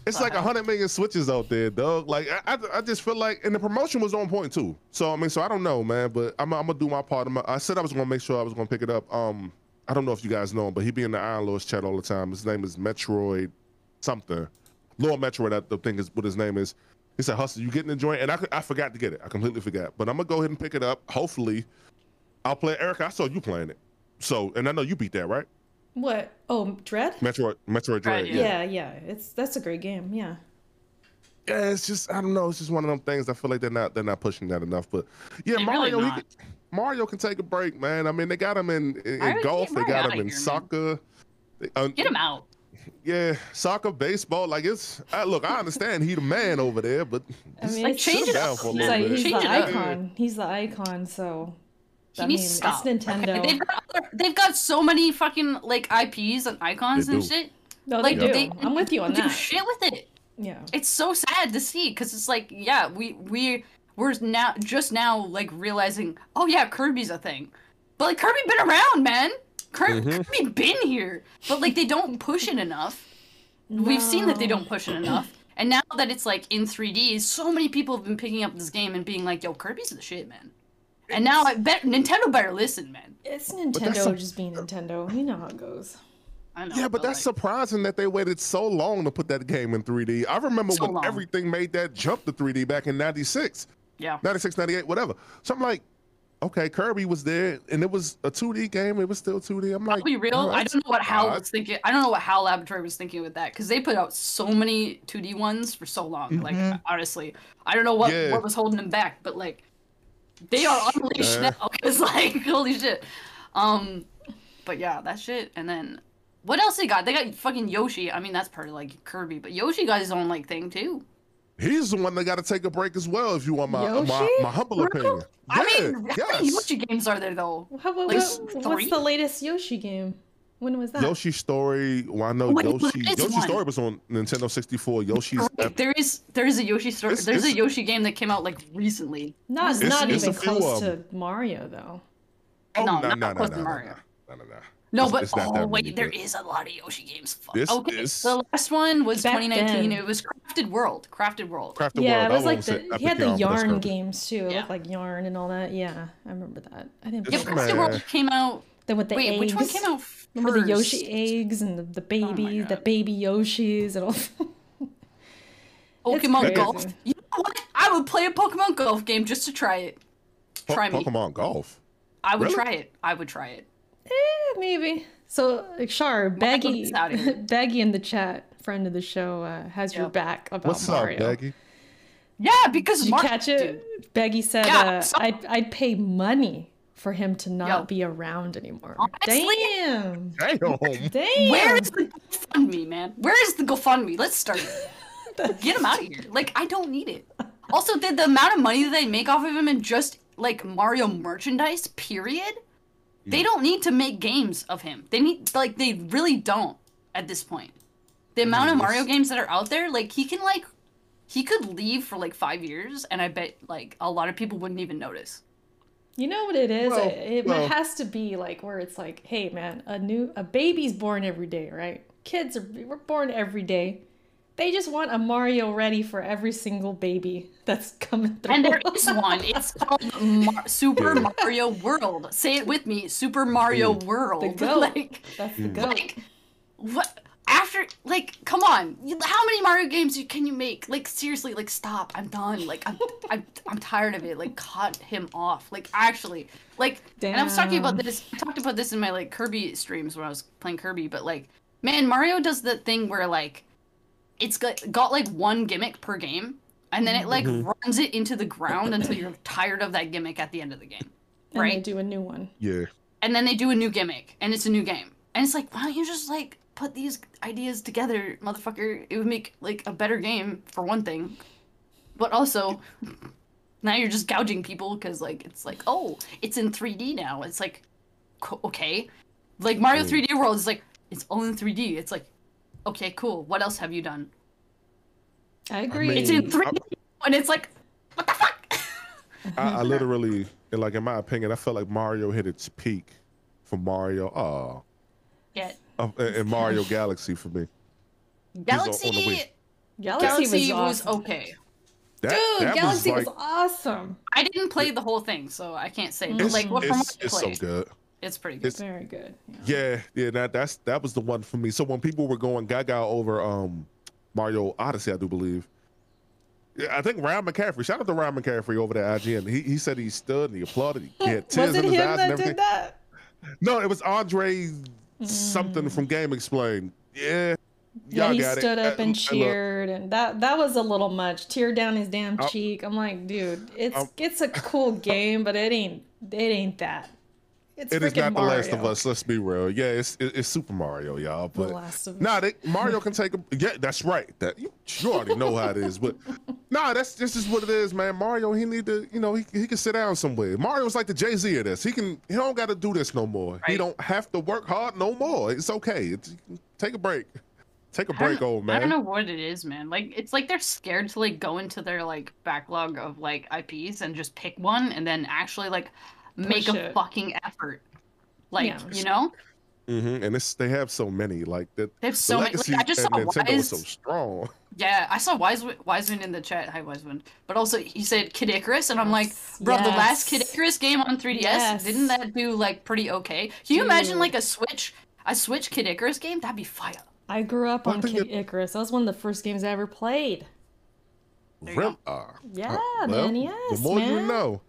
Speaker 2: it's like a hundred million switches out there, dog. Like, I, I, I just feel like, and the promotion was on point too. So I mean, so I don't know, man, but I'm, I'm gonna do my part. I'm, I said I was gonna make sure I was gonna pick it up. Um, I don't know if you guys know him, but he be in the Iron Lords chat all the time. His name is Metroid something. Lord Metroid, I think is what his name is. He said, "Hustle, you getting the joint?" And I, I forgot to get it. I completely forgot. But I'm gonna go ahead and pick it up. Hopefully, I'll play. Erica, I saw you playing it. So, and I know you beat that, right?
Speaker 1: What? Oh, Dread?
Speaker 2: Metroid, Metroid Dread.
Speaker 3: Right,
Speaker 2: yeah.
Speaker 1: Yeah, yeah. It's that's a great game. Yeah.
Speaker 2: yeah, it's just I don't know. It's just one of them things. I feel like they're not they're not pushing that enough. But yeah,
Speaker 3: They're
Speaker 2: Mario,
Speaker 3: really
Speaker 2: he can, Mario can take a break, man. I mean, they got him in, in, in golf. They got
Speaker 3: outta
Speaker 2: him in
Speaker 3: here,
Speaker 2: soccer. They- uh,
Speaker 3: Get him out.
Speaker 2: yeah, soccer, baseball. Like it's uh, look, I understand he the man over there, but
Speaker 1: I mean,
Speaker 3: Like, change it
Speaker 2: down
Speaker 3: up.
Speaker 2: for a
Speaker 1: He's like he's the
Speaker 3: it up.
Speaker 1: icon. He's the icon. So
Speaker 3: He
Speaker 1: I
Speaker 3: needs
Speaker 1: mean,
Speaker 3: to stop.
Speaker 1: it's Nintendo.
Speaker 3: They've got, other- they've got so many fucking like IPs and icons and shit.
Speaker 1: no,
Speaker 3: Like
Speaker 1: they do.
Speaker 3: they
Speaker 1: I'm with you on
Speaker 3: do
Speaker 1: that.
Speaker 3: shit with it.
Speaker 1: Yeah.
Speaker 3: It's so sad to see because it's like, yeah, we we we're now just now like realizing, oh yeah, Kirby's a thing, but like Kirby been around, man. Kirby,
Speaker 2: Mhm.
Speaker 3: Kirby been here, but like they don't push it enough. We've seen that they don't push it enough, and now that it's like in 3D, so many people have been picking up this game and being like, yo, Kirby's the shit, man. And now I bet Nintendo better listen, man.
Speaker 1: It's Nintendo
Speaker 2: some-
Speaker 1: just being Nintendo. You know how it goes.
Speaker 3: I know.
Speaker 2: Yeah, but that's
Speaker 3: like,
Speaker 2: surprising that they waited so long to put that game in 3D. I remember
Speaker 3: So
Speaker 2: when
Speaker 3: long.
Speaker 2: everything made that jump to 3D back in 96,
Speaker 3: yeah.
Speaker 2: 96, 98, whatever. So I'm like, okay, Kirby was there and it was a 2D game. It was still 2D. I'm like,
Speaker 3: I'll be real.
Speaker 2: "Oh,
Speaker 3: I don't know what Hal was thinking. I don't know what Hal Laboratory was thinking with that because they put out so many 2D ones for so long. Like
Speaker 2: Mhm.
Speaker 3: honestly, I don't know what
Speaker 2: Yeah.
Speaker 3: what was holding them back, but like they are unleashed
Speaker 2: Yeah.
Speaker 3: now. Cause like holy shit. Um, but yeah, that shit. And then what else they got? They got fucking Yoshi. I mean, that's part of like Kirby, but Yoshi got his own like thing too.
Speaker 2: He's the one that got to take a break as well, if you want my my,
Speaker 1: Yoshi?
Speaker 2: my humble
Speaker 3: Real?
Speaker 2: opinion.
Speaker 3: I
Speaker 2: Yeah,
Speaker 3: mean, how many. Yoshi games are there though?
Speaker 1: How, what,
Speaker 3: Like,
Speaker 1: what- what's the latest Yoshi game? When was that?
Speaker 2: Yoshi Story. Well, I know
Speaker 3: Wait,
Speaker 2: Yoshi.
Speaker 3: there is
Speaker 2: Yoshi
Speaker 3: one.
Speaker 2: Story was on Nintendo 64. Yoshi's
Speaker 3: Right,
Speaker 2: Ep-
Speaker 3: there is there is a Yoshi story.
Speaker 2: It's-
Speaker 3: There's a Yoshi game that came out like recently.
Speaker 1: Not
Speaker 2: It's-
Speaker 1: not
Speaker 2: it's
Speaker 1: even close to um, Mario though.
Speaker 2: Oh,
Speaker 3: No,
Speaker 2: no,
Speaker 3: not
Speaker 2: no, no,
Speaker 3: close
Speaker 2: no,
Speaker 3: to
Speaker 2: no,
Speaker 3: Mario.
Speaker 2: no, no, no.
Speaker 3: No,
Speaker 2: It's-
Speaker 3: but
Speaker 2: it's not
Speaker 3: oh
Speaker 2: that
Speaker 3: wait,
Speaker 2: many,
Speaker 3: there
Speaker 2: but-
Speaker 3: is a lot of Yoshi games. Fuck.
Speaker 2: This
Speaker 3: okay,
Speaker 2: is-
Speaker 3: the last one was
Speaker 1: Back
Speaker 3: 2019.
Speaker 1: then.
Speaker 3: It was Crafted World. Crafted World.
Speaker 2: Crafted World.
Speaker 1: yeah,
Speaker 2: World.
Speaker 1: it was
Speaker 2: I
Speaker 1: like the
Speaker 2: say
Speaker 1: he had the
Speaker 2: Yarn,
Speaker 1: yarn games too. It
Speaker 3: Yeah.
Speaker 1: looked like yarn and all that. Yeah, I remember that. I didn't
Speaker 3: Yeah,
Speaker 2: It's
Speaker 1: play
Speaker 2: man.
Speaker 3: Crafted World came out.
Speaker 1: Then with the
Speaker 3: wait,
Speaker 1: eggs.
Speaker 3: which one came out first?
Speaker 1: Remember the Yoshi eggs and the, the baby, the baby Yoshis and all.
Speaker 3: Pokemon
Speaker 1: crazy.
Speaker 3: Golf. You know what? I would play a Pokemon Golf game just to try it.
Speaker 2: Po-
Speaker 3: Try me.
Speaker 2: Pokemon Golf.
Speaker 3: I would
Speaker 2: Really?
Speaker 3: try it. I would try it.
Speaker 1: Eh, maybe. So, like, Char, Baggy,
Speaker 3: this.
Speaker 1: Baggy in the chat, friend of the show, uh, has your back about
Speaker 2: What's
Speaker 1: Mario.
Speaker 2: up, Baggy?
Speaker 3: Yeah, because
Speaker 1: Did you
Speaker 3: Mar-
Speaker 1: catch it?
Speaker 3: Dude,
Speaker 1: Baggy said,
Speaker 3: Yeah,
Speaker 1: uh,
Speaker 3: so-
Speaker 1: I'd, I'd pay money for him to not
Speaker 3: Yo.
Speaker 1: be around anymore.
Speaker 3: Honestly-
Speaker 1: Damn.
Speaker 2: Damn.
Speaker 1: Damn.
Speaker 3: Where is the GoFundMe, man? Where is the GoFundMe? Let's start. Get him out of here. Like, I don't need it. Also, the, the amount of money that they make off of him in just like Mario merchandise, period. They don't need to make games of him. They need like they really don't at this point. The amount of Mario games that are out there, like he can like he could leave for like five years, and I bet like a lot of people wouldn't even notice.
Speaker 1: You know what it is?
Speaker 2: Well,
Speaker 1: it it
Speaker 2: well-
Speaker 1: has to be like where it's like, hey man, a new a baby's born every day, right? Kids are we're born every day. They just want a Mario ready for every single baby that's coming through.
Speaker 3: And there is one. It's called Mar- Super Mario World. Say it with me, Super Mario World.
Speaker 1: the goat.
Speaker 3: like,
Speaker 1: that's the hmm. goat.
Speaker 3: like what? After like, come on! How many Mario games you- can you make? Like seriously, like stop! I'm done. Like I'm, I'm, I'm tired of it. Like cut him off. Like actually, like. And I was talking about this. I talked about this in my like Kirby streams when I was playing Kirby. But like, man, Mario does the thing where like, it's got got like one gimmick per game, and then it like mm-hmm. runs it into the ground until you're tired of that gimmick at the end of the game,
Speaker 1: and they
Speaker 3: right?
Speaker 1: do a new one.
Speaker 2: Yeah.
Speaker 3: and then they do a new gimmick and it's a new game and it's like why don't you just like put these ideas together motherfucker. It would make like a better game for one thing. But also now you're just gouging people because like it's like oh it's in 3d now. It's like okay. Like mario 3d world is like it's all in 3d it's like okay cool. What else have you done?
Speaker 1: I agree.
Speaker 3: it's in
Speaker 2: mean,
Speaker 3: 3d and it's like what the fuck?
Speaker 2: I, I literally, and like in my opinion, I felt like Mario hit its peak for Mario. Oh,
Speaker 3: Yeah.
Speaker 2: Uh, in Mario Galaxy for me.
Speaker 3: Galaxy.
Speaker 2: on the Wii.
Speaker 1: Galaxy,
Speaker 3: Galaxy
Speaker 1: was,
Speaker 3: was,
Speaker 1: awesome.
Speaker 3: okay.
Speaker 2: That,
Speaker 1: Dude,
Speaker 2: that
Speaker 1: Galaxy
Speaker 2: was
Speaker 1: was, awesome.
Speaker 3: I didn't play the whole thing, so I can't say.
Speaker 2: It's,
Speaker 3: like, what from what I
Speaker 2: it's so good.
Speaker 3: it's pretty good.
Speaker 2: It's
Speaker 1: Very good. Yeah.
Speaker 2: yeah, yeah. That that's that was the one for me. So when people were going gaga over um Mario Odyssey, I do believe. Yeah, I think Ryan McCaffrey. Shout out to Ryan McCaffrey over there at IGN. He he said he stood and he applauded. He had tears in his eyes and everything.
Speaker 1: did that?
Speaker 2: No, it was Andre something from GameXplain. Yeah.
Speaker 1: Yeah, he stood
Speaker 2: it.
Speaker 1: up
Speaker 2: Uh,
Speaker 1: and
Speaker 2: look,
Speaker 1: cheered, and that that was a little much. Tear down his damn
Speaker 2: Uh,
Speaker 1: cheek. I'm like, dude, it's
Speaker 2: um,
Speaker 1: it's a cool game, but it ain't it ain't that. It's
Speaker 2: It is
Speaker 1: freaking
Speaker 2: not the Last of Us. Let's be real. Yeah, it's it- it's Super Mario, y'all.
Speaker 1: The
Speaker 2: But
Speaker 1: Last of Us.
Speaker 2: nah, they, Mario can take a. Yeah, that's right. That you, you already know how it is. But nah, that's this is what it is, man. Mario, he need to, you know, he he can sit down somewhere. Mario's like the Jay Z of this. He can he don't got to do this no more. He don't have to work hard no more. It's okay. It's, take a break. Take a break, old man.
Speaker 3: I don't know what it is, man. Like it's like they're scared to like go into their like backlog of like IPs and just pick one and then actually like make a
Speaker 1: it.
Speaker 3: fucking effort. Like
Speaker 1: Yeah.
Speaker 3: you know,
Speaker 2: hmm And it's they have so many like that.
Speaker 3: they have
Speaker 2: The
Speaker 3: so many. Like, I just saw
Speaker 2: Nintendo is
Speaker 3: Wise.
Speaker 2: so strong.
Speaker 3: Yeah, I saw Wiseman, Wiseman in the chat. Hi, Wiseman. But also, he said Kid Icarus, and I'm like,
Speaker 1: Yes,
Speaker 3: bro, the last Kid. Icarus game on 3DS,
Speaker 1: Yes.
Speaker 3: didn't that do like pretty okay? Can you imagine like a Switch, a Switch Kid Icarus game? That'd be fire.
Speaker 1: I grew up on Kid
Speaker 2: it-
Speaker 1: Icarus. That was one of the first games I ever played.
Speaker 3: There you
Speaker 2: Real, uh,
Speaker 1: Yeah,
Speaker 2: well,
Speaker 1: man.
Speaker 2: The
Speaker 1: Yes,
Speaker 2: more you
Speaker 1: man.
Speaker 2: know.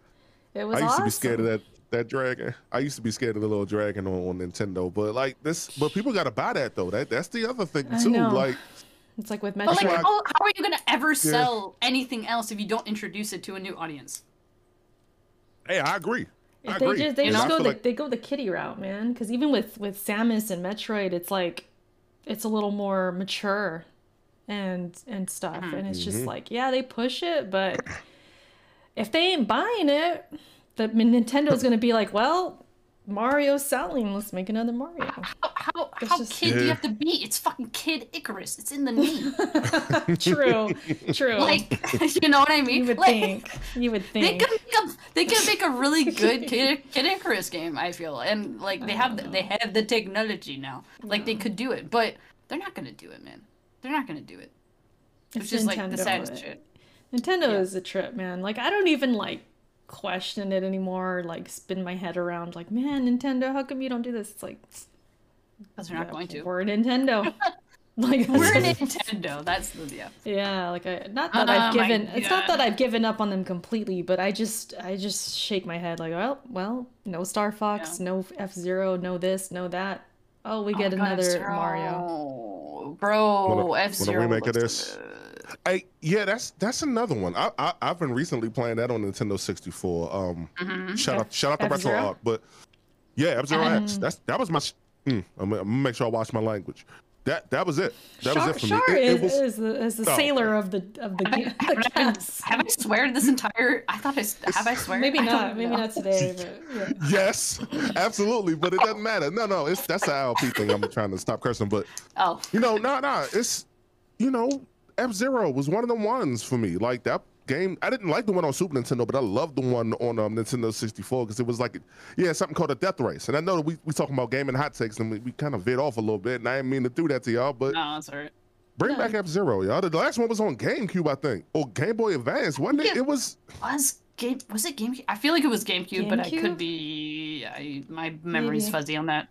Speaker 1: It was
Speaker 2: I used
Speaker 1: awesome.
Speaker 2: to be scared of that that dragon. I used to be scared of the little dragon on, on Nintendo, but like this, but people got to buy that though. That that's the other thing too. Like
Speaker 1: It's like with
Speaker 3: Metroid.
Speaker 1: But
Speaker 3: like, how, how are you gonna ever sell anything else if you don't introduce it to a new audience?
Speaker 2: Hey, I agree. I
Speaker 1: they
Speaker 2: agree.
Speaker 1: just they
Speaker 2: And
Speaker 1: just
Speaker 2: I
Speaker 1: go the
Speaker 2: like-
Speaker 1: they go the kitty route, man. Because even with with Samus and Metroid, it's like it's a little more mature and and stuff, and it's
Speaker 2: Mm-hmm.
Speaker 1: just like yeah, they push it, but if they ain't buying it, the Nintendo's gonna be like, well, Mario's selling, let's make another Mario.
Speaker 3: How how, how
Speaker 1: just-
Speaker 3: kid do you have to be? It's fucking Kid Icarus. It's in the name.
Speaker 1: true, true.
Speaker 3: like, you know what I mean?
Speaker 1: you would
Speaker 3: Like,
Speaker 1: think, you would think.
Speaker 3: They could make a they could make a really good Kid, Kid Icarus game. I feel, and like they have the, they have the technology now. Like they could do it, but they're not gonna do it, man. They're not gonna do it.
Speaker 1: It's
Speaker 3: Which is like the
Speaker 1: Nintendo,
Speaker 3: saddest
Speaker 1: but-
Speaker 3: shit.
Speaker 1: Nintendo
Speaker 3: Yeah.
Speaker 1: is a trip, man. Like I don't even like question it anymore. or, Like spin my head around, like, man, Nintendo, how come you don't do this? It's like
Speaker 3: Because they're not going to.
Speaker 1: We're Nintendo. like
Speaker 3: We're
Speaker 1: that's-
Speaker 3: Nintendo. That's the yeah.
Speaker 1: yeah. Like I not that
Speaker 3: Oh
Speaker 1: I've given. It's not that I've given up on them completely, but I just I just shake my head like, well, well, no Star Fox,
Speaker 3: Yeah.
Speaker 1: no F Zero, no this, no that. Oh, we oh get
Speaker 3: Oh my God,
Speaker 1: another Mario.
Speaker 3: Bro,
Speaker 2: Wanna- wanna
Speaker 3: F Zero.
Speaker 2: remake of this? Hey, yeah, that's that's another one. I, I I've been recently playing that on Nintendo 64. Um,
Speaker 3: Mm-hmm.
Speaker 2: shout out shout out to
Speaker 1: F-Zero?
Speaker 2: Retro Art, but yeah, F Zero
Speaker 3: Um,
Speaker 2: X. That's that was my. sh- Mm, I'm, gonna- I'm gonna make sure I watch my language. That that was it. That
Speaker 1: Char,
Speaker 2: was it for
Speaker 1: Char
Speaker 2: me. It,
Speaker 1: is,
Speaker 2: it was
Speaker 1: is the, is the
Speaker 2: Oh,
Speaker 1: sailor
Speaker 2: okay.
Speaker 1: of the of the,
Speaker 3: Have I, have,
Speaker 1: the
Speaker 3: I been-
Speaker 1: cast.
Speaker 3: have I sweared this entire? I thought I have I swear.
Speaker 1: Maybe
Speaker 3: don't.
Speaker 1: Maybe
Speaker 3: know.
Speaker 1: not today. But yeah.
Speaker 2: yes, absolutely, but it doesn't matter. No, no, it's that's the ILP thing. I'm trying to stop cursing, but
Speaker 3: Oh,
Speaker 2: you know, no, no, it's you know, F Zero was one of the ones for me. Like that game, I didn't like the one on Super Nintendo, but I loved the one on um, Nintendo 64 because it was like, yeah, something called a Death Race. And I know that we we talking about gaming hot takes and we, we kind of veered off a little bit, and I didn't mean to do that to y'all, but
Speaker 3: no, that's alright.
Speaker 2: bring
Speaker 1: No.
Speaker 2: back F Zero, y'all. The last one was on GameCube, I think, or Game Boy Advance, wasn't it?
Speaker 3: Yeah.
Speaker 2: It was.
Speaker 3: Was game? Was it GameCube? I feel like it was GameCube, but I could be. I, my memory's
Speaker 1: Maybe.
Speaker 3: fuzzy on that.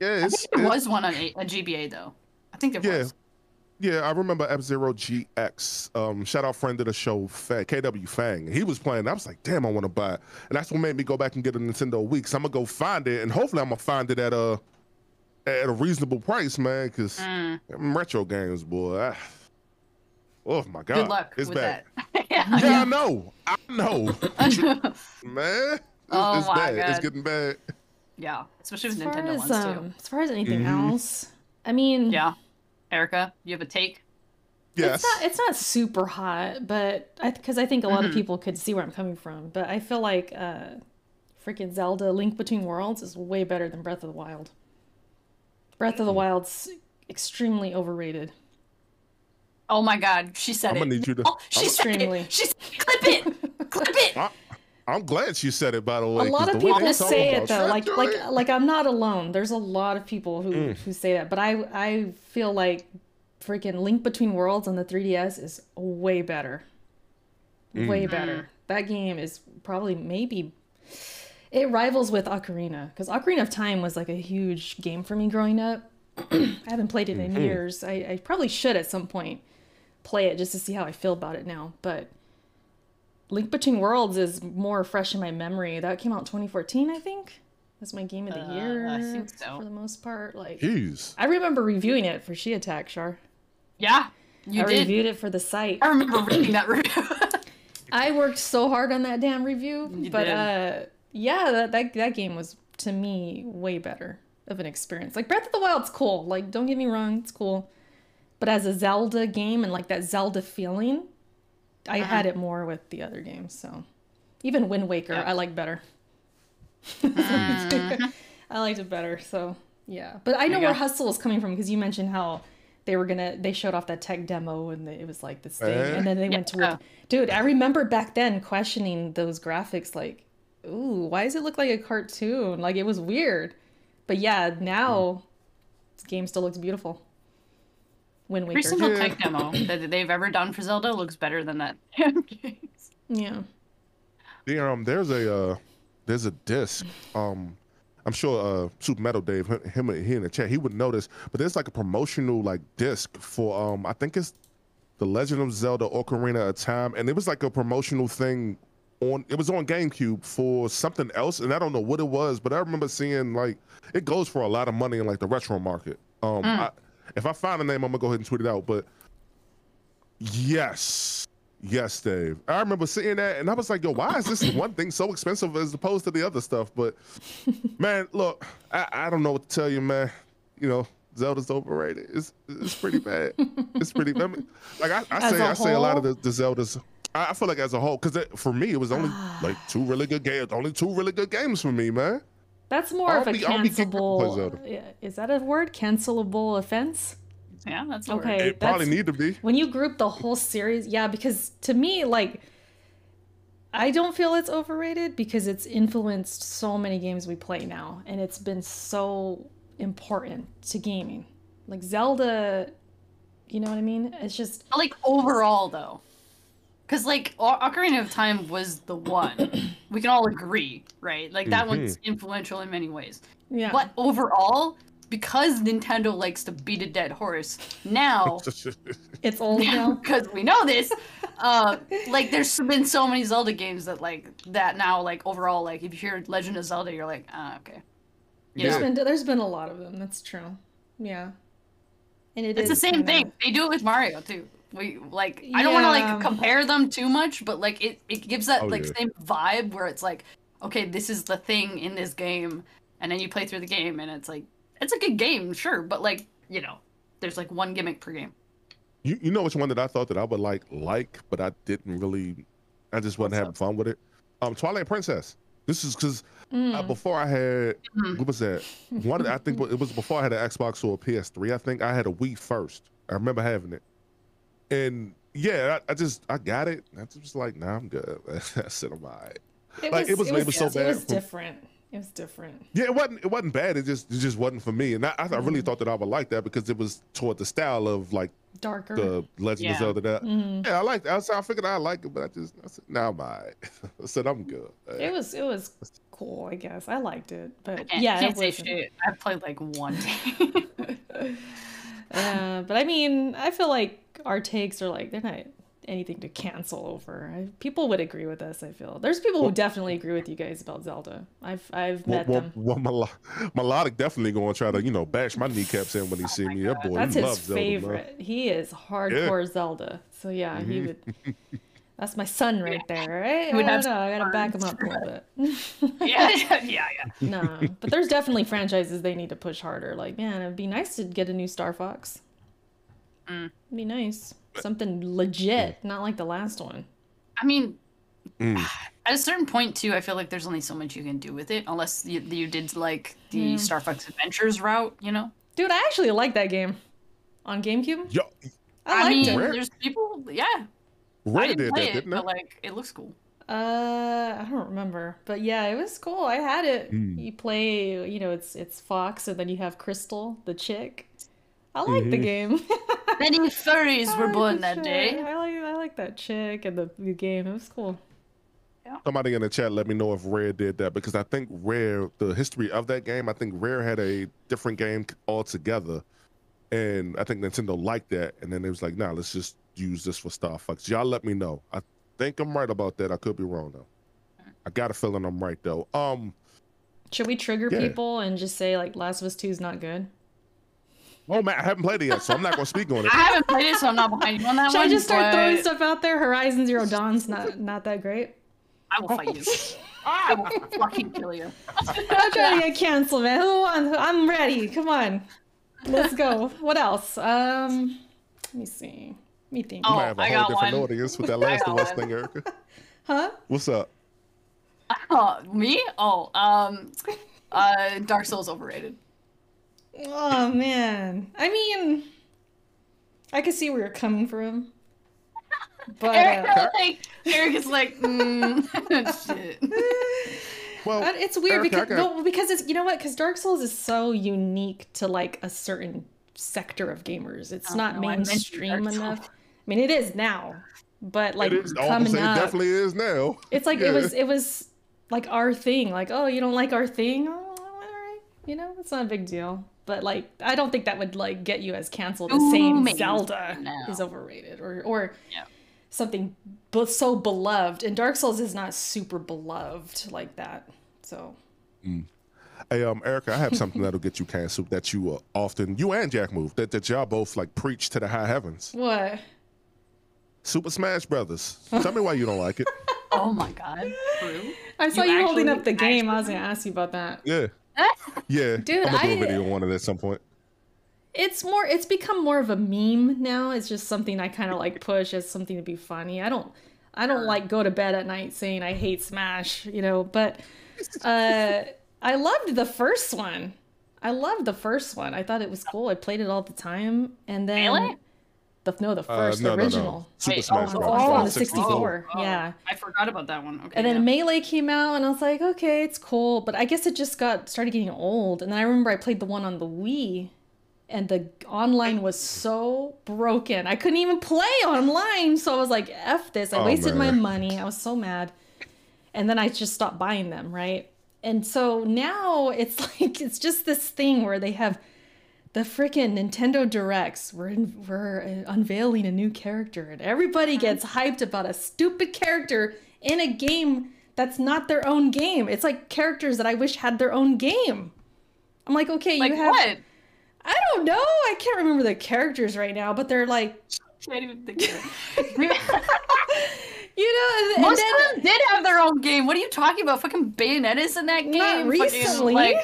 Speaker 2: Yeah,
Speaker 3: I think there
Speaker 2: it-
Speaker 3: was one on a, a GBA though. I think there
Speaker 2: Yeah.
Speaker 3: was.
Speaker 2: Yeah, I remember F Zero GX. Um, shout out friend of the show, Fang, KW Fang. He was playing. I was like, damn, I want to buy it, and that's what made me go back and get a Nintendo Wii. So I'm gonna go find it, and hopefully I'm gonna find it at a at a reasonable price, man. Because
Speaker 3: Mm,
Speaker 2: retro games, boy. ah, oh my god,
Speaker 3: good luck
Speaker 2: it's
Speaker 3: with
Speaker 2: bad.
Speaker 3: that.
Speaker 2: Yeah, I know, I know, man. It's,
Speaker 3: Oh
Speaker 2: it's
Speaker 3: my
Speaker 2: bad. It's getting bad.
Speaker 3: yeah, especially with
Speaker 1: As
Speaker 3: Nintendo
Speaker 1: as
Speaker 3: ones
Speaker 1: um, as far as anything
Speaker 2: Mhm.
Speaker 1: else, I mean.
Speaker 3: Yeah, Erica, you have a take?
Speaker 2: Yes.
Speaker 1: It's not it's not super hot, but because I think a lot of
Speaker 3: Mhm.
Speaker 1: people could see where I'm coming from. But I feel like uh, freaking Zelda: Link Between Worlds is way better than Breath of the Wild. Breath of the Wild's extremely overrated.
Speaker 3: Oh my god, she said
Speaker 2: I'm
Speaker 3: it.
Speaker 2: gonna need you to.
Speaker 3: Oh, she said
Speaker 1: Extremely.
Speaker 3: it. She said, clip it. clip it.
Speaker 2: I, I'm glad she said it. By the way,
Speaker 1: a lot of people say it though like like
Speaker 2: Joey-
Speaker 1: like i'm not alone there's a lot of people who
Speaker 2: Mm.
Speaker 1: who say that but i i feel like freaking link between worlds on the 3ds is way better
Speaker 2: Mm.
Speaker 1: way better that game is probably maybe it rivals with ocarina because ocarina of time was like a huge game for me growing up i haven't played it
Speaker 2: Mm-hmm.
Speaker 1: in years I, I probably should at some point play it just to see how i feel about it now but Link Between Worlds is more fresh in my memory. That came out 2014, I think. That's my game of the
Speaker 3: Uh,
Speaker 1: year
Speaker 3: I think so.
Speaker 1: for the most part. Like
Speaker 2: Jeez.
Speaker 1: I remember reviewing it for She Attack, Char.
Speaker 3: Yeah, you
Speaker 1: I
Speaker 3: did.
Speaker 1: reviewed it for the site.
Speaker 3: I remember reading that review.
Speaker 1: I worked so hard on that damn review,
Speaker 3: You
Speaker 1: but
Speaker 3: did.
Speaker 1: uh yeah, that, that that game was to me way better of an experience. Like Breath of the Wild's cool. Like don't get me wrong, it's cool. But as a Zelda game and like that Zelda feeling, I
Speaker 3: Uh-huh.
Speaker 1: had it more with the other games. So even Wind Waker,
Speaker 3: Yeah.
Speaker 1: I like better.
Speaker 3: Mm-hmm.
Speaker 1: I liked it better. So yeah, but I know where
Speaker 3: go.
Speaker 1: Hustle is coming from because you mentioned how they were gonna they showed off that tech demo and it was like this thing,
Speaker 2: Eh?
Speaker 1: and then they went to
Speaker 3: Yeah.
Speaker 1: work. Dude, I remember back then questioning those graphics, like, ooh, why does it look like a cartoon? Like it was weird. But yeah, now this game still looks beautiful. Wind
Speaker 3: Every
Speaker 1: Waker.
Speaker 3: single
Speaker 2: Yeah.
Speaker 3: tech demo that they've ever done for Zelda looks better than that damn game.
Speaker 1: Yeah.
Speaker 2: There, um, there's a uh, there's a disc. Um, I'm sure uh, Super Metal Dave, him he in the chat, he would notice. But there's like a promotional like disc for um, I think it's the Legend of Zelda Ocarina of Time, and it was like a promotional thing on. It was on GameCube for something else, and I don't know what it was, but I remember seeing like it goes for a lot of money in like the retro market. Um, I, if I find a name, I'm gonna go ahead and tweet it out. But yes, yes, Dave. I remember seeing that, and I was like, "Yo, why is this one thing so expensive as opposed to the other stuff?" But man, look, I, I don't know what to tell you, man. You know, Zelda's overrated. It's it's pretty bad. it's pretty. I mean, like I, I say, I say a lot of the, the Zeldas. I, I feel like as a whole, because for me, it was only like two really good games. Only two really good games for me, man.
Speaker 1: That's more
Speaker 2: I'll
Speaker 1: of a
Speaker 2: be- I'll be out to
Speaker 1: cancelable. Is that a word? Cancelable offense?
Speaker 3: Yeah, that's a word.
Speaker 1: Okay.
Speaker 2: It probably need to be.
Speaker 1: When you group the whole series, yeah, because to me, like, I don't feel it's overrated because it's influenced so many games we play now, and it's been so important to gaming. Like Zelda, you know what I mean? It's just
Speaker 3: like overall though because like O- ocarina of time was the one we can all agree right like that one's influential in many ways
Speaker 1: yeah.
Speaker 3: but overall because nintendo likes to beat a dead horse now
Speaker 1: It's old now.
Speaker 3: because we know this uh like there's been so many zelda games that like that now like overall like if you hear legend of zelda you're like ah okay you
Speaker 1: There's
Speaker 3: know?
Speaker 1: been there's been a lot of them. That's true. Yeah. And it
Speaker 3: It's the same
Speaker 1: kinda-
Speaker 3: thing. They do it with Mario too. We like I don't want to like compare them too much, but like it it gives that
Speaker 2: Oh,
Speaker 3: like
Speaker 2: yeah.
Speaker 3: same vibe where it's like, okay, this is the thing in this game, and then you play through the game and it's like it's a good game, sure, but like you know, there's like one gimmick per game.
Speaker 2: You you know which one that I thought that I would like like, but I didn't really. I just wasn't
Speaker 3: What's
Speaker 2: having
Speaker 3: up?
Speaker 2: fun with it. Um, Twilight Princess. This is because
Speaker 1: Mm.
Speaker 2: uh, before I had
Speaker 3: Mhm.
Speaker 2: what was that? One I think it was before I had an Xbox or a PS3. I think I had a Wii first. I remember having it, and yeah, I, I just I got it. I just was like, nah, I'm good. I said I'm alright.
Speaker 1: It
Speaker 2: like, it was- it was so
Speaker 1: It
Speaker 2: bad
Speaker 1: was different. It was different.
Speaker 2: Yeah, it wasn't it wasn't bad. It just it just wasn't for me, and I, I really
Speaker 1: Mm.
Speaker 2: thought that I would like that because it was toward the style of like
Speaker 1: Darker.
Speaker 2: the Legend
Speaker 3: Yeah.
Speaker 2: of Zelda. That
Speaker 1: Mhm.
Speaker 2: yeah, I liked. It. I, was, I figured I like it, but I just I said, nah, I'm alright. I said I'm good.
Speaker 1: It was it was cool, I guess. I liked it, but
Speaker 3: Can't,
Speaker 1: yeah,
Speaker 3: can't
Speaker 1: it
Speaker 3: say shit. I've played like one game.
Speaker 1: Uh, but I mean, I feel like our takes are like they're not anything to cancel over. I, people would agree with us. I feel there's people who definitely agree with you guys about Zelda. I've I've
Speaker 2: Well,
Speaker 1: met
Speaker 2: well,
Speaker 1: them.
Speaker 2: well Melo- Melodic definitely going to try to, you know, bash my kneecaps in when he see me. That boy,
Speaker 1: That's
Speaker 2: he
Speaker 1: his
Speaker 2: loves Zelda,
Speaker 1: favorite. He is hardcore Zelda. So yeah, he
Speaker 2: Mhm.
Speaker 1: would. That's my son right there, right? I don't know. I gotta back him up a little bit.
Speaker 3: yeah, yeah, yeah, yeah.
Speaker 1: no, but there's definitely franchises they need to push harder. Like, man, it'd be nice to get a new Star Fox.
Speaker 3: Mm.
Speaker 1: Be nice. Something legit, not like the last one.
Speaker 3: I mean,
Speaker 2: Mm.
Speaker 3: at a certain point too, I feel like there's only so much you can do with it, unless you, you did like the
Speaker 1: Yeah.
Speaker 3: Star Fox Adventures route, you know.
Speaker 1: Dude, I actually like that game on GameCube.
Speaker 2: Yo,
Speaker 1: I,
Speaker 3: I, mean,
Speaker 1: it.
Speaker 3: There's people. Yeah, I
Speaker 2: Rare
Speaker 3: didn't
Speaker 2: did
Speaker 3: play
Speaker 2: that,
Speaker 3: it,
Speaker 2: didn't
Speaker 3: but like it looks cool.
Speaker 1: Uh, I don't remember, but yeah, it was cool. I had it.
Speaker 2: Hmm.
Speaker 1: You play, you know, it's it's Fox, and then you have Crystal, the chick. I like the
Speaker 2: Mhm.
Speaker 1: game.
Speaker 3: Many furries
Speaker 1: I
Speaker 3: were
Speaker 1: like
Speaker 3: born
Speaker 1: the
Speaker 3: that day.
Speaker 1: I like I like that chick and the, the game. It was cool.
Speaker 2: Somebody in the chat let me know if Rare did that because I think Rare, the history of that game, I think Rare had a different game altogether, and I think Nintendo liked that, and then it was like, nah, let's just use this for Star Fox. Y'all let me know. I think I'm right about that. I could be wrong though. I got a feeling I'm right though. Um,
Speaker 1: Should we trigger
Speaker 2: Yeah.
Speaker 1: people and just say like Last of Us Two is not good?
Speaker 2: Oh man, I haven't played it yet, so I'm not gonna speak on it.
Speaker 3: I haven't played it, so I'm not behind you on that
Speaker 1: Should
Speaker 3: one.
Speaker 1: Should I just start
Speaker 3: but
Speaker 1: throwing stuff out there? Horizon Zero Dawn's not not that great.
Speaker 3: I will fight you. I will fucking kill you.
Speaker 1: I'm trying to get canceled, man. Who wants? I'm ready. Come on, let's go. What else? Um, let me see. Let me think.
Speaker 2: You
Speaker 3: Oh,
Speaker 2: might have a
Speaker 3: I
Speaker 2: whole
Speaker 3: got
Speaker 2: different
Speaker 3: one.
Speaker 2: audience with that
Speaker 3: I
Speaker 2: Last
Speaker 3: got
Speaker 2: of Us
Speaker 3: one.
Speaker 2: thing, Erica.
Speaker 1: Huh?
Speaker 2: What's up?
Speaker 3: Oh, me? Oh, um, uh, Dark Souls overrated.
Speaker 1: Oh man. I mean, I can see where you're coming from. But
Speaker 3: Eric,
Speaker 1: uh,
Speaker 3: like, Eric is like, mm, shit.
Speaker 2: Well,
Speaker 1: it's weird
Speaker 2: Erica, I
Speaker 1: because
Speaker 2: got-
Speaker 1: no, because it's you know what? Because Dark Souls is so unique to like a certain sector of gamers. It's
Speaker 3: Oh,
Speaker 1: not
Speaker 3: no, I mentioned
Speaker 1: mainstream
Speaker 3: Dark
Speaker 1: enough. I mean, it is now, but like
Speaker 2: it is.
Speaker 1: Coming
Speaker 2: saying, it
Speaker 1: up,
Speaker 2: definitely is now.
Speaker 1: it's like
Speaker 2: Yeah.
Speaker 1: it was it was like our thing. Like, oh, you don't like our thing? Oh, all right. You know, it's not a big deal. But like, I don't think that would like get you as canceled as
Speaker 3: Ooh,
Speaker 1: saying
Speaker 3: maybe.
Speaker 1: Zelda
Speaker 3: No.
Speaker 1: is overrated or or
Speaker 3: Yeah.
Speaker 1: something but so beloved. And Dark Souls is not super beloved like that. So
Speaker 2: Hey, um, Erica, I have something that'll get you canceled that you uh, often, you and Jack Move, that, that y'all both like preach to the high heavens.
Speaker 1: what?
Speaker 2: Super Smash Brothers. Tell me why you don't like it.
Speaker 3: Oh my god. True.
Speaker 1: I saw
Speaker 3: You
Speaker 1: you, holding up the game. I was gonna ask you about that.
Speaker 2: Yeah. Yeah.
Speaker 1: Dude,
Speaker 2: I'm gonna do
Speaker 1: I-
Speaker 2: a video on it at some point.
Speaker 1: It's more. It's become more of a meme now. It's just something I kind of like push as something to be funny. I don't. I don't like go to bed at night saying I hate Smash, you know. But uh, I loved the first one. I loved the first one. I thought it was cool. I played it all the time, and then
Speaker 3: Really?
Speaker 1: The no, the
Speaker 2: Uh,
Speaker 1: first,
Speaker 2: no,
Speaker 1: the
Speaker 2: no, no.
Speaker 1: original.
Speaker 2: Super
Speaker 3: Wait,
Speaker 2: Smash
Speaker 3: oh,
Speaker 2: Brothers.
Speaker 1: oh,
Speaker 2: on
Speaker 1: the 64.
Speaker 3: Oh,
Speaker 1: yeah.
Speaker 3: I forgot about that one. Okay.
Speaker 1: And then
Speaker 3: yeah.
Speaker 1: Melee came out, and I was like, okay, it's cool. But I guess it just got started getting old. And then I remember I played the one on the Wii, and the online was so broken. I couldn't even play online. So I was like, F this. I
Speaker 2: Oh,
Speaker 1: wasted my money. I was so mad. And then I just stopped buying them, right? And so now it's like, it's just this thing where they have the freaking Nintendo Directs. We're, in, we're uh, unveiling a new character, and everybody gets hyped about a stupid character in a game that's not their own game. It's like characters that I wish had their own game. I'm like, okay,
Speaker 3: like
Speaker 1: you have.
Speaker 3: what?
Speaker 1: I don't know. I can't remember the characters right now, but they're like,
Speaker 3: Can't even think of it.
Speaker 1: you know, and
Speaker 3: Most
Speaker 1: then
Speaker 3: of them did have their own game. What are you talking about? Fucking Bayonetta's in that game.
Speaker 1: not
Speaker 3: Fucking,
Speaker 1: recently.
Speaker 3: like,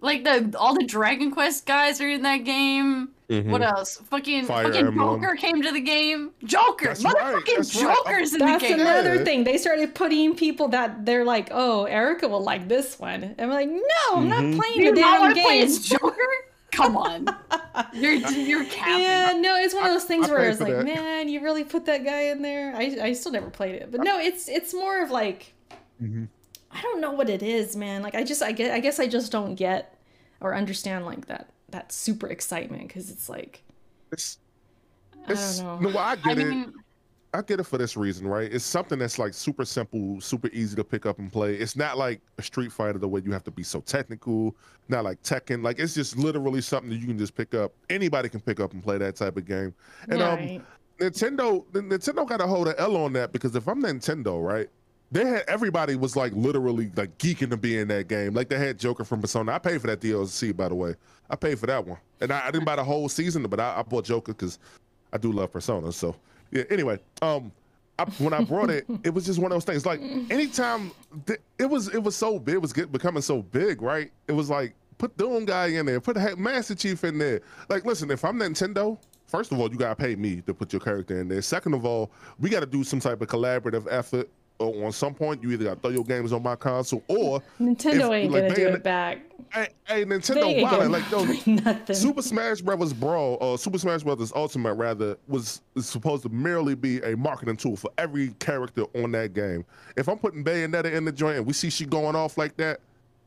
Speaker 3: like the all the Dragon Quest guys are in that game.
Speaker 2: Mhm.
Speaker 3: What else? Fucking
Speaker 2: Fire
Speaker 3: fucking
Speaker 2: Emblem.
Speaker 3: Joker came to the game. Joker,
Speaker 2: That's
Speaker 3: motherfucking
Speaker 2: right.
Speaker 3: Joker's in
Speaker 1: That's
Speaker 3: the game.
Speaker 1: That's another
Speaker 2: Yeah.
Speaker 1: thing. They started putting people that they're like, oh, Erica will like this one. And I'm like, no, I'm
Speaker 2: Mhm.
Speaker 1: not playing
Speaker 3: You
Speaker 1: the damn
Speaker 3: want to play
Speaker 1: game.
Speaker 3: as Joker? Come on, you're you're capping.
Speaker 1: Yeah, no, it's one of those things
Speaker 2: I
Speaker 1: where
Speaker 2: paid
Speaker 1: it's
Speaker 2: for
Speaker 1: like,
Speaker 2: that.
Speaker 1: man, you really put that guy in there. I, I still never played it, but no, it's it's more of like,
Speaker 2: Mhm.
Speaker 1: I don't know what it is, man. Like I just I get I guess I just don't get or understand like that that super excitement because it's like
Speaker 2: It's,
Speaker 1: I don't know.
Speaker 2: No, I
Speaker 3: I
Speaker 2: get it.
Speaker 3: mean,
Speaker 2: I get it for this reason, right? It's something that's like super simple, super easy to pick up and play. It's not like a Street Fighter the way you have to be so technical, not like Tekken. Like it's just literally something that you can just pick up. Anybody can pick up and play that type of game. And um. Nintendo, Nintendo got a hold of L on that because if I'm Nintendo, right? They had everybody was like literally like geeking to be in that game. Like they had Joker from Persona. I paid for that DLC, by the way. I paid for that one, and I, I didn't buy the whole season, but I, I bought Joker because I do love Persona. So yeah. Anyway, um, I, when I brought it, it was just one of those things. Like anytime th- it was, it was so big, it was get, becoming so big, right? It was like put Doom guy in there, put Master Chief in there. Like, listen, if I'm Nintendo, first of all, you gotta pay me to put your character in there. Second of all, we gotta do some type of collaborative effort on some point you either got to throw your games on my console or
Speaker 1: Nintendo
Speaker 2: if,
Speaker 1: ain't
Speaker 2: like,
Speaker 1: gonna do it back.
Speaker 2: hey, hey Nintendo,
Speaker 1: gonna
Speaker 2: like yo,
Speaker 1: nothing.
Speaker 2: Super Smash Brothers Brawl, or Super Smash Brothers Ultimate, rather, was supposed to merely be a marketing tool for every character on that game. If I'm putting Bayonetta in the joint and we see she going off like that,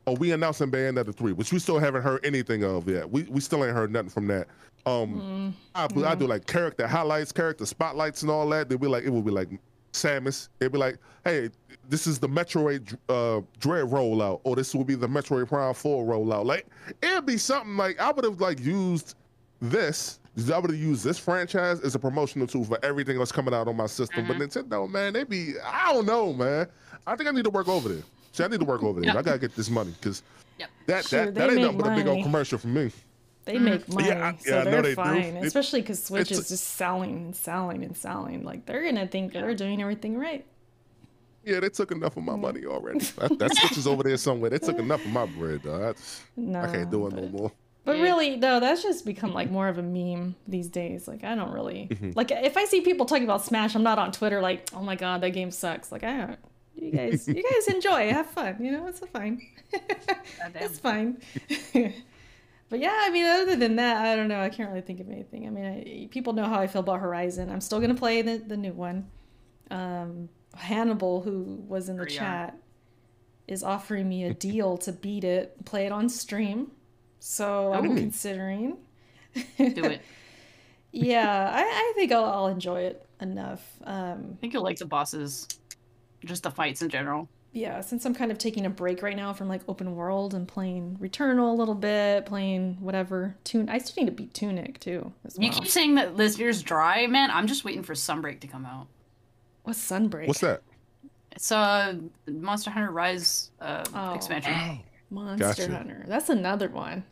Speaker 2: or we announcing Bayonetta 3, which we still haven't heard anything of yet. We we still ain't heard nothing from that. Um, I, I do like character highlights, character spotlights, and all that. They'd be like, it would be like Samus. It'd be like, hey, this is the Metroid uh, Dread rollout, or this will be the Metroid Prime 4 rollout. Like, it'd be something like I would have like used this. I would have used this franchise as a promotional tool for everything that's coming out on my system. But Nintendo, man, they be I don't know, man. I think I need to work over there. See, I need to work over there.
Speaker 3: Yep.
Speaker 2: I gotta get this money because
Speaker 3: Yep.
Speaker 2: that
Speaker 1: Sure,
Speaker 2: that,
Speaker 1: they
Speaker 2: that ain't
Speaker 1: make
Speaker 2: nothing but a big old commercial for me.
Speaker 1: They make money,
Speaker 2: Yeah, I-
Speaker 1: so
Speaker 2: yeah,
Speaker 1: they're
Speaker 2: they
Speaker 1: fine.
Speaker 2: It-
Speaker 1: Especially because Switch
Speaker 2: it's-
Speaker 1: is just selling and selling and selling. Like they're gonna think they're doing everything right.
Speaker 2: Yeah, they took enough of my money already. That, that switch is over there somewhere. They took enough of my bread, though. That's,
Speaker 1: No,
Speaker 2: I can't do it no more.
Speaker 1: But
Speaker 3: Yeah.
Speaker 1: really, no, that's just become like more of a meme these days. Like I don't really
Speaker 2: Mm-hmm.
Speaker 1: like if I see people talking about Smash, I'm not on Twitter like, oh my god, that game sucks. Like I don't. You guys, you guys enjoy, have fun. You know, it's fine. it's fine. but yeah, I mean, other than that, I don't know. I can't really think of anything. I mean, I, people know how I feel about Horizon. I'm still gonna play the the new one. Um, Hannibal, who was in the
Speaker 3: Pretty
Speaker 1: chat, is offering me a deal to beat it, play it on stream. So I'm
Speaker 2: Ooh.
Speaker 1: considering.
Speaker 3: Do it.
Speaker 1: yeah, I, I think I'll, I'll enjoy it enough. Um,
Speaker 3: I think you'll like the bosses, just the fights in general.
Speaker 1: Yeah, since I'm kind of taking a break right now from like open world and playing Returnal a little bit, playing whatever. Tune. I still need to beat Tunic too. As
Speaker 3: You keep saying that this year's dry, man. I'm just waiting for Sunbreak to come out.
Speaker 1: What's Sunbreak?
Speaker 2: What's that?
Speaker 3: It's a Monster Hunter Rise uh,
Speaker 1: Oh.
Speaker 3: expansion.
Speaker 1: Monster
Speaker 2: Gotcha.
Speaker 1: Hunter. That's another one.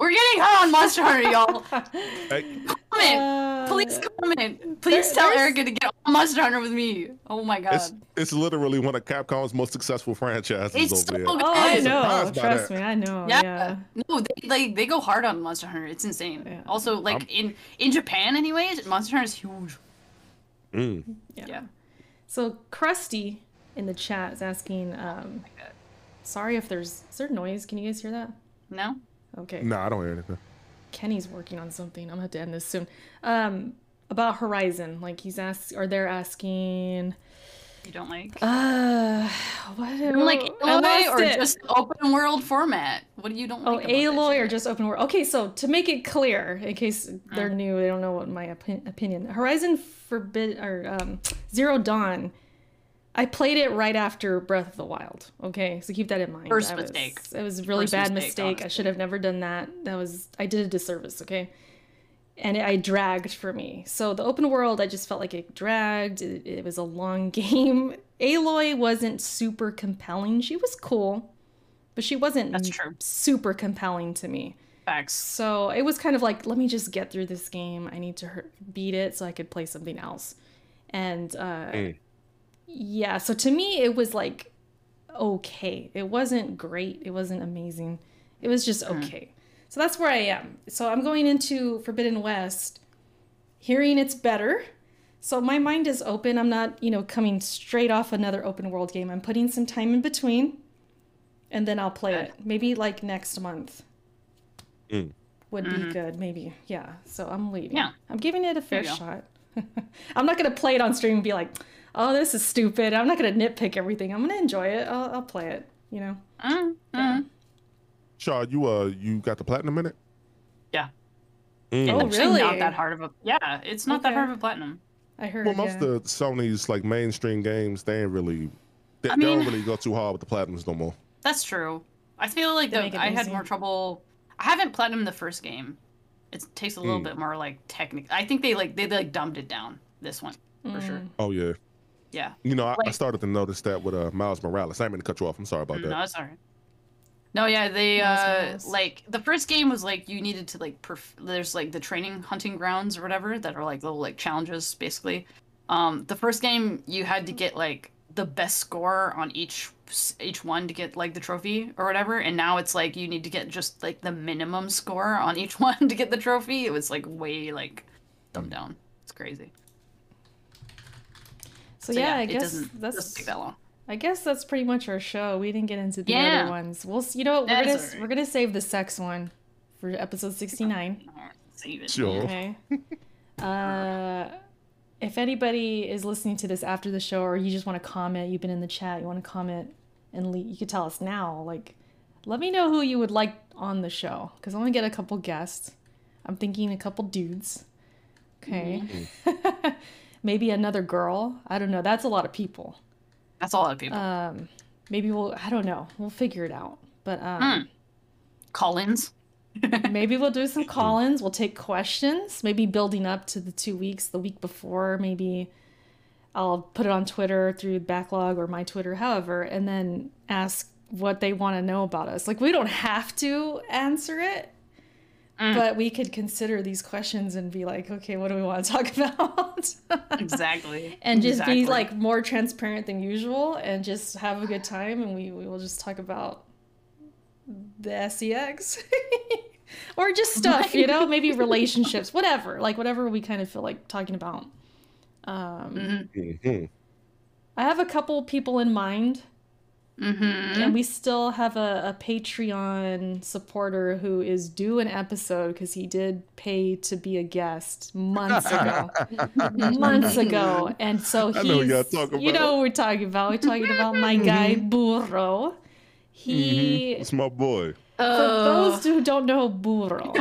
Speaker 3: We're getting hot on Monster Hunter, y'all.
Speaker 2: Hey,
Speaker 3: Comment.
Speaker 1: Uh,
Speaker 3: Please comment. Please
Speaker 1: there-
Speaker 3: tell Erica to get on Monster Hunter with me. Oh my god.
Speaker 2: it's it's literally one of Capcom's most successful franchises
Speaker 3: It's
Speaker 2: over
Speaker 3: so
Speaker 2: there.
Speaker 3: good.
Speaker 1: Oh, I know. Trust
Speaker 2: that.
Speaker 1: me, I know.
Speaker 3: Yeah.
Speaker 1: Yeah.
Speaker 3: No, they like they go hard on Monster Hunter. It's insane.
Speaker 1: Yeah.
Speaker 3: Also, like
Speaker 2: I'm-
Speaker 3: in in Japan, anyways, Monster Hunter is huge.
Speaker 2: Mm.
Speaker 1: Yeah.
Speaker 3: Yeah.
Speaker 1: So Krusty in the chat is asking, um,
Speaker 3: God.
Speaker 1: sorry if there's is there noise? Can you guys hear that?
Speaker 3: No,
Speaker 1: Okay.
Speaker 2: No, I don't hear anything.
Speaker 1: Kenny's working on something. I'm gonna have to end this soon. Um, about Horizon, like he's asked, or they're asking,
Speaker 3: you don't like.
Speaker 1: uh, what?
Speaker 3: You don't like Aloy or
Speaker 1: it.
Speaker 3: just open world format? What do you don't
Speaker 1: Oh,
Speaker 3: like? about
Speaker 1: Aloy or just open world? Okay, so to make it clear, in case they're new, they don't know what my opi- opinion. Horizon Forbid or um, Zero Dawn. I played it right after Breath of the Wild. Okay, so keep that in mind.
Speaker 3: First
Speaker 1: That was-
Speaker 3: mistake.
Speaker 1: It was a really
Speaker 3: First
Speaker 1: bad
Speaker 3: mistake,
Speaker 1: mistake. I should have never done that. That was I did a disservice. Okay, and it, I dragged for me. So the open world, I just felt like it dragged. It, it was a long game. Aloy wasn't super compelling. She was cool, but she wasn't
Speaker 3: That's true.
Speaker 1: super compelling to me.
Speaker 3: Facts.
Speaker 1: So it was kind of like, let me just get through this game. I need to hur- beat it so I could play something else. And uh,
Speaker 2: Mm.
Speaker 1: Yeah, so to me, it was like okay. It wasn't great. It wasn't amazing. It was just okay. So that's where I am. So I'm going into Forbidden West, hearing it's better. So my mind is open. I'm not, you know, coming straight off another open world game. I'm putting some time in between, and then I'll play
Speaker 3: Good.
Speaker 1: it. Maybe like next month
Speaker 2: Mm.
Speaker 1: would be good. Maybe, yeah. So I'm waiting.
Speaker 3: Mm-hmm. Yeah.
Speaker 1: I'm giving it a fair shot. I'm not gonna play it on stream and be like, "Oh, this is stupid." I'm not gonna nitpick everything. I'm gonna enjoy it. I'll, I'll play it. You know.
Speaker 3: Mm,
Speaker 1: Yeah.
Speaker 3: mm.
Speaker 2: Char, you uh, you got the platinum in it?
Speaker 3: Yeah.
Speaker 2: Mm.
Speaker 1: Oh,
Speaker 3: Actually,
Speaker 1: really?
Speaker 3: Not that hard of a. Yeah, it's not that hard of a platinum.
Speaker 1: I heard.
Speaker 2: Well, most
Speaker 1: yeah.
Speaker 2: of Sony's like mainstream games, they ain't really, they,
Speaker 3: I
Speaker 2: they don't really go too hard with the platinums no more.
Speaker 3: That's true. I feel like
Speaker 1: They
Speaker 3: the,
Speaker 1: make it
Speaker 3: I had more trouble. I haven't platinum the first game. It takes a little
Speaker 2: Mm.
Speaker 3: bit more like technical. I think they like they like dumbed it down. This one for sure.
Speaker 1: Mm.
Speaker 2: Oh yeah,
Speaker 3: Yeah.
Speaker 2: you know I, I started to notice that with uh Miles Morales. I didn't mean to cut you off. I'm sorry about
Speaker 3: Mm,
Speaker 2: that.
Speaker 3: No, it's alright. No, yeah, they uh like the first game was like you needed to like perf- there's like the training hunting grounds or whatever that are like little like challenges basically. Um the first game you had to get like the best score on each each one to get like the trophy or whatever and now it's like you need to get just like the minimum score on each one to get the trophy. It was like way like dumbed down. It's crazy.
Speaker 1: So So, yeah, I
Speaker 3: it
Speaker 1: guess
Speaker 3: doesn't,
Speaker 1: that's-
Speaker 3: doesn't take that long.
Speaker 1: I guess that's pretty much our show. We didn't get into the
Speaker 3: Yeah.
Speaker 1: other ones. We'll, you know, what, we're gonna
Speaker 3: alright.
Speaker 1: we're gonna save the sex one for episode sixty nine.
Speaker 3: Save it.
Speaker 2: Sure.
Speaker 1: Okay. uh, if anybody is listening to this after the show, or you just want to comment, you've been in the chat, you want to comment, and le- you could tell us now. Like, let me know who you would like on the show, because I want to get a couple guests. I'm thinking a couple dudes. Okay. Maybe another girl. I don't know. That's a lot of people.
Speaker 3: That's a lot of people.
Speaker 1: Um, maybe we'll. I don't know. We'll figure it out. But um,
Speaker 3: Collins.
Speaker 1: maybe we'll do some call-ins. We'll take questions. Maybe building up to the two weeks, the week before. Maybe I'll put it on Twitter through backlog or my Twitter, however, and then ask what they want to know about us. Like we don't have to answer it,
Speaker 3: Mm.
Speaker 1: but we could consider these questions and be like, okay, what do we want to talk about?
Speaker 3: Exactly.
Speaker 1: and just
Speaker 3: Exactly.
Speaker 1: be like more transparent than usual and just have a good time and we, we will just talk about the sex or just stuff you know maybe relationships whatever like whatever we kind of feel like talking about um
Speaker 3: Mhm.
Speaker 2: Mhm.
Speaker 1: i have a couple people in mind
Speaker 3: Mhm.
Speaker 1: and we still have a, a patreon supporter who is due an episode because he did pay to be a guest months ago. Months ago. And so
Speaker 2: I know y'all talking
Speaker 1: you know what we're talking about. We're talking about my guy burro. He
Speaker 2: It's my boy.
Speaker 1: for
Speaker 3: Oh.
Speaker 1: those who don't know burro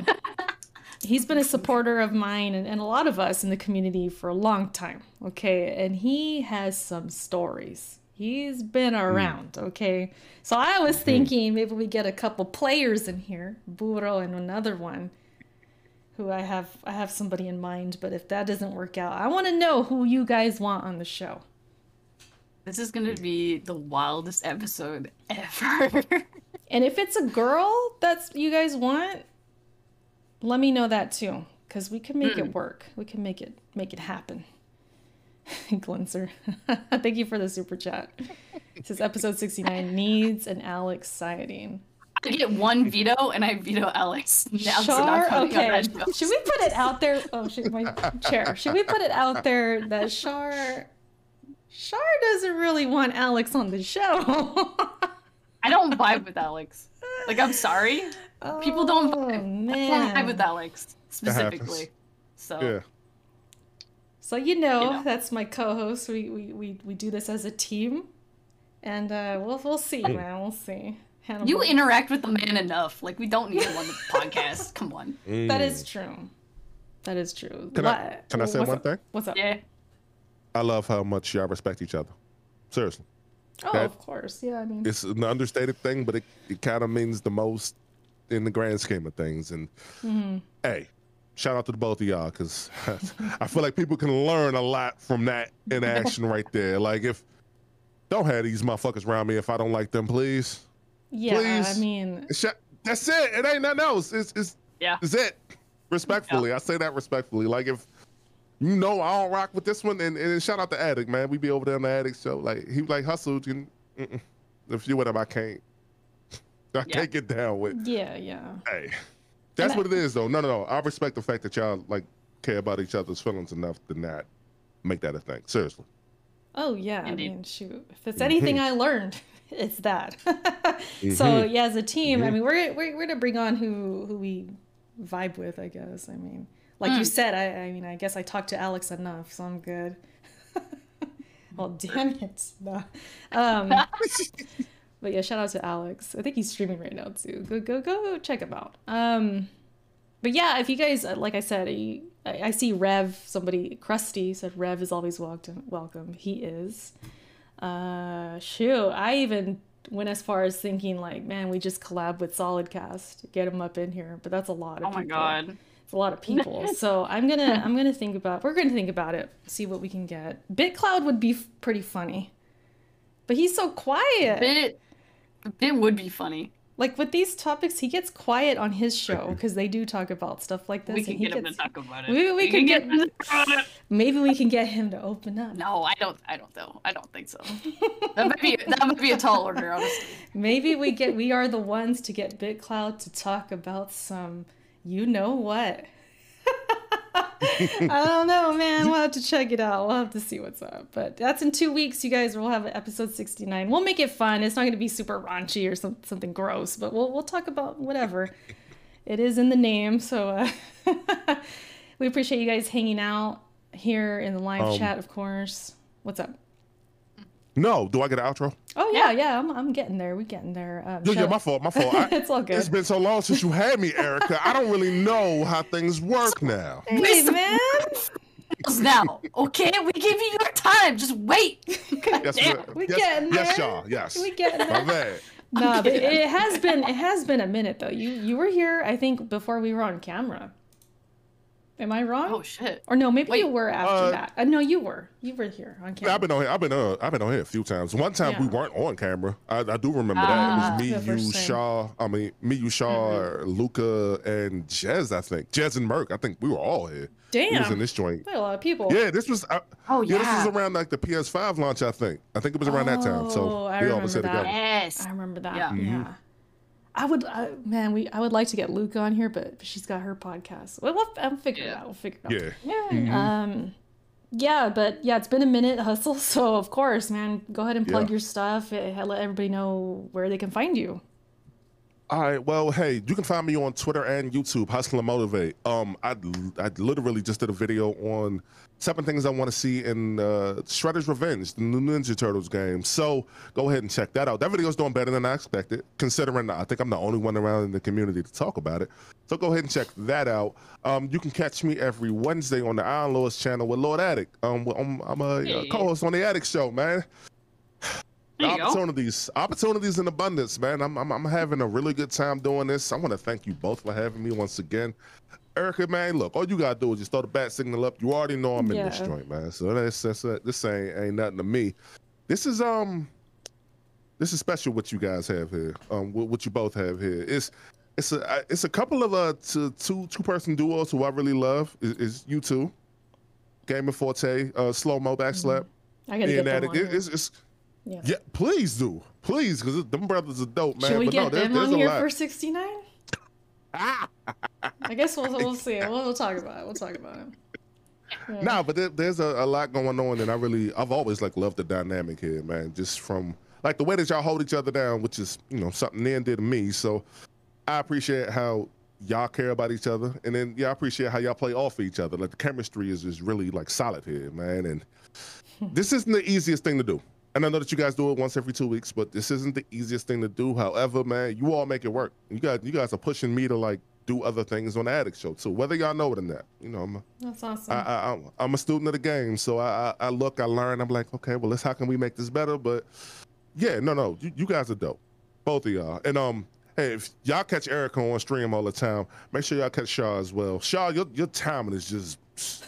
Speaker 1: he's been a supporter of mine and, and a lot of us in the community for a long time okay? And he has some stories he's been hmm. around okay so i was thinking maybe we get a couple players in here burro and another one who i have i have somebody in mind but if that doesn't work out i want to know who you guys want on the show
Speaker 3: This is gonna be the wildest episode ever.
Speaker 1: And if it's a girl that's you guys want, let me know that too, because we can make it hmm. work. We can make it make it happen. Glinser, thank you for the super chat. It says episode sixty nine needs an Alex sighting.
Speaker 3: I get one veto and I veto Alex. Alex
Speaker 1: Char,
Speaker 3: not
Speaker 1: okay. Should we put it out there? Oh, shoot, my chair. Should we put it out there that Char, Char doesn't really want Alex on the show?
Speaker 3: I don't vibe with Alex. Like I'm sorry. People don't
Speaker 1: Oh,
Speaker 3: vibe. I don't vibe with Alex specifically. So
Speaker 2: Yeah.
Speaker 1: So you know,
Speaker 3: You know.
Speaker 1: that's my co-host. We, we we we do this as a team, and uh, we'll we'll see, man. We'll see. Hannibal.
Speaker 3: you interact with the man enough. Like we don't need him on the podcast. Come on.
Speaker 1: That is true. That is true.
Speaker 2: Can I can I say
Speaker 1: what's
Speaker 2: one
Speaker 1: up?
Speaker 2: thing?
Speaker 1: What's up?
Speaker 3: Yeah.
Speaker 2: I love how much y'all respect each other. Seriously.
Speaker 1: Oh,
Speaker 2: that-
Speaker 1: of course. Yeah, I mean,
Speaker 2: It's an understated thing, but it, it kind of means the most in the grand scheme of things. And
Speaker 1: Mm-hmm.
Speaker 2: hey, shout out to the both of y'all because I feel like people can learn a lot from that in action right there. Like if don't have these motherfuckers around me if I don't like them, please.
Speaker 1: yeah.
Speaker 2: please.
Speaker 1: I mean,
Speaker 2: Sh- That's it. It ain't nothing else. It's it's
Speaker 3: Yeah.
Speaker 2: it's it. Respectfully, I say that respectfully. Like if you know I don't rock with this one, and, and shout out to Addict, man. We be over there on the Addict show. Like he like hustled. You, mm-mm. if you with him, I can't. I
Speaker 3: Yeah.
Speaker 2: can't get down with.
Speaker 1: yeah, yeah.
Speaker 2: Hey, that's what it is, though. No, no, no. I respect the fact that y'all like care about each other's feelings enough to not make that a thing. Seriously.
Speaker 1: Oh yeah.
Speaker 3: Indeed.
Speaker 1: I mean, shoot. If
Speaker 2: Mm-hmm.
Speaker 1: it's anything I learned, it's that. So yeah, as a team, I mean, we're, we're we're gonna bring on who who we vibe with. I guess. I mean, like you said, I I mean, I guess I talked to Alex enough, so I'm good. well, damn it. No. Um, but yeah, shout out to Alex. I think he's streaming right now too. Go go go check him out. Um, but yeah, if you guys, uh, like I said, I, I see Rev. Somebody Krusty said Rev is always welcome. Welcome. He is. Uh, shoot, I even went as far as thinking like, man, we just collab with Solidcast, get him up in here. But that's a lot of.
Speaker 3: Oh my
Speaker 1: people.
Speaker 3: god.
Speaker 1: It's a lot of people. so I'm gonna I'm gonna think about. We're gonna think about it. See what we can get. BitCloud would be f- pretty funny, but he's so quiet.
Speaker 3: Bit it would be funny.
Speaker 1: Like with these topics, he gets quiet on his show because they do talk about stuff like this.
Speaker 3: We
Speaker 1: and
Speaker 3: can
Speaker 1: he
Speaker 3: get him to
Speaker 1: gets-
Speaker 3: talk about it.
Speaker 1: We- we
Speaker 3: can
Speaker 1: could get-
Speaker 3: him to talk about it.
Speaker 1: Maybe we can get him to open up.
Speaker 3: No, I don't I don't know. I don't think so. That might be that might be a tall order, honestly.
Speaker 1: Maybe we get we are the ones to get BitCloud to talk about some you know what. I don't know, man. We'll have to check it out. We'll have to see what's up. But that's in two weeks, you guys. We'll have episode 69. We'll make it fun. It's not going to be super raunchy or some, something gross, but we'll, we'll talk about whatever. it is in the name. So uh, we appreciate you guys hanging out here in the live
Speaker 2: Um,
Speaker 1: chat, of course. What's up?
Speaker 2: No, do I get an outro?
Speaker 1: Oh, yeah, yeah. I'm, I'm getting there. we getting there. Um,
Speaker 2: Yeah, yeah, my fault, my fault. I,
Speaker 1: It's all good.
Speaker 2: It's been so long since you had me, Erica. I don't really know how things work now.
Speaker 1: Hey, man.
Speaker 3: now, okay? We give you your time. Just wait.
Speaker 2: Yes, we-
Speaker 1: We
Speaker 2: yes,
Speaker 1: getting
Speaker 2: yes,
Speaker 1: there.
Speaker 2: y'all. Yes.
Speaker 1: We getting
Speaker 2: My
Speaker 1: there.
Speaker 2: bad.
Speaker 1: No, but it has been it has been a minute though. You you were here, I think, before we were on camera. Am I wrong?
Speaker 3: Oh shit.
Speaker 1: or no, maybe you were after
Speaker 2: Uh,
Speaker 1: that. Uh, no, you were. You were here on camera.
Speaker 2: I've been on here. I've been uh, I've been on here a few times. One time we weren't on camera. I, I do remember
Speaker 3: Ah.
Speaker 2: that. It was me, you,
Speaker 1: first.
Speaker 2: Char. I mean, me, you, Char, Luca, and Jez. I think Jez and Merc. I think we were all here. We was in this joint.
Speaker 1: quite a lot of people.
Speaker 2: Yeah, this was. Uh,
Speaker 3: Oh
Speaker 2: yeah,
Speaker 3: yeah.
Speaker 2: this was around like the PS5 launch. I think. I think it was around that time. So
Speaker 1: Oh, I
Speaker 2: we all was here
Speaker 1: that.
Speaker 2: together.
Speaker 3: yes.
Speaker 1: I remember that.
Speaker 3: Yeah.
Speaker 1: Yeah.
Speaker 2: Mhm.
Speaker 1: I would, I, man. We, I would like to get Luke on here, but she's got her podcast. Well, we'll I'll figure it out. We'll figure it out.
Speaker 2: Yeah.
Speaker 3: Yeah.
Speaker 1: Um, yeah, but yeah, it's been a minute, hustle. So of course, man, go ahead and plug
Speaker 2: Yeah.
Speaker 1: your stuff. eh, Let everybody know where they can find you.
Speaker 2: All right. Well, hey, you can find me on Twitter and YouTube, HustleandMotiv8. Um, I I literally just did a video on seven things I want to see in uh, Shredder's Revenge, the new Ninja Turtles game. So go ahead and check that out. That video's doing better than I expected, considering I think I'm the only one around in the community to talk about it. So go ahead and check that out. Um, you can catch me every Wednesday on the Iron Lewis channel with Lord Addict. Um, I'm, I'm a uh,
Speaker 3: Hey.
Speaker 2: co-host on the Addict Show, man
Speaker 3: Go.
Speaker 2: opportunities. Opportunities in abundance man. I'm, I'm i'm having a really good time doing this. I want to thank you both for having me once again. Erica man look all you gotta do is just throw the bat signal up. You already know i'm in this
Speaker 1: Yeah.
Speaker 2: joint man. So that's, that's uh, this ain't ain't nothing to me. This is um this is special what you guys have here um what, what you both have here. It's it's a it's a couple of uh two two two person duos who i really love. Is, is you two Gamer Forte, uh, slow mo backslap,
Speaker 1: I gotta
Speaker 2: and
Speaker 1: get them
Speaker 2: it, it's, it's
Speaker 1: Yeah.
Speaker 2: yeah, please do. Please, because them brothers are dope, man.
Speaker 1: Should we
Speaker 2: but
Speaker 1: get
Speaker 2: no,
Speaker 1: them on here
Speaker 2: lot.
Speaker 1: for 69? I guess we'll, we'll see. We'll, we'll talk about it. We'll talk about it. Yeah.
Speaker 2: Nah, but there, there's a, a lot going on, and I really, I've always like loved the dynamic here, man. Just from like the way that y'all hold each other down, which is you know something and dear to me. So I appreciate how y'all care about each other, and then yeah, I appreciate how y'all play off each other. Like the chemistry is is really like solid here, man. And this isn't the easiest thing to do. And I know that you guys do it once every two weeks, but this isn't the easiest thing to do. However, man, you all make it work. You guys, you guys are pushing me to like do other things on the Addict Show too, whether y'all know it or not. You know, I'm a,
Speaker 1: That's awesome.
Speaker 2: I, I, I'm- I'm a student of the game, so I, I, I look, I learn. I'm like, okay, well, let's how can we make this better? But yeah, no, no, you, you guys are dope, both of y'all. And um, hey, if y'all catch Erica on stream all the time, make sure y'all catch Char as well. Char, your your timing is just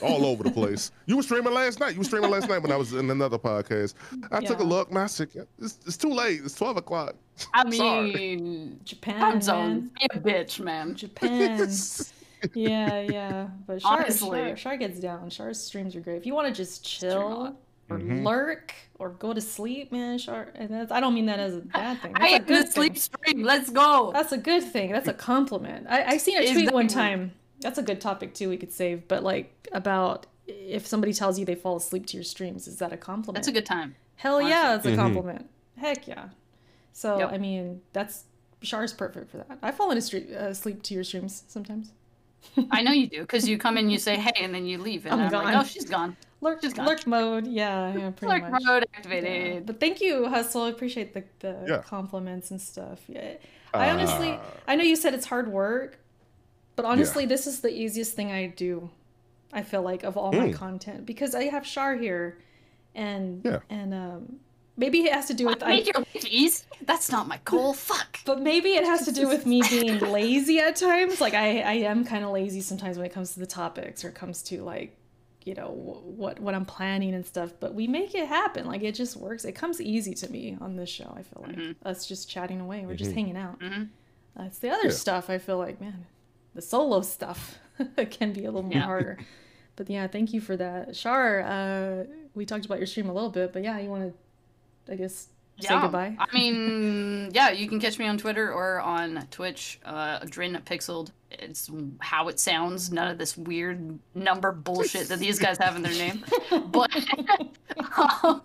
Speaker 2: all over the place. You were streaming last night. You were streaming last night when I was in another podcast. I took a look, man. I said, it's, it's too late. It's twelve o'clock.
Speaker 3: I mean,
Speaker 1: Japan,
Speaker 3: time
Speaker 1: man.
Speaker 3: zone. Be a bitch, man.
Speaker 1: Japan. yeah, yeah. But Char,
Speaker 3: Honestly.
Speaker 1: Char, Char gets down. Char's streams are great. If you want to just chill
Speaker 3: lot.
Speaker 1: or
Speaker 2: Mhm.
Speaker 1: lurk or go to sleep, man, Char. And that's, I don't mean that as a bad thing. That's
Speaker 3: I
Speaker 1: a good
Speaker 3: sleep stream. Let's go.
Speaker 1: That's a good thing. That's a compliment. I, I seen a tweet
Speaker 3: that
Speaker 1: one time. That's a good topic too. We could save, but like about if somebody tells you they fall asleep to your streams, is that a compliment?
Speaker 3: That's a good time.
Speaker 1: Hell yeah, it's a
Speaker 2: Mhm.
Speaker 1: compliment. Heck yeah. So
Speaker 3: Yep.
Speaker 1: I mean, that's Char's perfect for that. I fall into street, uh, sleep to your streams sometimes.
Speaker 3: I know you do because you come in, you say hey, and then you leave, and
Speaker 1: I'm
Speaker 3: I'm, like, oh, she's gone.
Speaker 1: Lurk,
Speaker 3: Just gone.
Speaker 1: lurk mode, yeah, yeah, pretty
Speaker 3: Like
Speaker 1: much.
Speaker 3: mode
Speaker 1: Yeah.
Speaker 3: activated.
Speaker 1: But thank you, Hustle. I appreciate the, the
Speaker 2: Yeah.
Speaker 1: compliments and stuff. Yeah. I honestly,
Speaker 2: Ah.
Speaker 1: I know you said it's hard work, but honestly, this is the easiest thing I do. I feel like of all my
Speaker 2: Mm.
Speaker 1: content because I have Char here, and
Speaker 2: Yeah.
Speaker 1: and um, maybe it has to do with I,
Speaker 3: Make your life easy. That's not my goal. Fuck.
Speaker 1: but maybe it has to do with me being lazy at times. Like I, I am kind of lazy sometimes when it comes to the topics or it comes to like, you know, wh- what what I'm planning and stuff. But we make it happen. Like it just works. It comes easy to me on this show. I feel like
Speaker 3: Mhm.
Speaker 1: us just chatting away. We're just
Speaker 2: Mhm.
Speaker 1: hanging out.
Speaker 3: Mhm.
Speaker 1: Uh, it's the other
Speaker 2: Yeah.
Speaker 1: stuff. I feel like man, the solo stuff can be a little more
Speaker 3: Yeah.
Speaker 1: harder. But yeah, thank you for that, Char. Uh, we talked about your stream a little bit, but yeah, you want to, I guess, say goodbye?
Speaker 3: I mean, yeah, you can catch me on Twitter or on Twitch, uh, Drin Pixeled. It's how it sounds. None of this weird number bullshit that these guys have in their name. But
Speaker 1: Come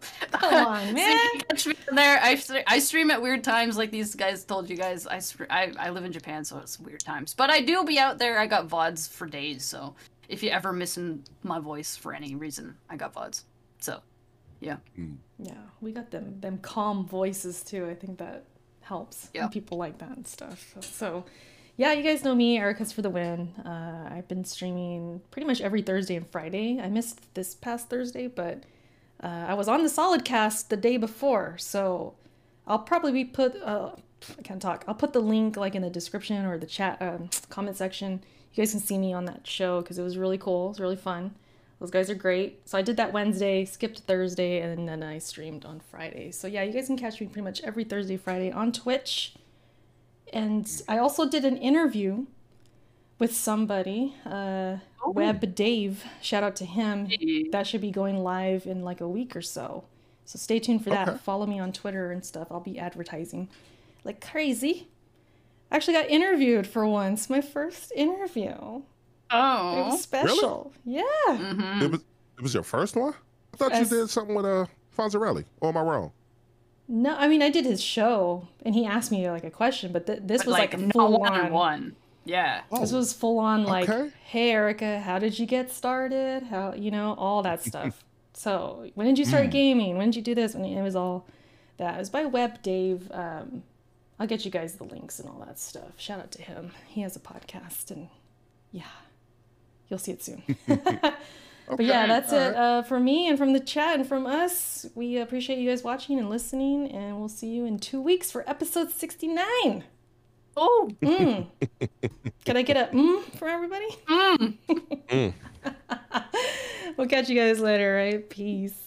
Speaker 1: on, man.
Speaker 3: So catch me there. I, I stream at weird times, like these guys told you guys. I, I I live in Japan, so it's weird times. But I do be out there. I got vods for days, so if you ever missing my voice for any reason, I got vods. So, yeah.
Speaker 2: Mm.
Speaker 1: Yeah, we got them them calm voices too. I think that helps.
Speaker 3: Yeah.
Speaker 1: People like that and stuff. So, yeah, you guys know me, Erica's for the win. Uh, I've been streaming pretty much every Thursday and Friday. I missed this past Thursday, but uh, I was on the Solid Cast the day before, so I'll probably be put. Uh, I can't talk. I'll put the link like in the description or the chat um, comment section. You guys can see me on that show because it was really cool. It was really fun. Those guys are great. So I did that Wednesday, skipped Thursday, and then I streamed on Friday. So yeah, you guys can catch me pretty much every Thursday, Friday on Twitch. And I also did an interview with somebody, uh,
Speaker 3: Oh.
Speaker 1: Web Dave. Shout out to him.
Speaker 3: Hey.
Speaker 1: That should be going live in like a week or so. So stay tuned for that.
Speaker 2: Okay.
Speaker 1: Follow me on Twitter and stuff. I'll be advertising like crazy. I actually got interviewed for once. My first interview. It
Speaker 3: Oh.
Speaker 1: was special. Yeah.
Speaker 3: hmm
Speaker 2: It was it was your first one. I thought
Speaker 1: Yes.
Speaker 2: you did something with uh Fonzarelli. Or am I wrong?
Speaker 1: No, I mean I did his show, and he asked me like a question, but th- this
Speaker 3: But,
Speaker 1: was like,
Speaker 3: like,
Speaker 1: a
Speaker 3: no
Speaker 1: full
Speaker 3: one on
Speaker 1: on.
Speaker 3: one. Yeah.
Speaker 1: This
Speaker 2: Oh,
Speaker 1: was full on like,
Speaker 2: okay.
Speaker 1: hey Erica, how did you get started? How you know all that stuff. so when did you start gaming? When did you do this? And it was all that. It was by Web Dave. Um, I'll get you guys the links and all that stuff. Shout out to him. He has a podcast, and yeah, you'll see it soon. But yeah, that's
Speaker 2: all
Speaker 1: it
Speaker 2: right.
Speaker 1: uh, from me and from the chat and from us. We appreciate you guys watching and listening, and we'll see you in two weeks for episode 69.
Speaker 3: Oh.
Speaker 1: Mm. Can I get a mm from everybody?
Speaker 3: Mm.
Speaker 2: Mm.
Speaker 1: we'll catch you guys later, right? Peace.